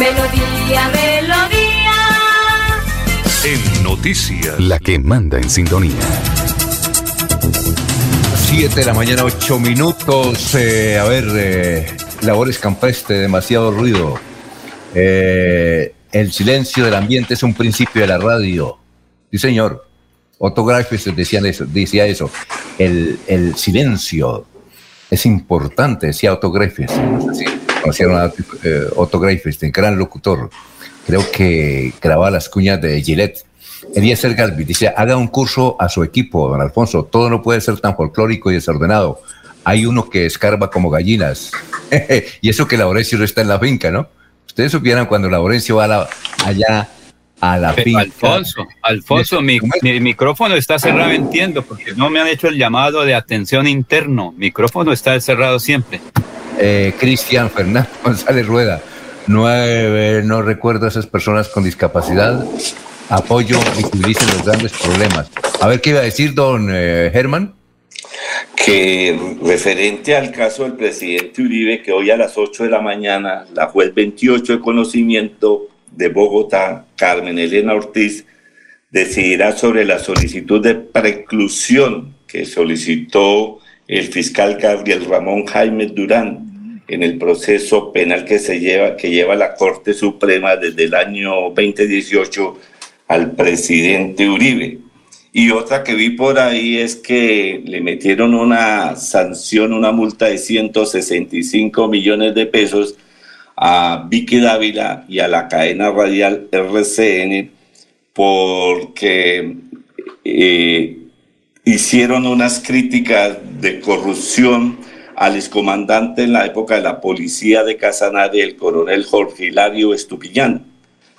Melodía, melodía. En noticias. La que manda en sintonía. 7 de la mañana, 8 minutos. Eh, a ver, eh, labores campestre, demasiado ruido. Eh, el silencio del ambiente es un principio de la radio. Sí, señor. Otto decía eso, decía eso. El, el silencio es importante, decía Otto Greifes. No sé si conocieron a Otto Greifestein, gran locutor. Creo que grababa las cuñas de Gillette. Eliezer Galvi dice, haga un curso a su equipo, don Alfonso. Todo no puede ser tan folclórico y desordenado. Hay uno que escarba como gallinas. (laughs) y eso que Laurencio no está en la finca, ¿no? Ustedes supieran cuando Laurencio va allá a la finca. Alfonso, Alfonso, mi, micrófono está cerrado, entiendo, porque no me han hecho el llamado de atención interno. Micrófono está cerrado siempre. Eh, Cristian Fernando (laughs) González Rueda. Nueve, no recuerdo a esas personas con discapacidad. Apoyo, visibilicen los grandes problemas. A ver qué iba a decir don eh, Germán. Que referente al caso del presidente Uribe, que hoy a las 8 de la mañana, la juez 28 de conocimiento de Bogotá, Carmen Elena Ortiz, decidirá sobre la solicitud de preclusión que solicitó el fiscal Gabriel Ramón Jaime Durán en el proceso penal que se lleva que lleva la Corte Suprema desde el año 2018 al presidente Uribe. Y otra que vi por ahí es que le metieron una sanción, una multa de 165 millones de pesos a Vicky Dávila y a la cadena radial RCN porque eh, hicieron unas críticas de corrupción al excomandante en la época de la policía de Casanare, el coronel Jorge Hilario Estupillán.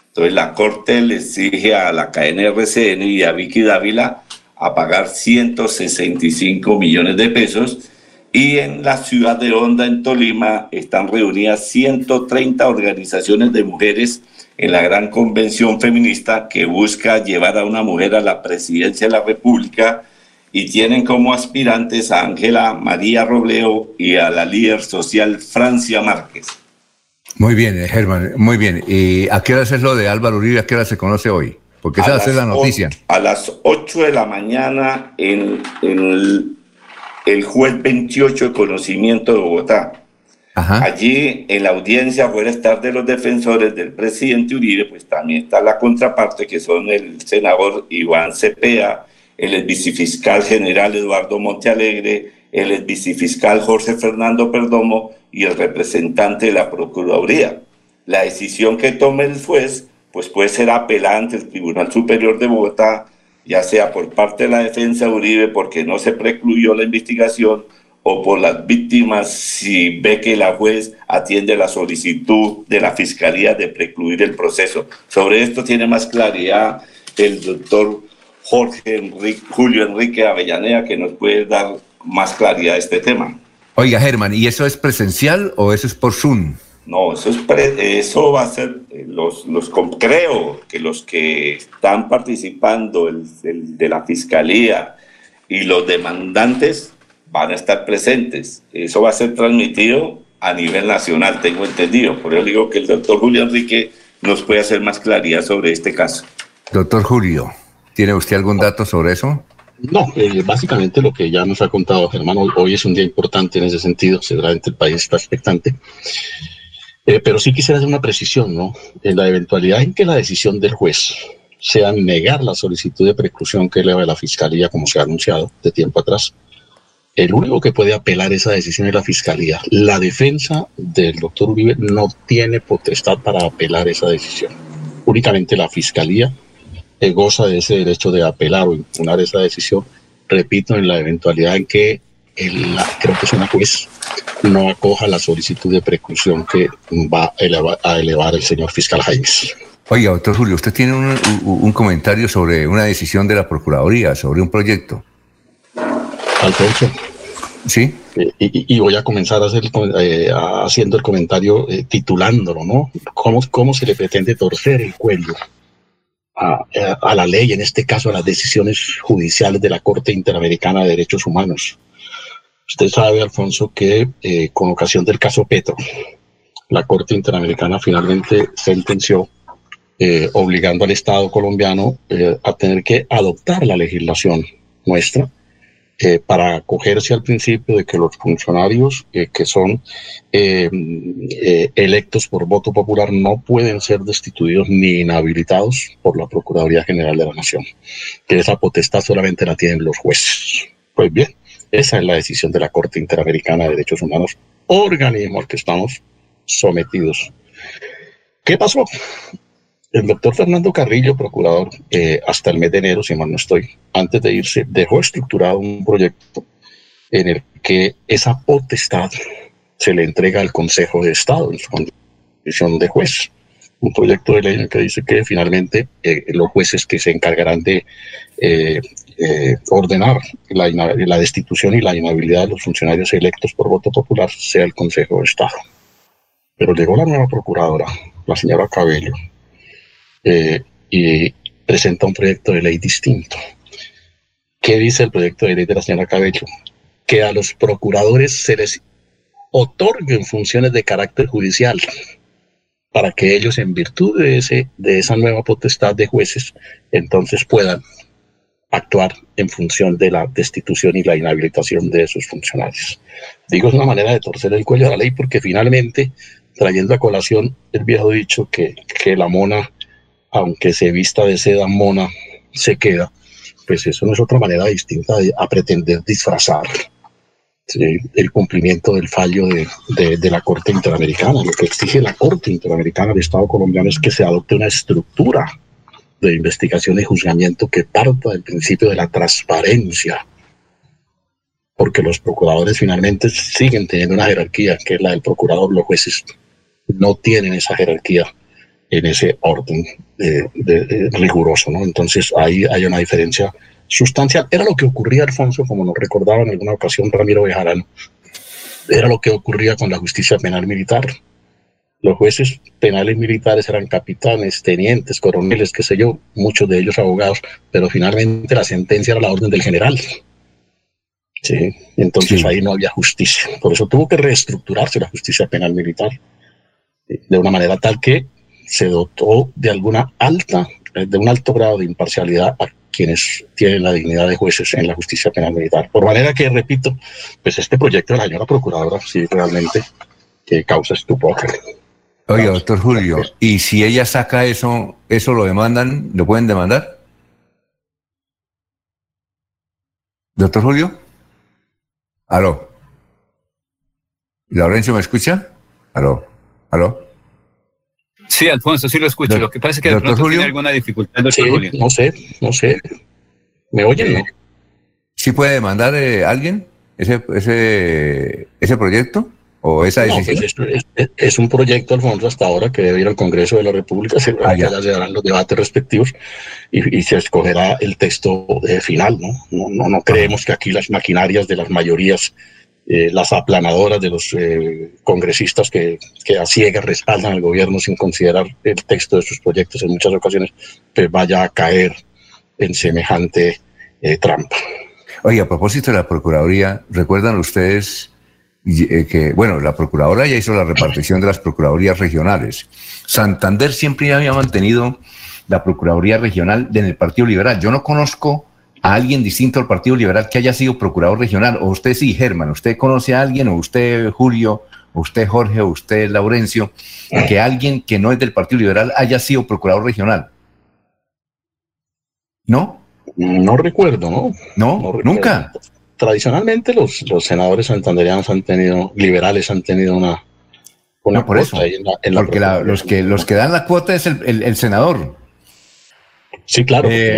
Entonces la corte le exige a la KNRCN y a Vicky Dávila a pagar 165 millones de pesos y en la ciudad de Honda, en Tolima, están reunidas 130 organizaciones de mujeres en la gran convención feminista que busca llevar a una mujer a la presidencia de la República y tienen como aspirantes a Ángela María Robleo y a la líder social Francia Márquez. Muy bien, eh, Germán, muy bien. ¿Y a qué hora es lo de Álvaro Uribe? ¿A qué hora se conoce hoy? Porque esa es la noticia. a las 8 de la mañana en, el, el, juez 28 de conocimiento de Bogotá. Allí en la audiencia fuera estar de los defensores del presidente Uribe, pues también está la contraparte que son el senador Iván Cepeda, el ex vicefiscal general Eduardo Montealegre, el ex vicefiscal Jorge Fernando Perdomo y el representante de la Procuraduría. La decisión que tome el juez pues puede ser apelada ante el Tribunal Superior de Bogotá, ya sea por parte de la defensa de Uribe porque no se precluyó la investigación o por las víctimas si ve que la juez atiende la solicitud de la Fiscalía de precluir el proceso. Sobre esto tiene más claridad el doctor Jorge Enrique, Julio Enrique Avellaneda, que nos puede dar más claridad a este tema. Oiga, Germán, ¿y eso es presencial o eso es por Zoom? No, eso, es eso va a ser, eh, los, los, creo que los que están participando el, de la fiscalía y los demandantes van a estar presentes. Eso va a ser transmitido a nivel nacional, tengo entendido. Por eso digo que el doctor Julio Enrique nos puede hacer más claridad sobre este caso. Doctor Julio. ¿Tiene usted algún dato sobre eso? No, eh, básicamente lo que ya nos ha contado Germán, hoy, es un día importante en ese sentido, seguramente el país está expectante. Eh, pero sí quisiera hacer una precisión, ¿no? En la eventualidad en que la decisión del juez sea negar la solicitud de preclusión que eleva la Fiscalía, como se ha anunciado de tiempo atrás, el único que puede apelar esa decisión es la Fiscalía. La defensa del doctor Uribe no tiene potestad para apelar esa decisión. Únicamente la Fiscalía goza de ese derecho de apelar o impugnar esa decisión, repito, en la eventualidad en que creo que es una juez, no acoja la solicitud de preclusión que va a elevar, el señor fiscal Jaimes. Oiga, doctor Julio, usted tiene un, comentario sobre una decisión de la Procuraduría, sobre un proyecto. Alfonso. Sí. Eh, y, voy a comenzar a hacer, eh, haciendo el comentario eh, titulándolo, ¿no? ¿Cómo, ¿Cómo se le pretende torcer el cuello a, la ley, en este caso a las decisiones judiciales de la Corte Interamericana de Derechos Humanos. Usted sabe, Alfonso, que eh, con ocasión del caso Petro, la Corte Interamericana finalmente sentenció eh, obligando al Estado colombiano eh, a tener que adoptar la legislación nuestra eh, para acogerse al principio de que los funcionarios eh, que son eh, electos por voto popular no pueden ser destituidos ni inhabilitados por la Procuraduría General de la Nación, que esa potestad solamente la tienen los jueces. Pues bien, esa es la decisión de la Corte Interamericana de Derechos Humanos, organismo al que estamos sometidos. ¿Qué pasó? El doctor Fernando Carrillo, procurador, eh, hasta el mes de enero, si mal no estoy, antes de irse, dejó estructurado un proyecto en el que esa potestad se le entrega al Consejo de Estado en su condición de juez. Un proyecto de ley en el que dice que finalmente eh, los jueces que se encargarán de eh, ordenar la, la destitución y la inhabilidad de los funcionarios electos por voto popular sea el Consejo de Estado. Pero llegó la nueva procuradora, la señora Cabello, eh, y presenta un proyecto de ley distinto. ¿Qué dice el proyecto de ley de la señora Cabello? Que a los procuradores se les otorguen funciones de carácter judicial para que ellos, en virtud de, ese, de esa nueva potestad de jueces, entonces puedan actuar en función de la destitución y la inhabilitación de esos funcionarios. Digo, es una manera de torcer el cuello a la ley porque finalmente, trayendo a colación el viejo dicho que, que la mona aunque se vista de seda mona, se queda, pues eso no es otra manera distinta de, a pretender disfrazar el cumplimiento del fallo de, de, la Corte Interamericana. Lo que exige la Corte Interamericana del Estado colombiano es que se adopte una estructura de investigación y juzgamiento que parta del principio de la transparencia, porque los procuradores finalmente siguen teniendo una jerarquía, que es la del procurador, los jueces no tienen esa jerarquía en ese orden de, riguroso, ¿no? Entonces ahí hay una diferencia sustancial. Era lo que ocurría, Alfonso, como nos recordaba en alguna ocasión Ramiro Bejarano, era lo que ocurría con la justicia penal militar. Los jueces penales militares eran capitanes, tenientes, coroneles, qué sé yo, muchos de ellos abogados, pero finalmente la sentencia era la orden del general. Sí, entonces ahí no había justicia. Por eso tuvo que reestructurarse la justicia penal militar de una manera tal que se dotó de alguna alta, eh, de un alto grado de imparcialidad a quienes tienen la dignidad de jueces en la justicia penal militar. Por manera que, repito, pues este proyecto de la señora procuradora sí realmente que causa estupor. Oye, doctor Julio, ¿y si ella saca eso, eso lo demandan, lo pueden demandar? Doctor Julio. Aló. ¿Laurencio me escucha? Aló. Aló. Sí, Alfonso, sí lo escucho. lo que pasa es que de pronto tiene alguna dificultad. Sí, no sé, no sé. ¿Me oyen? No? ¿Sí puede demandar eh, alguien ese, ese, ese proyecto o esa pues decisión? es, un proyecto, Alfonso, hasta ahora que debe ir al Congreso de la República. Se, ah, ya. se darán los debates respectivos y, se escogerá el texto eh, final. ¿no? No, no, no creemos que aquí las maquinarias de las mayorías eh, las aplanadoras de los eh, congresistas que, que a ciegas respaldan al gobierno sin considerar el texto de sus proyectos en muchas ocasiones, pues vaya a caer en semejante eh, trampa. Oye, a propósito de la Procuraduría, ¿recuerdan ustedes que, bueno, la Procuradora ya hizo la repartición de las Procuradurías regionales? Santander siempre había mantenido la Procuraduría Regional en el Partido Liberal. Yo no conozco a alguien distinto al Partido Liberal que haya sido procurador regional, o usted sí, Germán, usted conoce a alguien, o usted, Julio, o usted, Jorge, o usted, Laurencio, que alguien que no es del Partido Liberal haya sido procurador regional. ¿No? No recuerdo, ¿no? No, nunca. Tradicionalmente los, los senadores santanderianos han tenido, liberales han tenido una... una por eso, porque los, que, los que dan la cuota es el, el senador. Sí, claro, eh,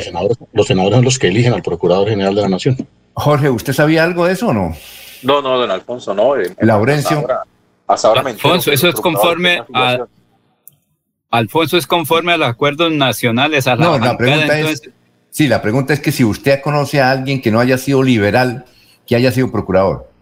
los, senadores, son los que eligen al Procurador General de la Nación. Jorge, ¿usted sabía algo de eso o no? No, no, don Alfonso, no. Eh, Laurencio. Hasta ahora, Alfonso, eso es conforme a. Alfonso es conforme a los acuerdos nacionales. A la no, la pregunta es. Sí, la pregunta es que si usted conoce a alguien que no haya sido liberal, que haya sido procurador.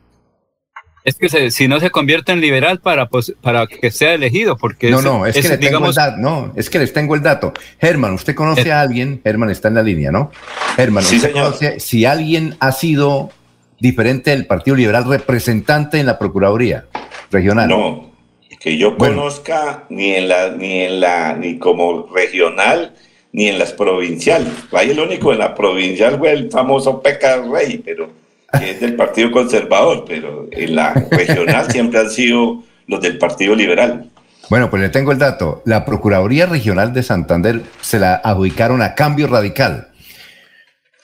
Es que si no se convierte en liberal para, pues, para que sea elegido, porque no, no, es, que le tengo el dato, no, es que les tengo el dato. Germán, usted conoce eh. a alguien, Germán está en la línea, ¿no? Germán, sí, conoce, si alguien ha sido diferente del Partido Liberal representante en la Procuraduría regional. No, que yo conozca ni en la, ni en la, ni como regional, ni en las provinciales. Ahí el único en la provincial fue el famoso Peca Rey, pero que es del Partido Conservador, pero en la regional siempre han sido los del Partido Liberal. Bueno, pues le tengo el dato. La Procuraduría Regional de Santander se la adjudicaron a cambio radical.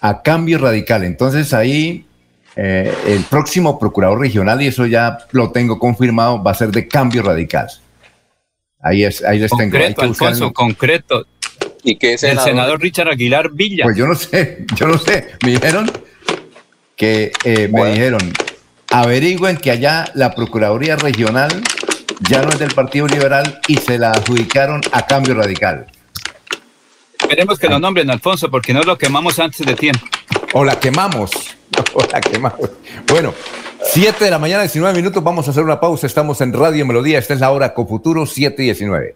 A cambio radical. Entonces ahí eh, el próximo procurador regional, y eso ya lo tengo confirmado, va a ser de cambio radical. Ahí, es, ahí les tengo. Hay Alfonso, concreto. ¿Y qué es el senador Richard Aguilar Villa? Pues yo no sé, yo no sé. Me dijeron que eh, me dijeron, averigüen que allá la Procuraduría Regional ya no es del Partido Liberal y se la adjudicaron a cambio radical. Esperemos que lo nombren, Alfonso, porque no lo quemamos antes de tiempo. O la quemamos. (laughs) O la quemamos. Bueno, 7 de la mañana, 19 minutos. Vamos a hacer una pausa. Estamos en Radio Melodía. Esta es la hora Cofuturo 7 y 19.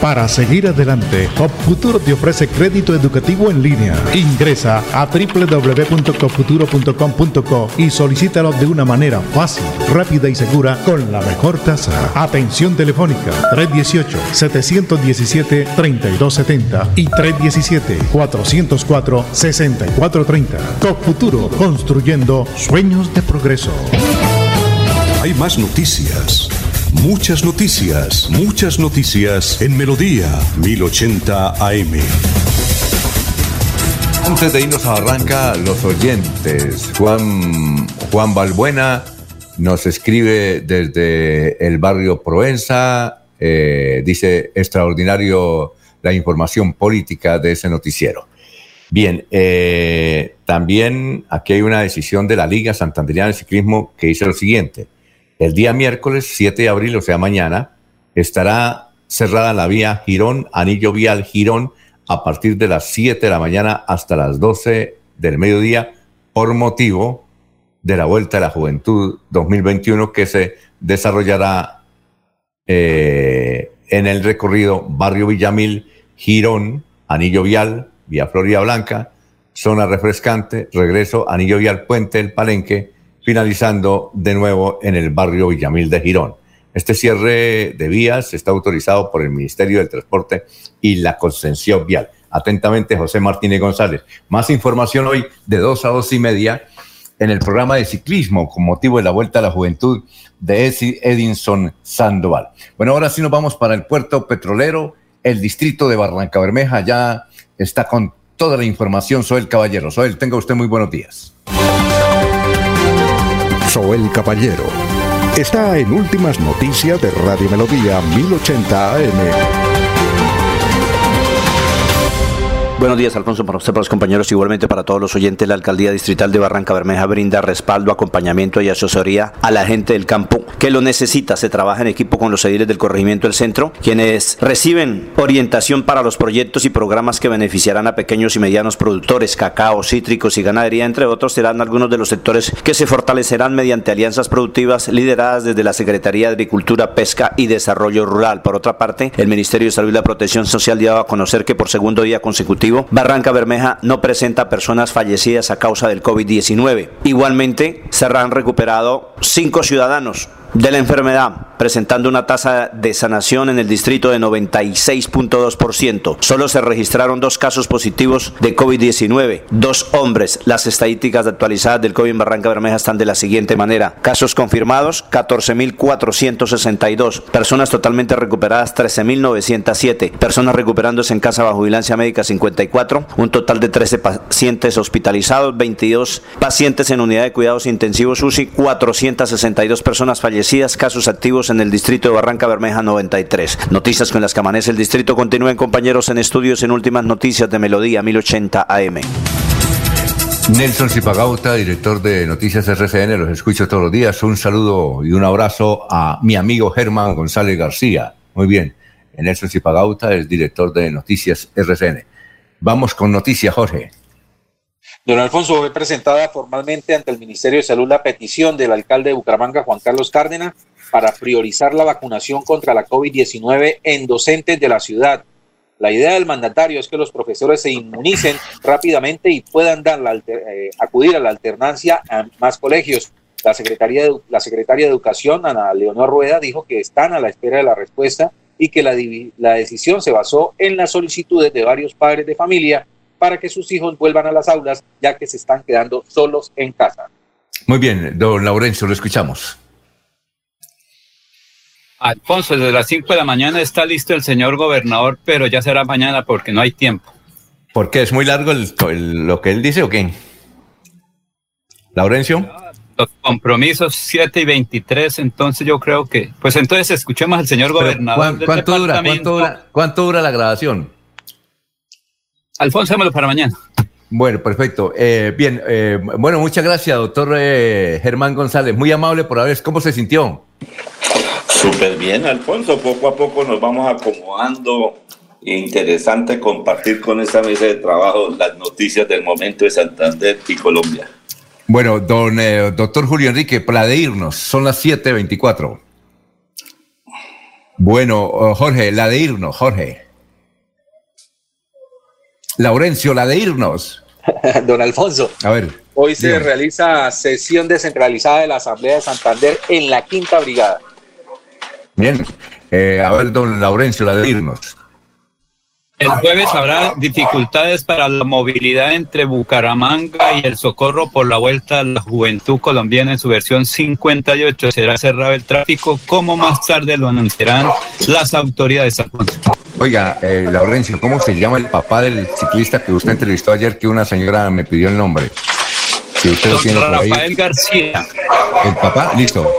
Para seguir adelante, Futuro te ofrece crédito educativo en línea. Ingresa a www.copfuturo.com.co y solicítalo de una manera fácil, rápida y segura con la mejor tasa. Atención telefónica 318-717-3270 y 317-404-6430. Futuro, construyendo sueños de progreso. Hay más noticias. Muchas noticias, muchas noticias en Melodía 1080 AM. Antes de irnos a Barranca, los oyentes. Juan, Juan nos escribe desde el barrio Provenza. Eh, dice, extraordinario la información política de ese noticiero. Bien, eh, también aquí hay una decisión de la Liga Santanderiana de Ciclismo que dice lo siguiente el día miércoles 7 de abril, o sea, mañana, estará cerrada la vía Girón, Anillo Vial Girón, a partir de las 7 de la mañana hasta las 12 del mediodía, por motivo de la Vuelta a la Juventud 2021 que se desarrollará eh, en el recorrido Barrio Villamil, Girón, Anillo Vial, Vía Florida Blanca, zona refrescante, regreso, Anillo Vial, Puente, El Palenque, finalizando de nuevo en el barrio Villamil de Girón. Este cierre de vías está autorizado por el Ministerio del Transporte y la Concesión Vial. Atentamente, José Martínez González. Más información hoy de dos a dos y media en el programa de ciclismo con motivo de la Vuelta a la Juventud de Edinson Sandoval. Bueno, ahora sí nos vamos para el puerto petrolero. El distrito de Barranca Bermeja ya está con toda la información. Soy el caballero. Soy el, tenga usted muy buenos días. El Caballero. Está en Últimas Noticias de Radio Melodía 1080 AM. Buenos días, Alfonso, para usted, para los compañeros, igualmente para todos los oyentes. La Alcaldía Distrital de Barranca Bermeja brinda respaldo, acompañamiento y asesoría a la gente del campo que lo necesita. Se trabaja en equipo con los ediles del corregimiento del centro, quienes reciben orientación para los proyectos y programas que beneficiarán a pequeños y medianos productores, cacao, cítricos y ganadería, entre otros, serán algunos de los sectores que se fortalecerán mediante alianzas productivas lideradas desde la Secretaría de Agricultura, Pesca y Desarrollo Rural. Por otra parte, el Ministerio de Salud y la Protección Social dio a conocer que por segundo día consecutivo Barranca Bermeja no presenta personas fallecidas a causa del COVID-19. Igualmente, se han recuperado cinco ciudadanos de la enfermedad, presentando una tasa de sanación en el distrito de 96.2%. Solo se registraron dos casos positivos de COVID-19, dos hombres. Las estadísticas actualizadas del COVID en Barranca Bermeja están de la siguiente manera. Casos confirmados, 14.462. Personas totalmente recuperadas, 13.907. Personas recuperándose en casa bajo vigilancia médica, 54. Un total de 13 pacientes hospitalizados, 22 pacientes en unidad de cuidados intensivos UCI, 462 personas fallecidas casos activos en el distrito de Barranca Bermeja 93. Noticias con las que amanece el distrito. Continúen compañeros en estudios en últimas noticias de Melodía 1080 AM. Nelson Zipagauta, director de Noticias RCN, los escucho todos los días. Un saludo y un abrazo a mi amigo Germán González García. Muy bien, Nelson Zipagauta es director de Noticias RCN. Vamos con noticias, Jorge. Don Alfonso, fue presentada formalmente ante el Ministerio de Salud la petición del alcalde de Bucaramanga, Juan Carlos Cárdenas, para priorizar la vacunación contra la COVID-19 en docentes de la ciudad. La idea del mandatario es que los profesores se inmunicen rápidamente y puedan dar la eh, acudir a la alternancia a más colegios. La Secretaría de, la Secretaria de Educación, Ana Leonor Rueda, dijo que están a la espera de la respuesta y que la, la decisión se basó en las solicitudes de varios padres de familia para que sus hijos vuelvan a las aulas, ya que se están quedando solos en casa. Muy bien, don Laurencio, lo escuchamos. Alfonso, desde las 5 de la mañana está listo el señor gobernador, pero ya será mañana porque no hay tiempo. ¿Por qué? ¿Es muy largo lo que él dice o qué? Laurencio. Los compromisos 7 y 23, entonces yo creo que, pues entonces escuchemos al señor gobernador. ¿cuánto, dura, ¿cuánto, dura, la grabación? Alfonso, démoslo para mañana. Bueno, perfecto. Eh, bien, eh, bueno, muchas gracias, doctor eh, Germán González. Muy amable por haber. ¿Cómo se sintió? Súper bien, Alfonso. Poco a poco nos vamos acomodando. Interesante compartir con esta mesa de trabajo las noticias del momento de Santander y Colombia. Bueno, don eh, doctor Julio Enrique, para de irnos, son las 7.24. Bueno, oh, Jorge, la de irnos, Jorge. Laurencio, la de irnos. (laughs) don Alfonso. A ver. Hoy se realiza sesión descentralizada de la Asamblea de Santander en la Quinta Brigada. Bien. Eh, a ver, don Laurencio, la de irnos. El jueves habrá dificultades para la movilidad entre Bucaramanga y el Socorro por la vuelta a la juventud colombiana en su versión 58. Será cerrado el tráfico, como más tarde lo anunciarán las autoridades. Oiga, eh, Laurencio, ¿cómo se llama el papá del ciclista que usted entrevistó ayer que una señora me pidió el nombre? Si usted lo tiene Rafael García. El papá, listo.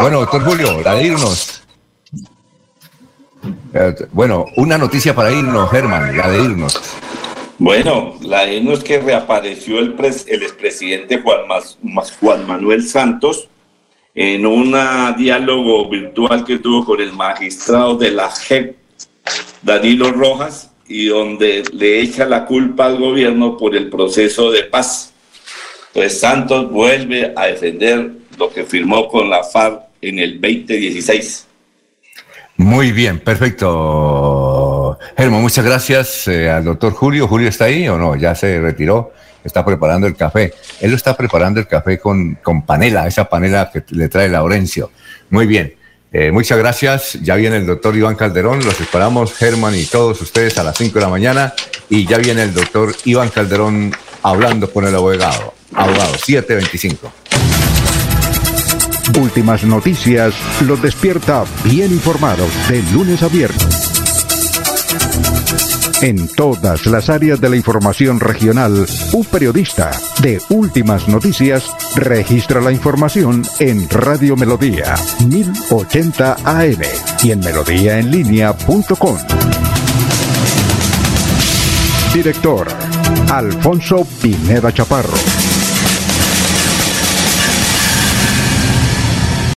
Bueno, doctor Julio, de irnos. Eh, bueno, una noticia para irnos, Germán, la de irnos. Bueno, la de irnos que reapareció el, el expresidente Juan, Juan Manuel Santos en un diálogo virtual que tuvo con el magistrado de la JEP, Danilo Rojas, y donde le echa la culpa al gobierno por el proceso de paz. Pues Santos vuelve a defender lo que firmó con la FARC en el 2016. Muy bien, perfecto. Germo, muchas gracias eh, al doctor Julio. ¿Julio está ahí o no? Ya se retiró. Está preparando el café. Él lo está preparando el café con, con panela, esa panela que le trae Laurencio. Muy bien. Eh, muchas gracias. Ya viene el doctor Iván Calderón. Los esperamos, Germán y todos ustedes, a las 5 de la mañana. Y ya viene el doctor Iván Calderón hablando con el abogado. Abogado, 725. Últimas noticias los despierta bien informados de lunes a viernes. En todas las áreas de la información regional, un periodista de Últimas Noticias registra la información en Radio Melodía 1080 AM y en melodíaenlínea.com. Director Alfonso Pineda Chaparro.